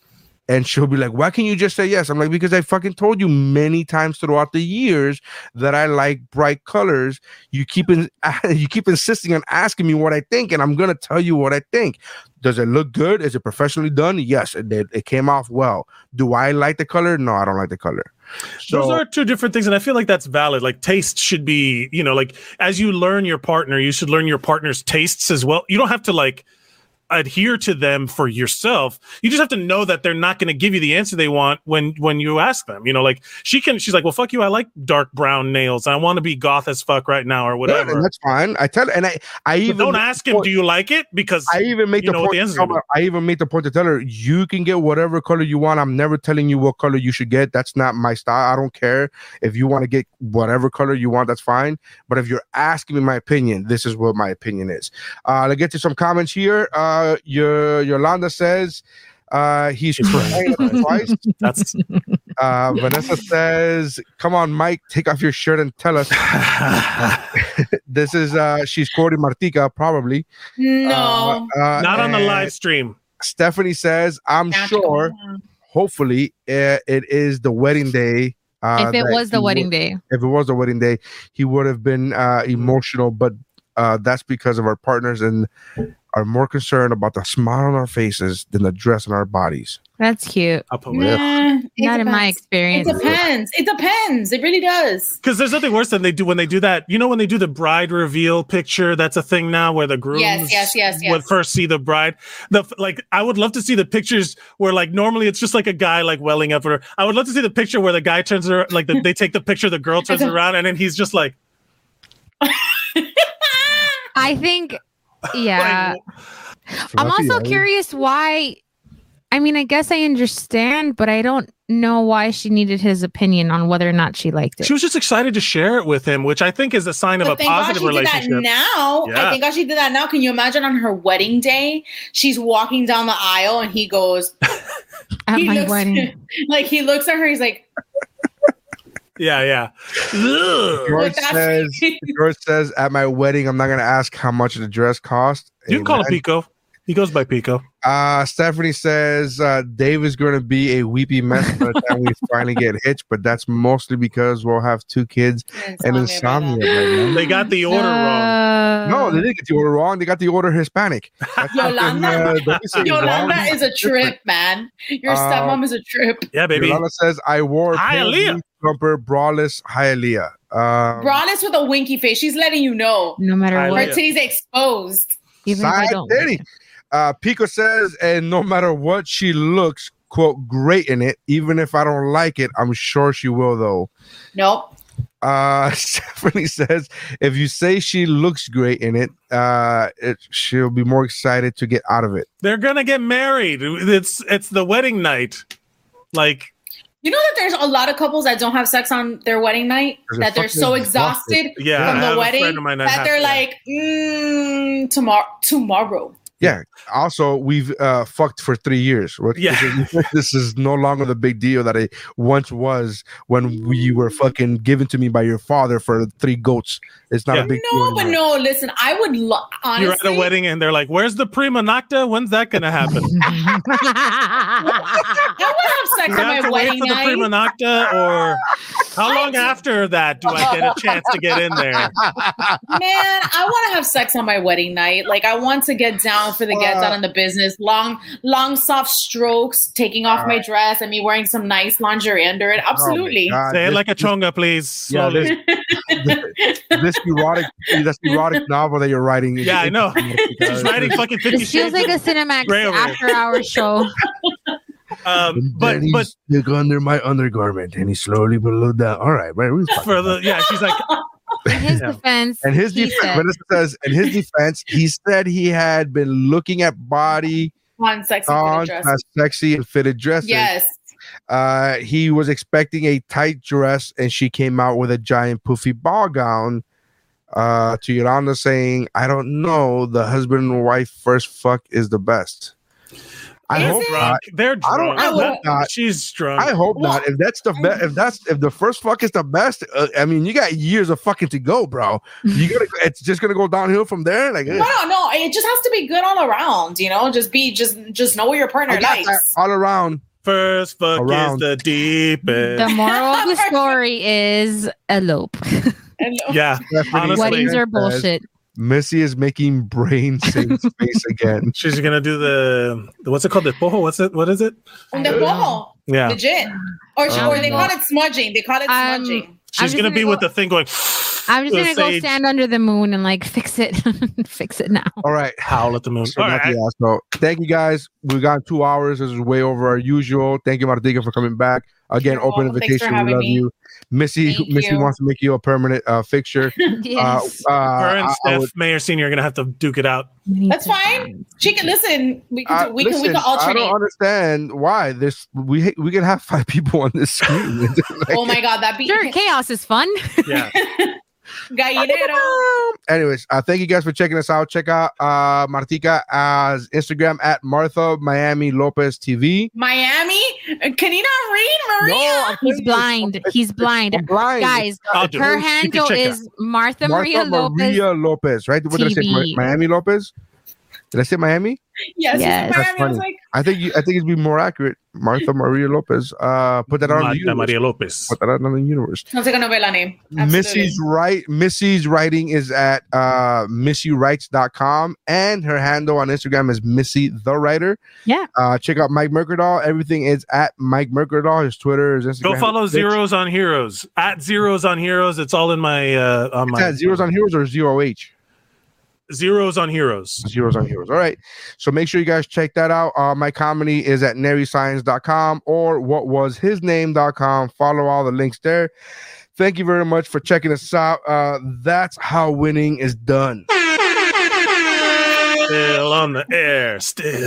And she'll be like, "Why can't you just say yes?" I'm like, "Because I fucking told you many times throughout the years that I like bright colors. You keep in, you keep insisting on asking me what I think, and I'm gonna tell you what I think. Does it look good? Is it professionally done? Yes, it. It came off well. Do I like the color? No, I don't like the color. So Those are two different things, and I feel like that's valid. Like taste should be, you know, like as you learn your partner, you should learn your partner's tastes as well. You don't have to like adhere to them for yourself. You just have to know that they're not going to give you the answer they want when when you ask them. You know, like she can, she's like, "Well, fuck you. I like dark brown nails. I want to be goth as fuck right now, or whatever." and that's fine. I tell, and I, I But even don't ask him, "Do you like it?" Because I even make the know point. the to answer's tell gonna her- I even make the point to tell her you can get whatever color you want. I'm never telling you what color you should get. That's not my style. I don't care if you want to get whatever color you want. That's fine. But if you're asking me my opinion, this is what my opinion is. Uh, let's get to some comments here. Uh, your Yolanda says. Uh, he's crying twice. That's Uh, Vanessa says, "Come on, Mike, take off your shirt and tell us." this is uh, she's quoting Martika, probably. No. Uh, not on the live stream. Stephanie says, "I'm sure, hopefully, uh, it is the wedding day." Uh, if it was the wedding would- day, if it was the wedding day, he would have been uh, emotional, but uh, that's because of our partners and are more concerned about the smile on our faces than the dress on our bodies. that's cute. I'll Nah, it Not in my experience. It depends. It depends. It really does. Because there's nothing worse than they do when they do that. You know, when they do the bride reveal picture, that's a thing now where the groom Yes, yes, yes, yes. would first see the bride. The like, I would love to see the pictures where like normally it's just like a guy like welling up for her. I would love to see the picture where the guy turns her like the, they take the picture, the girl turns around, and then he's just like, I think, yeah. I'm also curious why. I mean, I guess I understand, but I don't know why she needed his opinion on whether or not she liked it. she was just excited to share it with him, which I think is a sign of But a thank God positive she did relationship. that now. Yeah. I thank God she did that now. Can you imagine on her wedding day? She's walking down the aisle and he goes, At he my looks, wedding. like he looks at her. He's like, Yeah, yeah. George says, George says, at my wedding, I'm not going to ask how much the dress cost. You can call him Amen. Pico. He goes by Pico. Uh, Stephanie says uh, Dave is going to be a weepy mess by the time we finally get hitched, but that's mostly because we'll have two kids and insomnia. by then. They got the order wrong. Uh, No, they didn't get the order wrong. They got the order Hispanic. That's fucking, Yolanda, uh, don't be saying Yolanda is a trip, man. Your Uh, stepmom is a trip. Yeah, baby. Yolanda says I wore a Hialeah. jumper, braless, Hialeah. Um, Braless with a winky face. She's letting you know. no matter I Her what, like titties exposed. even if I don't. titty. Uh, Pico says, and no matter what she looks, quote, great in it. Even if I don't like it, I'm sure she will, though. Nope. Uh, Stephanie says, if you say she looks great in it, uh, it, she'll be more excited to get out of it. They're gonna get married. It's it's the wedding night. Like You know that there's a lot of couples that don't have sex on their wedding night, They're that they're so exhausted. exhausted Yeah, I from have the wedding friend that that they're that. like, mm, tomorrow, tomorrow. Yeah. Also, we've uh, fucked for three years. What- Yeah. This is, this is no longer the big deal that it once was when we were fucking given to me by your father for three goats. It's not Yeah. a big deal. No, but no, listen, I would lo- honestly. you're at a wedding and they're like, "Where's the prima nocta? When's that gonna happen?" I would have sex Do on I have my to wait wedding for the prima nocta, or how long after that do I get a chance to get in there? Man, I want to have sex on my wedding night. Like I want to get down for the get down in the business. Long, long, soft strokes, taking off my dress and me wearing some nice lingerie under it. Absolutely. Oh my God, Say it like a chonga, please. Yeah, Slowly. this, this erotic, this erotic novel that you're writing. is- Yeah, I know. She's writing fucking Fifty This feels like a Cinemax Gray over here. after hour show. um, And but then he but stick under my undergarment and he slowly below down. All right, right. for the yeah, she's like, In his Yeah. defense, And his he defense, said- Vanessa says, in his defense, he said he had been looking at body On sexy on fitted dress. sexy and fitted dresses. Yes. Uh, he was expecting a tight dress, and she came out with a giant poofy ball gown. Uh, to Yolanda saying, "I don't know. The husband and wife first fuck is the best." I Is hope it? not. They're I don't- drunk. I hope not. She's drunk. I hope Well, not. If that's the best, if that's if the first fuck is the best, uh, I mean, you got years of fucking to go, bro. You gotta. it's just gonna go downhill from there. Like, No, eh. no, no. It just has to be good all around. You know, just be, just, just know what your partner got likes. all around. First fuck Around. is the deepest. the moral of the story is elope. And- yeah, Honestly, Weddings are bullshit. Missy is making brain sing face again. she's gonna do the, the what's it called? The pojo? What's it? What is it? I The don't ball. Yeah, Legit. Or, she, Oh, or they no. call it smudging. They call it Um, smudging. she's gonna gonna be go- with the thing going. I'm just gonna go sage. stand under the moon and like fix it, fix it now. All right. Howl at the moon. So, All not right. the thank you guys. We got two hours. This is way over our usual. Thank you, Martika, for coming back. Again, You're open welcome. Thanks for invitation. We love me. you. Missy, Thank Missy you. wants to make you a permanent uh, fixture. yes. Uh, uh, Her and I- I Steph would- Mayer Senior are gonna have to duke it out. That's fine. She can listen. We can, Uh, do, we can, we listen, can I don't understand why this. We we can have five people on this screen. Like, oh my god, that be Sure, chaos is fun. Yeah. Gallinero. Anyways, uh, thank you guys for checking us out. Check out uh, Martika as Instagram at Martha Miami Lopez TV. Miami. Can he not read, Maria? No, He's blind. He's blind. blind. Guys, I'll do it. her handle is Martha, Martha Maria Lopez. Maria Lopez, right? What did I say? Miami Lopez? Did I say Miami? yes, Yes. yes. That's Miami. I was like, I think you, I think it'd be more accurate. Martha Maria Lopez. Uh, put that on the universe. Maria Lopez. Put that on the universe. sounds like a novela name. Absolutely. Missy's right Missy's writing is at uh missywrites.com and her handle on Instagram is Missy the writer. Yeah. Uh check out Mike Mercadal. Everything is at Mike Mercadal. His Twitter, his Instagram. Go follow. Zeros on Heroes at Zeros on Heroes. It's all in my uh on It's my at zeros on heroes or zero H. Zeros on Heroes. Zeros on heroes. All right. So make sure you guys check that out. Uh, my comedy is at naryscience.com or whatwashisname.com. Follow all the links there. Thank you very much for checking us out. Uh, that's how winning is done. Still on the air. Still.